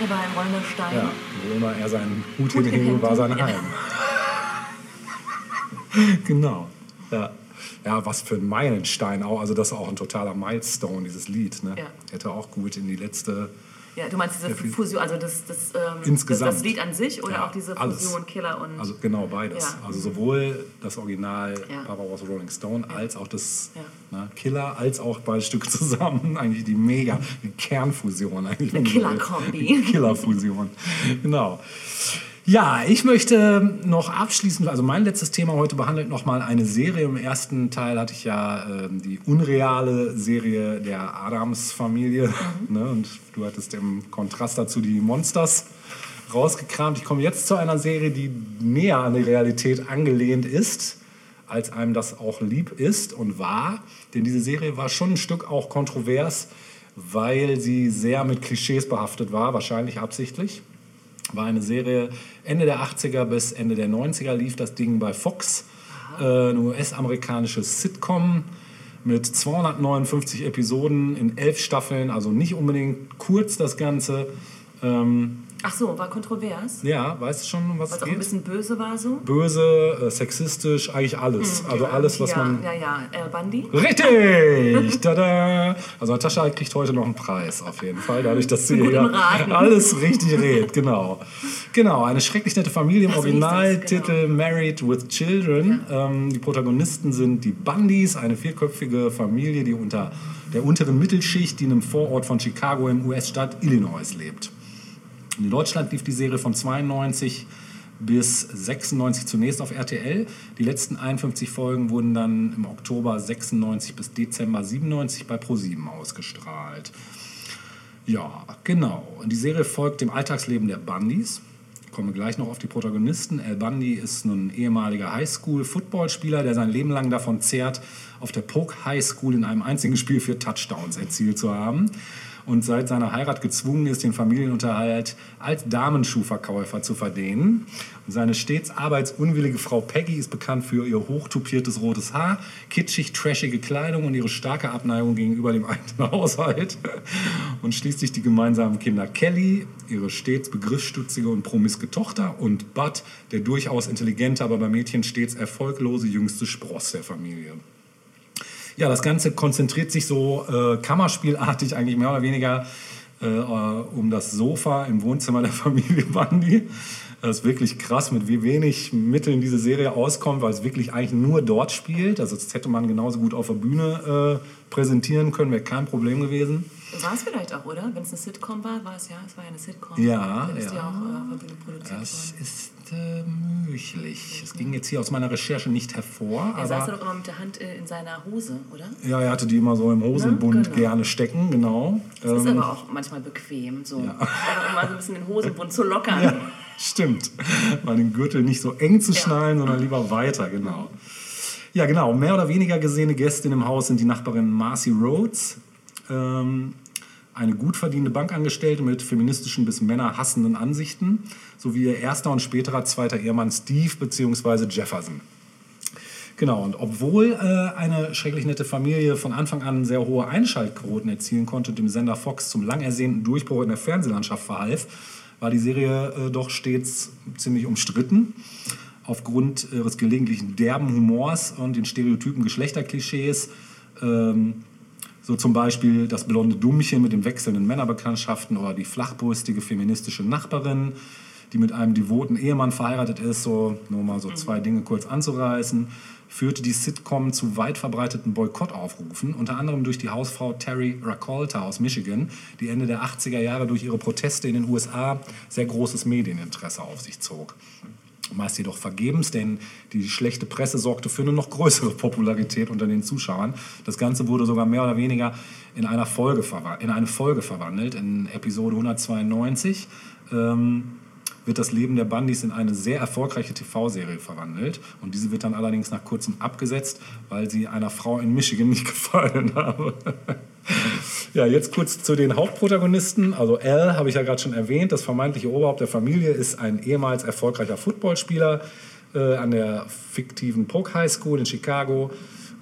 War ein rollender Stein. Ja, wo immer er seinen Hut hinhing, war sein. Heim. genau. Ja. ja, was für ein Meilenstein auch. Also das ist auch ein totaler Milestone, dieses Lied. Ne? Ja. Hätte auch gut in die letzte... Ja, du meinst diese Fusion, also das, das, ähm, Insgesamt. das, das Lied an sich oder Ja, auch diese alles. Fusion, Killer und. Also genau beides. Ja. Also sowohl das Original Ja. Papa was a Rolling Stone als auch das ne, Killer, als auch beide Stücke zusammen. Eigentlich die mega, die Kernfusion eigentlich. Eine Killer-Kombi. Killerfusion. Genau. Ja, ich möchte noch abschließend, also mein letztes Thema heute behandelt nochmal eine Serie. Im ersten Teil hatte ich ja ähm, die unreale Serie der Adams-Familie. Ne? Und du hattest im Kontrast dazu die Monsters rausgekramt. Ich komme jetzt zu einer Serie, die näher an die Realität angelehnt ist, als einem das auch lieb ist und war. Denn diese Serie war schon ein Stück auch kontrovers, weil sie sehr mit Klischees behaftet war, wahrscheinlich absichtlich. War eine Serie Ende der 80er bis Ende der 90er lief das Ding bei Fox. Äh, eine US-amerikanische Sitcom mit 259 Episoden in elf Staffeln, also nicht unbedingt kurz das Ganze. Ähm, Ach so, war kontrovers. ja, weißt du schon, um was Was es auch ein geht? bisschen böse war so. Böse, äh, sexistisch, eigentlich alles. Also alles, was ja, man... Ja, ja, Al Bundy. Richtig! Tada! Also Natascha kriegt heute noch einen Preis auf jeden Fall, dadurch, dass sie hier alles richtig redet. Genau. Genau, eine schrecklich nette Familie im Originaltitel genau. Married with Children. Ähm, die Protagonisten sind die Bundys, eine vierköpfige Familie, die unter der unteren Mittelschicht, die in einem Vorort von Chicago im US-Staat Illinois lebt. In Deutschland lief die Serie von 92 bis 96 zunächst auf RTL. Die letzten 51 Folgen wurden dann im Oktober 96 bis Dezember 97 bei ProSieben ausgestrahlt. Ja, genau. Und die Serie folgt dem Alltagsleben der Bundys. Ich komme gleich noch auf die Protagonisten. Al Bundy ist ein ehemaliger Highschool-Footballspieler, der sein Leben lang davon zehrt, auf der Polk High School in einem einzigen Spiel vier Touchdowns erzielt zu haben. Und seit seiner Heirat gezwungen ist, den Familienunterhalt als Damenschuhverkäufer zu verdienen. Und seine stets arbeitsunwillige Frau Peggy ist bekannt für ihr hochtupiertes rotes Haar, kitschig trashige Kleidung und ihre starke Abneigung gegenüber dem eigenen Haushalt. Und schließlich die gemeinsamen Kinder Kelly, ihre stets begriffsstutzige und promiske Tochter und Bud, der durchaus intelligente, aber bei Mädchen stets erfolglose jüngste Spross der Familie. Ja, das Ganze konzentriert sich so äh, kammerspielartig eigentlich mehr oder weniger äh, um das Sofa im Wohnzimmer der Familie Bundy. Das ist wirklich krass, mit wie wenig Mitteln diese Serie auskommt, weil es wirklich eigentlich nur dort spielt. Also das hätte man genauso gut auf der Bühne äh, präsentieren können, wäre kein Problem gewesen. War es vielleicht auch, oder? Wenn es eine Sitcom war, war es ja, es war ja eine Sitcom. Ja, Dann ist ja. auch äh, produziert Das worden. ist äh, möglich. Es ging jetzt hier aus meiner Recherche nicht hervor, Er saß ja doch immer mit der Hand äh, in seiner Hose, oder? ja, er hatte die immer so im Hosenbund genau. gerne stecken, genau. Das ist Ähm, aber auch manchmal bequem, so. Einfach immer so ein bisschen den Hosenbund zu lockern. Ja, stimmt. Mal den Gürtel nicht so eng zu Ja. schnallen, sondern lieber weiter, genau. Ja, genau. Mehr oder weniger gesehene Gäste im Haus sind die Nachbarin Marcy Rhodes. Ähm, eine gut verdienende Bankangestellte mit feministischen bis männerhassenden Ansichten, sowie ihr erster und späterer zweiter Ehemann Steve bzw. Jefferson. Genau, und obwohl äh, eine schrecklich nette Familie von Anfang an sehr hohe Einschaltquoten erzielen konnte und dem Sender Fox zum lang ersehnten Durchbruch in der Fernsehlandschaft verhalf, war die Serie äh, doch stets ziemlich umstritten. Aufgrund ihres gelegentlichen derben Humors und den stereotypen Geschlechterklischees. Ähm, so zum Beispiel das blonde Dummchen mit den wechselnden Männerbekanntschaften oder die flachbrüstige feministische Nachbarin, die mit einem devoten Ehemann verheiratet ist, so nur mal so zwei Dinge kurz anzureißen, führte die Sitcom zu weit verbreiteten Boykottaufrufen, unter anderem durch die Hausfrau Terry Raccolta aus Michigan, die Ende der 80er Jahre durch ihre Proteste in den USA sehr großes Medieninteresse auf sich zog. Meist jedoch vergebens, denn die schlechte Presse sorgte für eine noch größere Popularität unter den Zuschauern. Das Ganze wurde sogar mehr oder weniger in, einer Folge in eine Folge verwandelt. In Episode 192 ähm, wird das Leben der Bundys in eine sehr erfolgreiche TV-Serie verwandelt. Und diese wird dann allerdings nach kurzem abgesetzt, weil sie einer Frau in Michigan nicht gefallen habe. Ja, jetzt kurz zu den Hauptprotagonisten. Also Al habe ich ja gerade schon erwähnt. Das vermeintliche Oberhaupt der Familie ist ein ehemals erfolgreicher Footballspieler äh, an der fiktiven Polk High School in Chicago.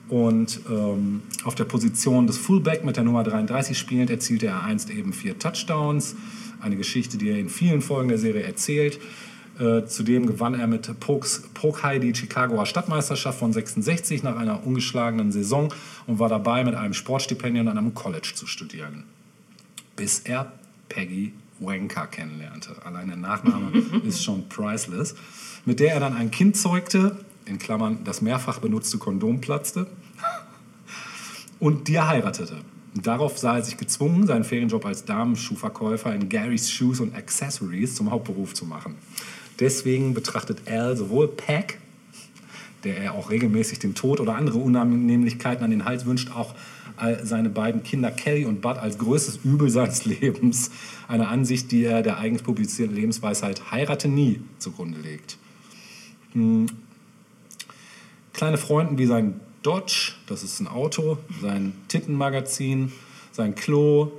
Und ähm, auf der Position des Fullback mit der Nummer 33 spielend erzielte er einst eben vier Touchdowns. Eine Geschichte, die er in vielen Folgen der Serie erzählt. Äh, zudem gewann er mit Pokes, Pokhai die Chicagoer Stadtmeisterschaft von 66 nach einer ungeschlagenen Saison und war dabei, mit einem Sportstipendium an einem College zu studieren. Bis er Peggy Wanker kennenlernte. Allein der Nachname ist schon priceless. Mit der er dann ein Kind zeugte, in Klammern das mehrfach benutzte Kondom platzte und die er heiratete. Darauf sah er sich gezwungen, seinen Ferienjob als Damenschuhverkäufer in Gary's Shoes und Accessories zum Hauptberuf zu machen. Deswegen betrachtet Al sowohl Peck, der er auch regelmäßig den Tod oder andere Unannehmlichkeiten an den Hals wünscht, auch seine beiden Kinder Kelly und Bud als größtes Übel seines Lebens. Eine Ansicht, die er der eigens publizierten Lebensweisheit Heirate nie zugrunde legt. Hm. Kleine Freunden wie sein Dodge, das ist ein Auto, sein Tittenmagazin, sein Klo,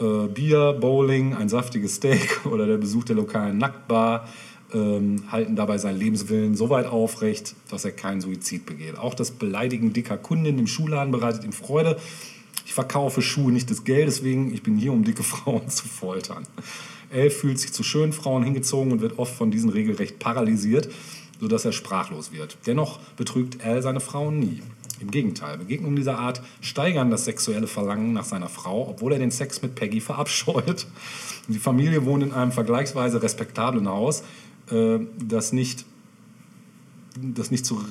äh, Bier, Bowling, ein saftiges Steak oder der Besuch der lokalen Nacktbar ähm, halten dabei seinen Lebenswillen so weit aufrecht, dass er keinen Suizid begeht. Auch das Beleidigen dicker Kunden im Schuhladen bereitet ihm Freude. Ich verkaufe Schuhe nicht des Geldes wegen, ich bin hier, um dicke Frauen zu foltern. Elle fühlt sich zu schönen Frauen hingezogen und wird oft von diesen regelrecht paralysiert, sodass er sprachlos wird. Dennoch betrügt Elle seine Frauen nie. Im Gegenteil, Begegnungen dieser Art steigern das sexuelle Verlangen nach seiner Frau, obwohl er den Sex mit Peggy verabscheut. Die Familie wohnt in einem vergleichsweise respektablen Haus, äh, das nicht, das nicht zu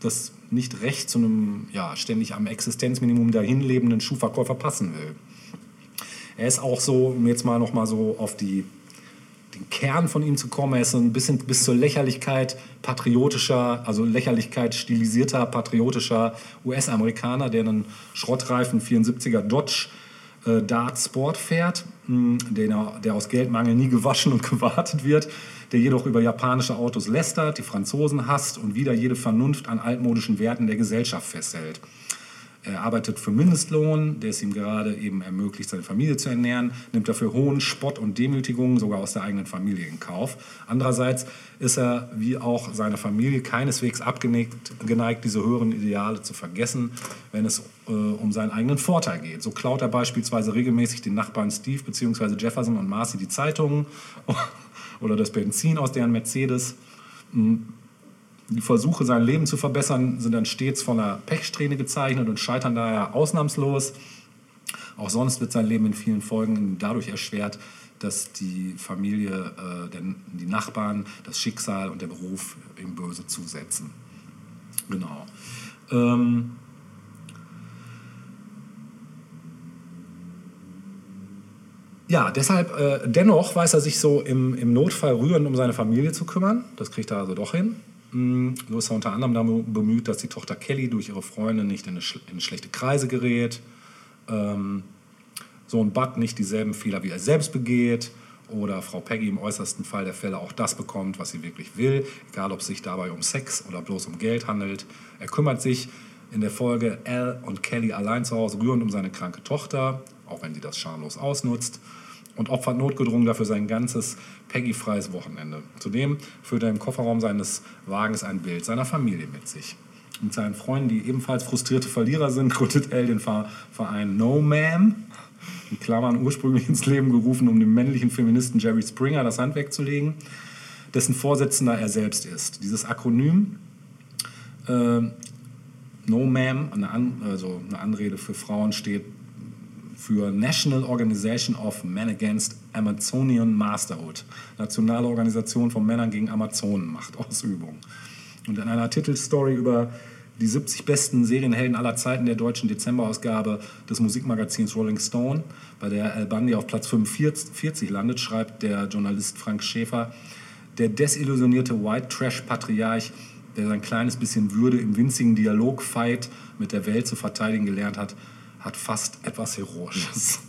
das nicht recht zu einem ja, ständig am Existenzminimum dahin lebenden Schuhverkäufer passen will. Er ist auch so, um jetzt mal noch mal so auf die, den Kern von ihm zu kommen, er ist so ein bisschen bis zur Lächerlichkeit patriotischer, also Lächerlichkeit stilisierter, patriotischer US-Amerikaner, der einen Schrottreifen 74er Dodge äh, Dart Sport fährt, mh, den er, der aus Geldmangel nie gewaschen und gewartet wird der jedoch über japanische Autos lästert, die Franzosen hasst und wieder jede Vernunft an altmodischen Werten der Gesellschaft festhält. Er arbeitet für Mindestlohn, der es ihm gerade eben ermöglicht, seine Familie zu ernähren, nimmt dafür hohen Spott und Demütigungen sogar aus der eigenen Familie in Kauf. Andererseits ist er, wie auch seine Familie, keineswegs abgeneigt, geneigt, diese höheren Ideale zu vergessen, wenn es äh, um seinen eigenen Vorteil geht. So klaut er beispielsweise regelmäßig den Nachbarn Steve bzw. Jefferson und Marcy die Zeitungen oder das Benzin aus deren Mercedes. Die Versuche, sein Leben zu verbessern, sind dann stets von einer Pechsträhne gezeichnet und scheitern daher ausnahmslos. Auch sonst wird sein Leben in vielen Folgen dadurch erschwert, dass die Familie, äh, denn die Nachbarn, das Schicksal und der Beruf ihm böse zusetzen. Genau. Ähm, ja, deshalb, äh, dennoch weiß er sich so im, im Notfall rührend um seine Familie zu kümmern. Das kriegt er also doch hin. So ist er unter anderem darum bemüht, dass die Tochter Kelly durch ihre Freunde nicht in, eine, in schlechte Kreise gerät. Ähm, Sohn Bud nicht dieselben Fehler wie er selbst begeht. Oder Frau Peggy im äußersten Fall der Fälle auch das bekommt, was sie wirklich will. Egal, ob es sich dabei um Sex oder bloß um Geld handelt. Er kümmert sich in der Folge Al und Kelly allein zu Hause rührend um seine kranke Tochter, auch wenn sie das schamlos ausnutzt und opfert notgedrungen dafür sein ganzes Peggy-freies Wochenende. Zudem führt er im Kofferraum seines Wagens ein Bild seiner Familie mit sich. Mit seinen Freunden, die ebenfalls frustrierte Verlierer sind, gründet er den Ver- Verein No Ma'am, in Klammern ursprünglich ins Leben gerufen, um dem männlichen Feministen Jerry Springer das Handwerk zu legen, dessen Vorsitzender er selbst ist. Dieses Akronym äh, No Ma'am, eine, An also eine Anrede für Frauen, steht für National Organization of Men Against Amazonian Masterhood, nationale Organisation von Männern gegen Amazonenmachtausübung. Und in einer Titelstory über die 70 besten Serienhelden aller Zeiten der deutschen Dezemberausgabe des Musikmagazins Rolling Stone, bei der Al Bundy auf Platz 45 landet, schreibt der Journalist Frank Schäfer, der desillusionierte White Trash-Patriarch, der sein kleines bisschen Würde im winzigen Dialogfight mit der Welt zu verteidigen gelernt hat, hat fast etwas Heroisches.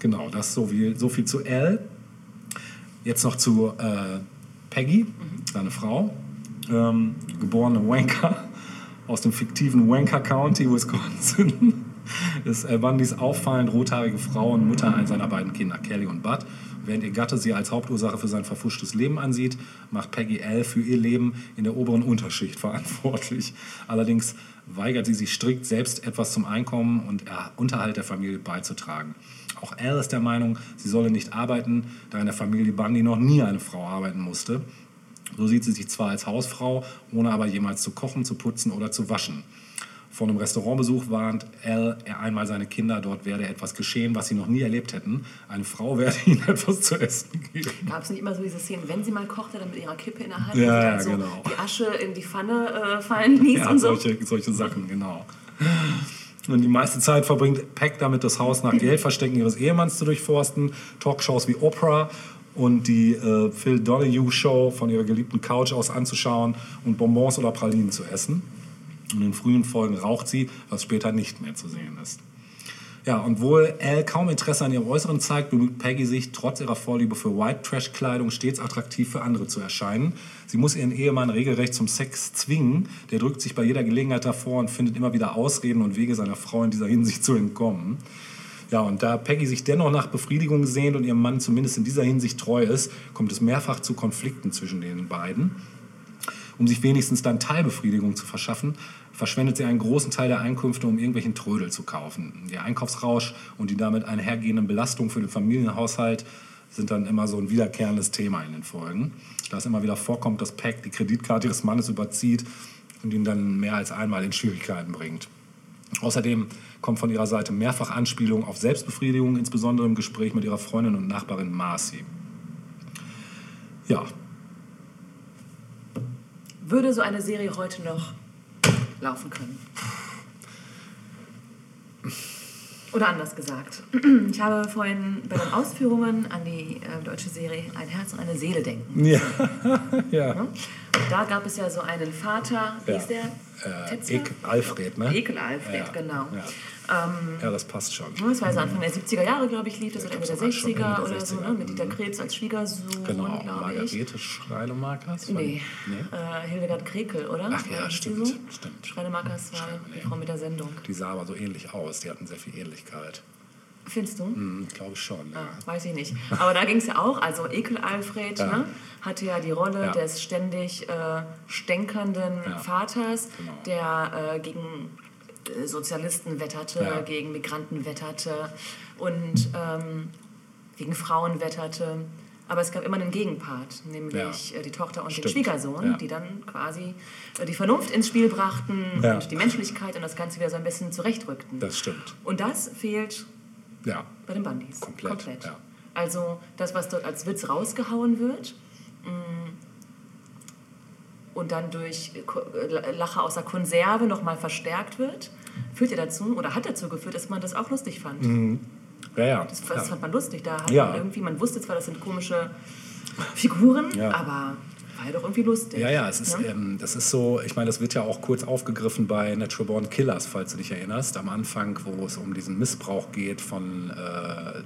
Genau, das so viel, so viel zu Al. Jetzt noch zu äh, Peggy, seine Frau, ähm, geborene Wanker aus dem fiktiven Wanker County, Wisconsin. Ist Al Bundys auffallend rothaarige Frau und Mutter eines seiner beiden Kinder, Kelly und Bud. Während ihr Gatte sie als Hauptursache für sein verfuschtes Leben ansieht, macht Peggy Al für ihr Leben in der oberen Unterschicht verantwortlich. Allerdings weigert sie sich strikt, selbst etwas zum Einkommen und Er- Unterhalt der Familie beizutragen. Auch Al ist der Meinung, sie solle nicht arbeiten, da in der Familie Bundy noch nie eine Frau arbeiten musste. So sieht sie sich zwar als Hausfrau, ohne aber jemals zu kochen, zu putzen oder zu waschen. Von einem Restaurantbesuch warnt Al er einmal seine Kinder, dort werde etwas geschehen, was sie noch nie erlebt hätten. Eine Frau werde ihnen etwas zu essen geben. Gab es nicht immer so diese Szenen, wenn sie mal kochte, dann mit ihrer Kippe in der Hand, Ja, ja, so genau. die Asche in die Pfanne äh, fallen ließ Ja, und so. solche, solche Sachen, genau. Und die meiste Zeit verbringt Peck damit, das Haus nach Geldverstecken ihres Ehemanns zu durchforsten, Talkshows wie Oprah und die äh, Phil Donahue Show von ihrer geliebten Couch aus anzuschauen und Bonbons oder Pralinen zu essen. Und in frühen Folgen raucht sie, was später nicht mehr zu sehen ist. Ja, und wohl Al kaum Interesse an ihrem Äußeren zeigt, bemüht Peggy sich, trotz ihrer Vorliebe für White Trash Kleidung stets attraktiv für andere zu erscheinen. Sie muss ihren Ehemann regelrecht zum Sex zwingen. Der drückt sich bei jeder Gelegenheit davor und findet immer wieder Ausreden und Wege seiner Frau in dieser Hinsicht zu entkommen. Ja, und da Peggy sich dennoch nach Befriedigung sehnt und ihrem Mann zumindest in dieser Hinsicht treu ist, kommt es mehrfach zu Konflikten zwischen den beiden. Um sich wenigstens dann Teilbefriedigung zu verschaffen, verschwendet sie einen großen Teil der Einkünfte, um irgendwelchen Trödel zu kaufen. Der Einkaufsrausch und die damit einhergehenden Belastungen für den Familienhaushalt sind dann immer so ein wiederkehrendes Thema in den Folgen. Da es immer wieder vorkommt, dass Peck die Kreditkarte ihres Mannes überzieht und ihn dann mehr als einmal in Schwierigkeiten bringt. Außerdem kommt von ihrer Seite mehrfach Anspielung auf Selbstbefriedigung, insbesondere im Gespräch mit ihrer Freundin und Nachbarin Marcy. Ja, Würde so eine Serie heute noch laufen können? Oder anders gesagt. Ich habe vorhin bei den Ausführungen an die äh, deutsche Serie Ein Herz und eine Seele denken. ja, ja. Und da gab es ja so einen Vater, wie Ja. ist der? Äh, Tetzler? Ek Alfred, ne? Ekel Alfred, Ja, genau. Ja. Ähm, ja, das passt schon. das war so Anfang der 70er Jahre, glaube ich, lief das, oder Ende der glaub, sogar schon 60er Ende der oder so, 60er. ne? mit Dieter Krebs als Schwiegersohn, Genau. Margarete Schreinemakers? Nee, nee. Äh, Hildegard Krekel, oder? Ach ja, stimmt, So? stimmt. Schreinemakers war Schreine- die. Frau mit der Sendung. Die sah aber so ähnlich aus. Die hatten sehr viel Ähnlichkeit. Findest du? Hm, glaube ich schon. Ja. Ah, weiß ich nicht. Aber da ging es ja auch, also Ekel Alfred Ja. ne, hatte ja die Rolle Ja. des ständig äh, stänkernden. Vaters, Genau. der äh, gegen äh, Sozialisten wetterte, gegen Migranten wetterte und ähm, gegen Frauen wetterte. Aber es gab immer einen Gegenpart, nämlich äh, die Tochter und Stimmt. den Schwiegersohn, die dann quasi äh, die Vernunft ins Spiel brachten und die Menschlichkeit und das Ganze wieder so ein bisschen zurechtrückten. Das stimmt. und das fehlt Ja, bei den Bundys. Komplett, ja. Also das, was dort als Witz rausgehauen wird mm, und dann durch Ko- äh, Lacher aus der Konserve nochmal verstärkt wird, führt ja dazu oder hat dazu geführt, dass man das auch lustig fand. ja, ja. Das, das ja. fand man lustig. Da hat man irgendwie, man wusste zwar, das sind komische Figuren, aber war ja doch irgendwie lustig. Ja, ja, es ist, Ne? ähm, das ist so, ich meine, das wird ja auch kurz aufgegriffen bei Natural Born Killers, falls du dich erinnerst, am Anfang, wo es um diesen Missbrauch geht von äh,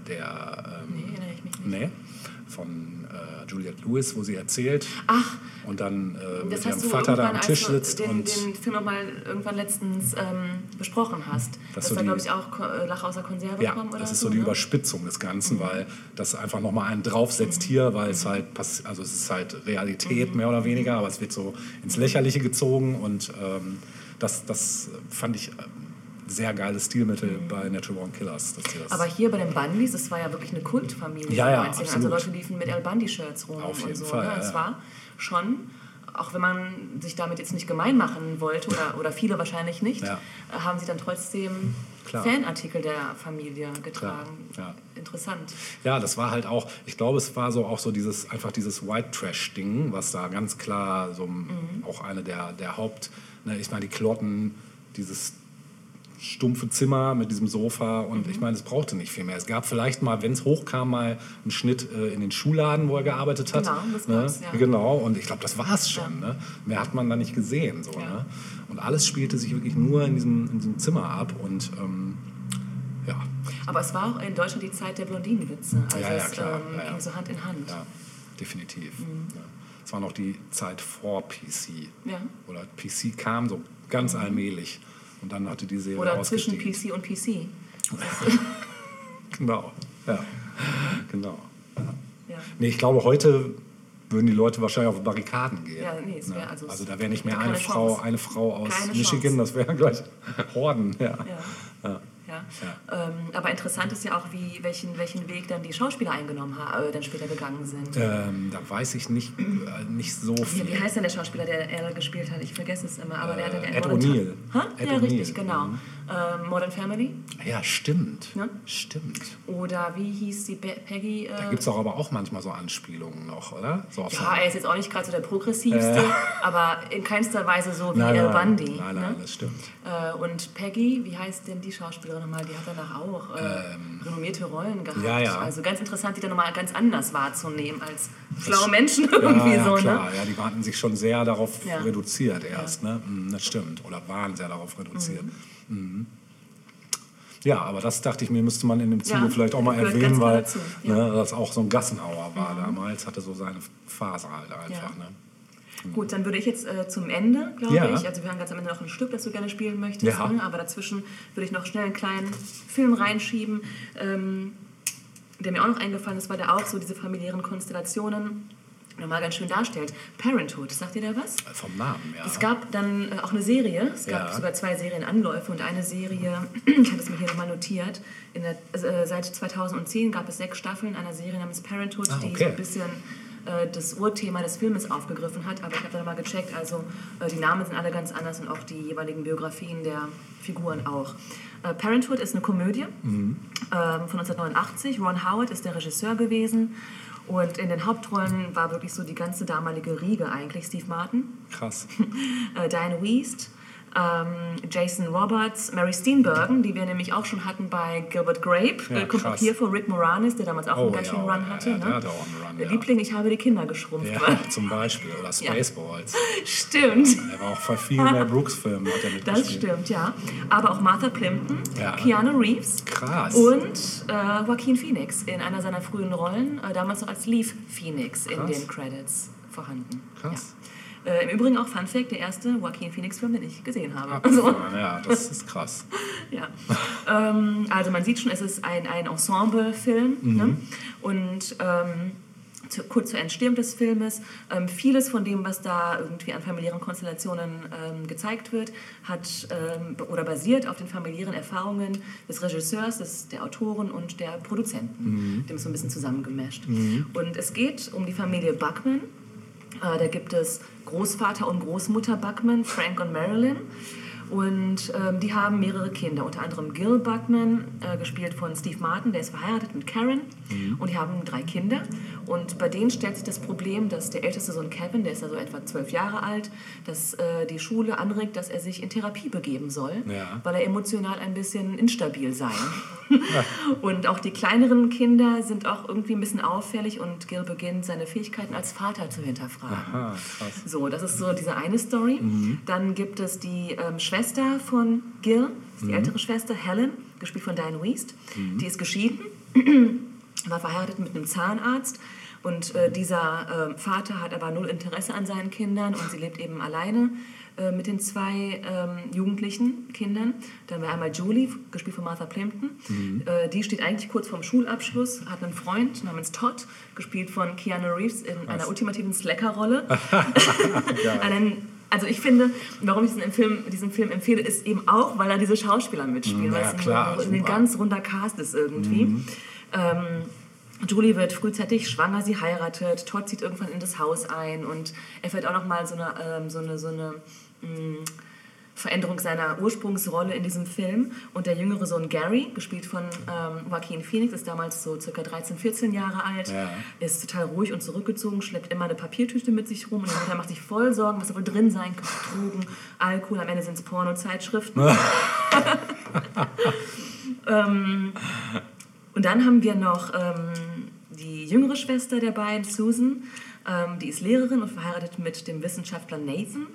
der, Nee, ähm, erinnere ich mich nicht. nee, von äh, Juliette Lewis, wo sie erzählt Ach, und dann äh, mit ihrem Vater da am Tisch sitzt den, und den Film nochmal irgendwann letztens ähm, besprochen hast. Das Dass so da, die- glaube ich, auch äh, Lacher aus der Konserve Ja, kommen oder das ist so. so die ne? Überspitzung des Ganzen, weil das einfach nochmal einen draufsetzt hier, weil es halt, also es ist halt Realität mehr oder weniger, aber es wird so ins Lächerliche gezogen und ähm, das, das fand ich äh, sehr geiles Stilmittel bei Natural Born Killers. Aber hier bei den Bundys, das war ja wirklich eine Kultfamilie. Ja, ja, in den 90ern. Also absolut. Leute liefen mit Al Bundy-Shirts rum Auf und jeden so. Fall, ne? ja, Es war schon, auch wenn man sich damit jetzt nicht gemein machen wollte, oder, oder viele wahrscheinlich nicht, Ja. haben sie dann trotzdem Klar. Fanartikel der Familie getragen. ja. Interessant. Ja, das war halt auch, ich glaube, es war so auch so dieses, einfach dieses White Trash-Ding, was da ganz klar so auch eine der, der Haupt, ne, ich meine, die Klotten, dieses stumpfe Zimmer mit diesem Sofa und ich meine, es brauchte nicht viel mehr. Es gab vielleicht mal, wenn es hochkam, mal einen Schnitt äh, in den Schuhladen, wo er gearbeitet hat. Genau, das ne? ja. Genau, und ich glaube, das war es schon. Ne? Mehr hat man da nicht gesehen. So, Ja. ne? Und alles spielte sich wirklich nur in diesem, in diesem Zimmer ab und ähm, ja, Aber es war auch in Deutschland die Zeit der Blondinenwitze. Also Ja, ja, es klar. ähm, Ja, ja. ging so Hand in Hand. Ja, definitiv. Mhm. Ja. Es war noch die Zeit vor PC. Ja. Oder PC kam so ganz allmählich. Und dann hatte die Serie Oder zwischen. PC und PC. Genau. Ja. genau. Ja. Nee, ich glaube, heute würden die Leute wahrscheinlich auf Barrikaden gehen. Ja, nee, es wär Ne? also- also da wäre nicht mehr eine Frau, eine Frau aus Michigan, das wären gleich Horden. Ja. Ja. Ja. Ja. Ähm, aber interessant ist ja auch, wie, welchen, welchen Weg dann die Schauspieler eingenommen haben, äh, dann später gegangen sind. Ähm, da weiß ich nicht, äh, nicht so viel. Wie, wie heißt denn der Schauspieler, der er gespielt hat? Ich vergesse es immer. Aber der hat dann Ed Modern O'Neill. Ed ja, richtig, genau. mhm. Ähm, Modern Family. Ja, stimmt. Ja. Stimmt. Oder wie hieß die Be Peggy? Äh, Da gibt es auch aber auch manchmal so Anspielungen noch, oder? So ja, seine- er ist jetzt auch nicht gerade so der progressivste, aber in keinster Weise so wie nein, nein, Bundy. Nein, ne? nein, das stimmt. Äh, und Peggy, wie heißt denn die Schauspielerin nochmal? Die hat danach auch äh, renommierte Rollen gehabt. Ähm. ja, ja. Also ganz interessant, die dann nochmal ganz anders wahrzunehmen als schlaue Menschen irgendwie ja, ja, so. klar. Ne? Ja, die hatten sich schon sehr darauf Ja. reduziert erst. Ne? Mm, Das stimmt. Oder waren sehr darauf reduziert. Mhm. Ja, aber das dachte ich mir, müsste man in dem Zuge vielleicht auch mal erwähnen, weil dazu. Mhm. ne, das auch so ein Gassenhauer war damals, hatte so seine Phase halt einfach. Ne? Gut, dann würde ich jetzt äh, zum Ende, glaube Ja. ich, also wir haben ganz am Ende noch ein Stück, das du gerne spielen möchtest, Ja. ne? aber dazwischen würde ich noch schnell einen kleinen Film reinschieben, ähm, der mir auch noch eingefallen ist, weil der auch so diese familiären Konstellationen nochmal ganz schön darstellt. Parenthood, sagt ihr da was? Vom Namen, ja. Es gab dann äh, auch eine Serie, es gab Ja. sogar zwei Serienanläufe und eine Serie, ich habe es mir hier nochmal notiert, in der, also, äh, seit 2010 gab es sechs Staffeln einer Serie namens Parenthood, Ah, die okay. so ein bisschen äh, das Urthema des Filmes aufgegriffen hat, aber ich habe da nochmal gecheckt, also äh, die Namen sind alle ganz anders und auch die jeweiligen Biografien der Figuren auch. Äh, Parenthood ist eine Komödie ähm, von 1989, Ron Howard ist der Regisseur gewesen. Und in den Hauptrollen war wirklich so die ganze damalige Riege eigentlich, Steve Martin, Krass. äh, Diane Wiest, ähm, Jason Roberts, Mary Steenburgen, die wir nämlich auch schon hatten bei Gilbert Grape. Ja, kommt auch hier vor Rick Moranis, der damals auch Oh, einen ganz ja, schönen Run hatte. ja, ne? der hatte auch einen Run, Der. Liebling, ich habe die Kinder geschrumpft. Ja, zum Beispiel. Oder Spaceballs. Stimmt. Er war auch bei vielen Mel Brooks-Filmen hat er mitgespielt. Das stimmt, ja. Aber auch Martha Plimpton. Keanu Reeves Krass. und äh, Joaquin Phoenix in einer seiner frühen Rollen, äh, damals noch als Leaf Phoenix in Krass. den Credits vorhanden. Krass. Äh, Im Übrigen auch Fun Fact, der erste Joaquin Phoenix-Film, den ich gesehen habe. Abgefahren, Ja, das ist krass. Ja. ähm, also man sieht schon, es ist ein, ein Ensemble-Film. Ne? Und ähm, zu, kurz zur Entstehung des Filmes, ähm, vieles von dem, was da irgendwie an familiären Konstellationen ähm, gezeigt wird, hat ähm, oder basiert auf den familiären Erfahrungen des Regisseurs, des, der Autoren und der Produzenten. Dem ist so ein bisschen zusammengemischt. Und es geht um die Familie Buckman. Äh, da gibt es Großvater und Großmutter Buckman, Frank und Marilyn. Und ähm, die haben mehrere Kinder, unter anderem Gil Buckman, äh, gespielt von Steve Martin, der ist verheiratet mit Karen. Und die haben drei Kinder. Und bei denen stellt sich das Problem, dass der älteste Sohn Kevin, der ist also etwa zwölf Jahre alt, dass äh, die Schule anregt, dass er sich in Therapie begeben soll, Ja. weil er emotional ein bisschen instabil sei. und auch die kleineren Kinder sind auch irgendwie ein bisschen auffällig und Gil beginnt seine Fähigkeiten als Vater zu hinterfragen. Ah, krass. So, das ist so diese eine Story. Dann gibt es die ähm, Schwester von Gil, die ältere Schwester, Helen, gespielt von Diane Wiest. Die ist geschieden, war verheiratet mit einem Zahnarzt. Und äh, dieser äh, Vater hat aber null Interesse an seinen Kindern und sie lebt eben alleine äh, mit den zwei ähm, jugendlichen Kindern. Dann wir einmal Julie, gespielt von Martha Plimpton. Äh, die steht eigentlich kurz vorm Schulabschluss, hat einen Freund namens Todd, gespielt von Keanu Reeves in einer ultimativen Slacker-Rolle. einen, also ich finde, warum ich diesen Film, diesen Film empfehle, ist eben auch, weil da diese Schauspieler mitspielen, Mm, weil ja, es ein, klar, ein super. ganz runder Cast ist irgendwie. Ähm, Julie wird frühzeitig schwanger, sie heiratet, Todd zieht irgendwann in das Haus ein und er fährt auch nochmal so eine, ähm, so eine, so eine mh, Veränderung seiner Ursprungsrolle in diesem Film. Und der jüngere Sohn Gary, gespielt von ähm, Joaquin Phoenix, ist damals so circa 13, 14 Jahre alt, Ja. ist total ruhig und zurückgezogen, schleppt immer eine Papiertüte mit sich rum und die Mutter macht sich voll Sorgen, was da wohl drin sein könnte. Drogen, Alkohol, am Ende sind es Pornozeitschriften. ähm, und dann haben wir noch ähm, die jüngere Schwester der beiden, Susan. Ähm, die ist Lehrerin und verheiratet mit dem Wissenschaftler Nathan.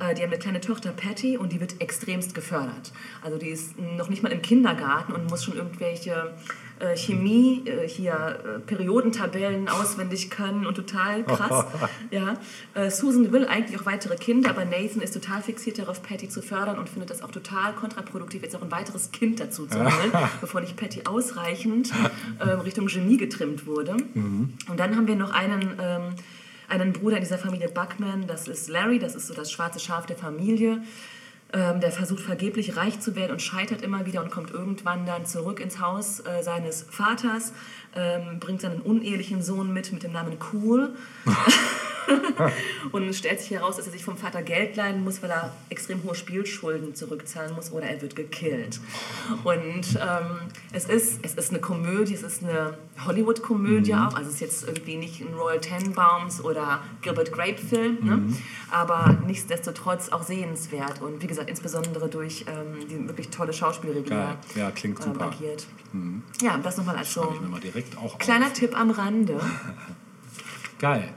Äh, die haben eine kleine Tochter Patty und die wird extremst gefördert. Also die ist noch nicht mal im Kindergarten und muss schon irgendwelche äh, Chemie, äh, hier Periodentabellen auswendig können und total krass. ja. Susan will eigentlich auch weitere Kinder, aber Nathan ist total fixiert darauf, Patty zu fördern und findet das auch total kontraproduktiv, jetzt auch ein weiteres Kind dazu zu holen, bevor nicht Patty ausreichend äh, Richtung Genie getrimmt wurde. Und dann haben wir noch einen, ähm, einen Bruder in dieser Familie Buckman, das ist Larry, das ist so das schwarze Schaf der Familie. Ähm, der versucht vergeblich reich zu werden und scheitert immer wieder und kommt irgendwann dann zurück ins Haus äh, seines Vaters, ähm, bringt seinen unehelichen Sohn mit mit dem Namen Cool. und stellt sich heraus, dass er sich vom Vater Geld leihen muss, weil er extrem hohe Spielschulden zurückzahlen muss oder er wird gekillt. Und ähm, es, ist, es ist eine Komödie, es ist eine Hollywood-Komödie auch, also es ist jetzt irgendwie nicht ein Royal Tenenbaums oder Gilbert Grape-Film, ne? aber nichtsdestotrotz auch sehenswert und wie gesagt, insbesondere durch ähm, die wirklich tolle Schauspielregie. Ja, klingt äh, super. markiert. Ja, das nochmal als so Direkt auch kleiner auf. Tipp am Rande. Geil.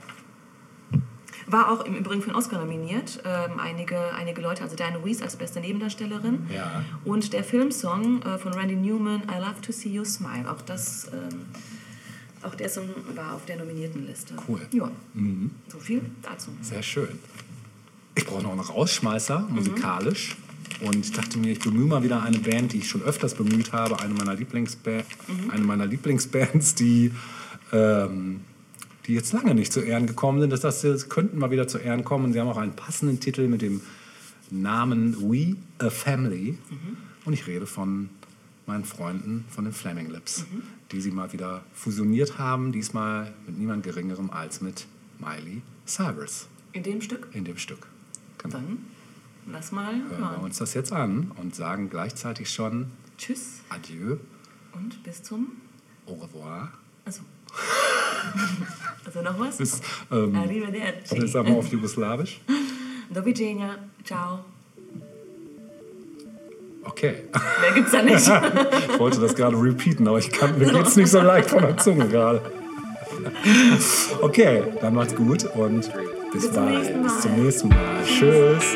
War auch im Übrigen für einen Oscar nominiert. Ähm, einige, einige Leute, also Diane Weiss als beste Nebendarstellerin. Ja. Und der Filmsong äh, von Randy Newman, I Love to See You Smile. Auch, das, ähm, auch der Song war auf der nominierten Liste. Cool. Ja, so viel dazu. Sehr schön. Ich brauche noch einen Rausschmeißer, musikalisch. Und ich dachte mir, ich bemühe mal wieder eine Band, die ich schon öfters bemüht habe. Eine meiner, Lieblingsba eine meiner Lieblingsbands, die, ähm, die jetzt lange nicht zu Ehren gekommen sind. Das, das, das könnten mal wieder zu Ehren kommen. Sie haben auch einen passenden Titel mit dem Namen We a Family. Und ich rede von meinen Freunden von den Flaming Lips, die sie mal wieder fusioniert haben. Diesmal mit niemand Geringerem als mit Miley Cyrus In dem Stück, in dem Stück. Genau. dann lass mal Hören wir hören. uns das jetzt an und sagen gleichzeitig schon Tschüss Adieu, und bis zum. au revoir. Also. also noch was? Bis, ähm, Arrivederci. ich sag mal auf Jugoslawisch. Do widzenia. Ciao. Okay, Mehr gibt's da nicht. ich wollte das gerade repeaten, aber ich kann, mir geht's nicht so leicht von der Zunge gerade. Okay, dann macht's gut und bis, Bis zum bald. Bis zum nächsten Mal. Tschüss.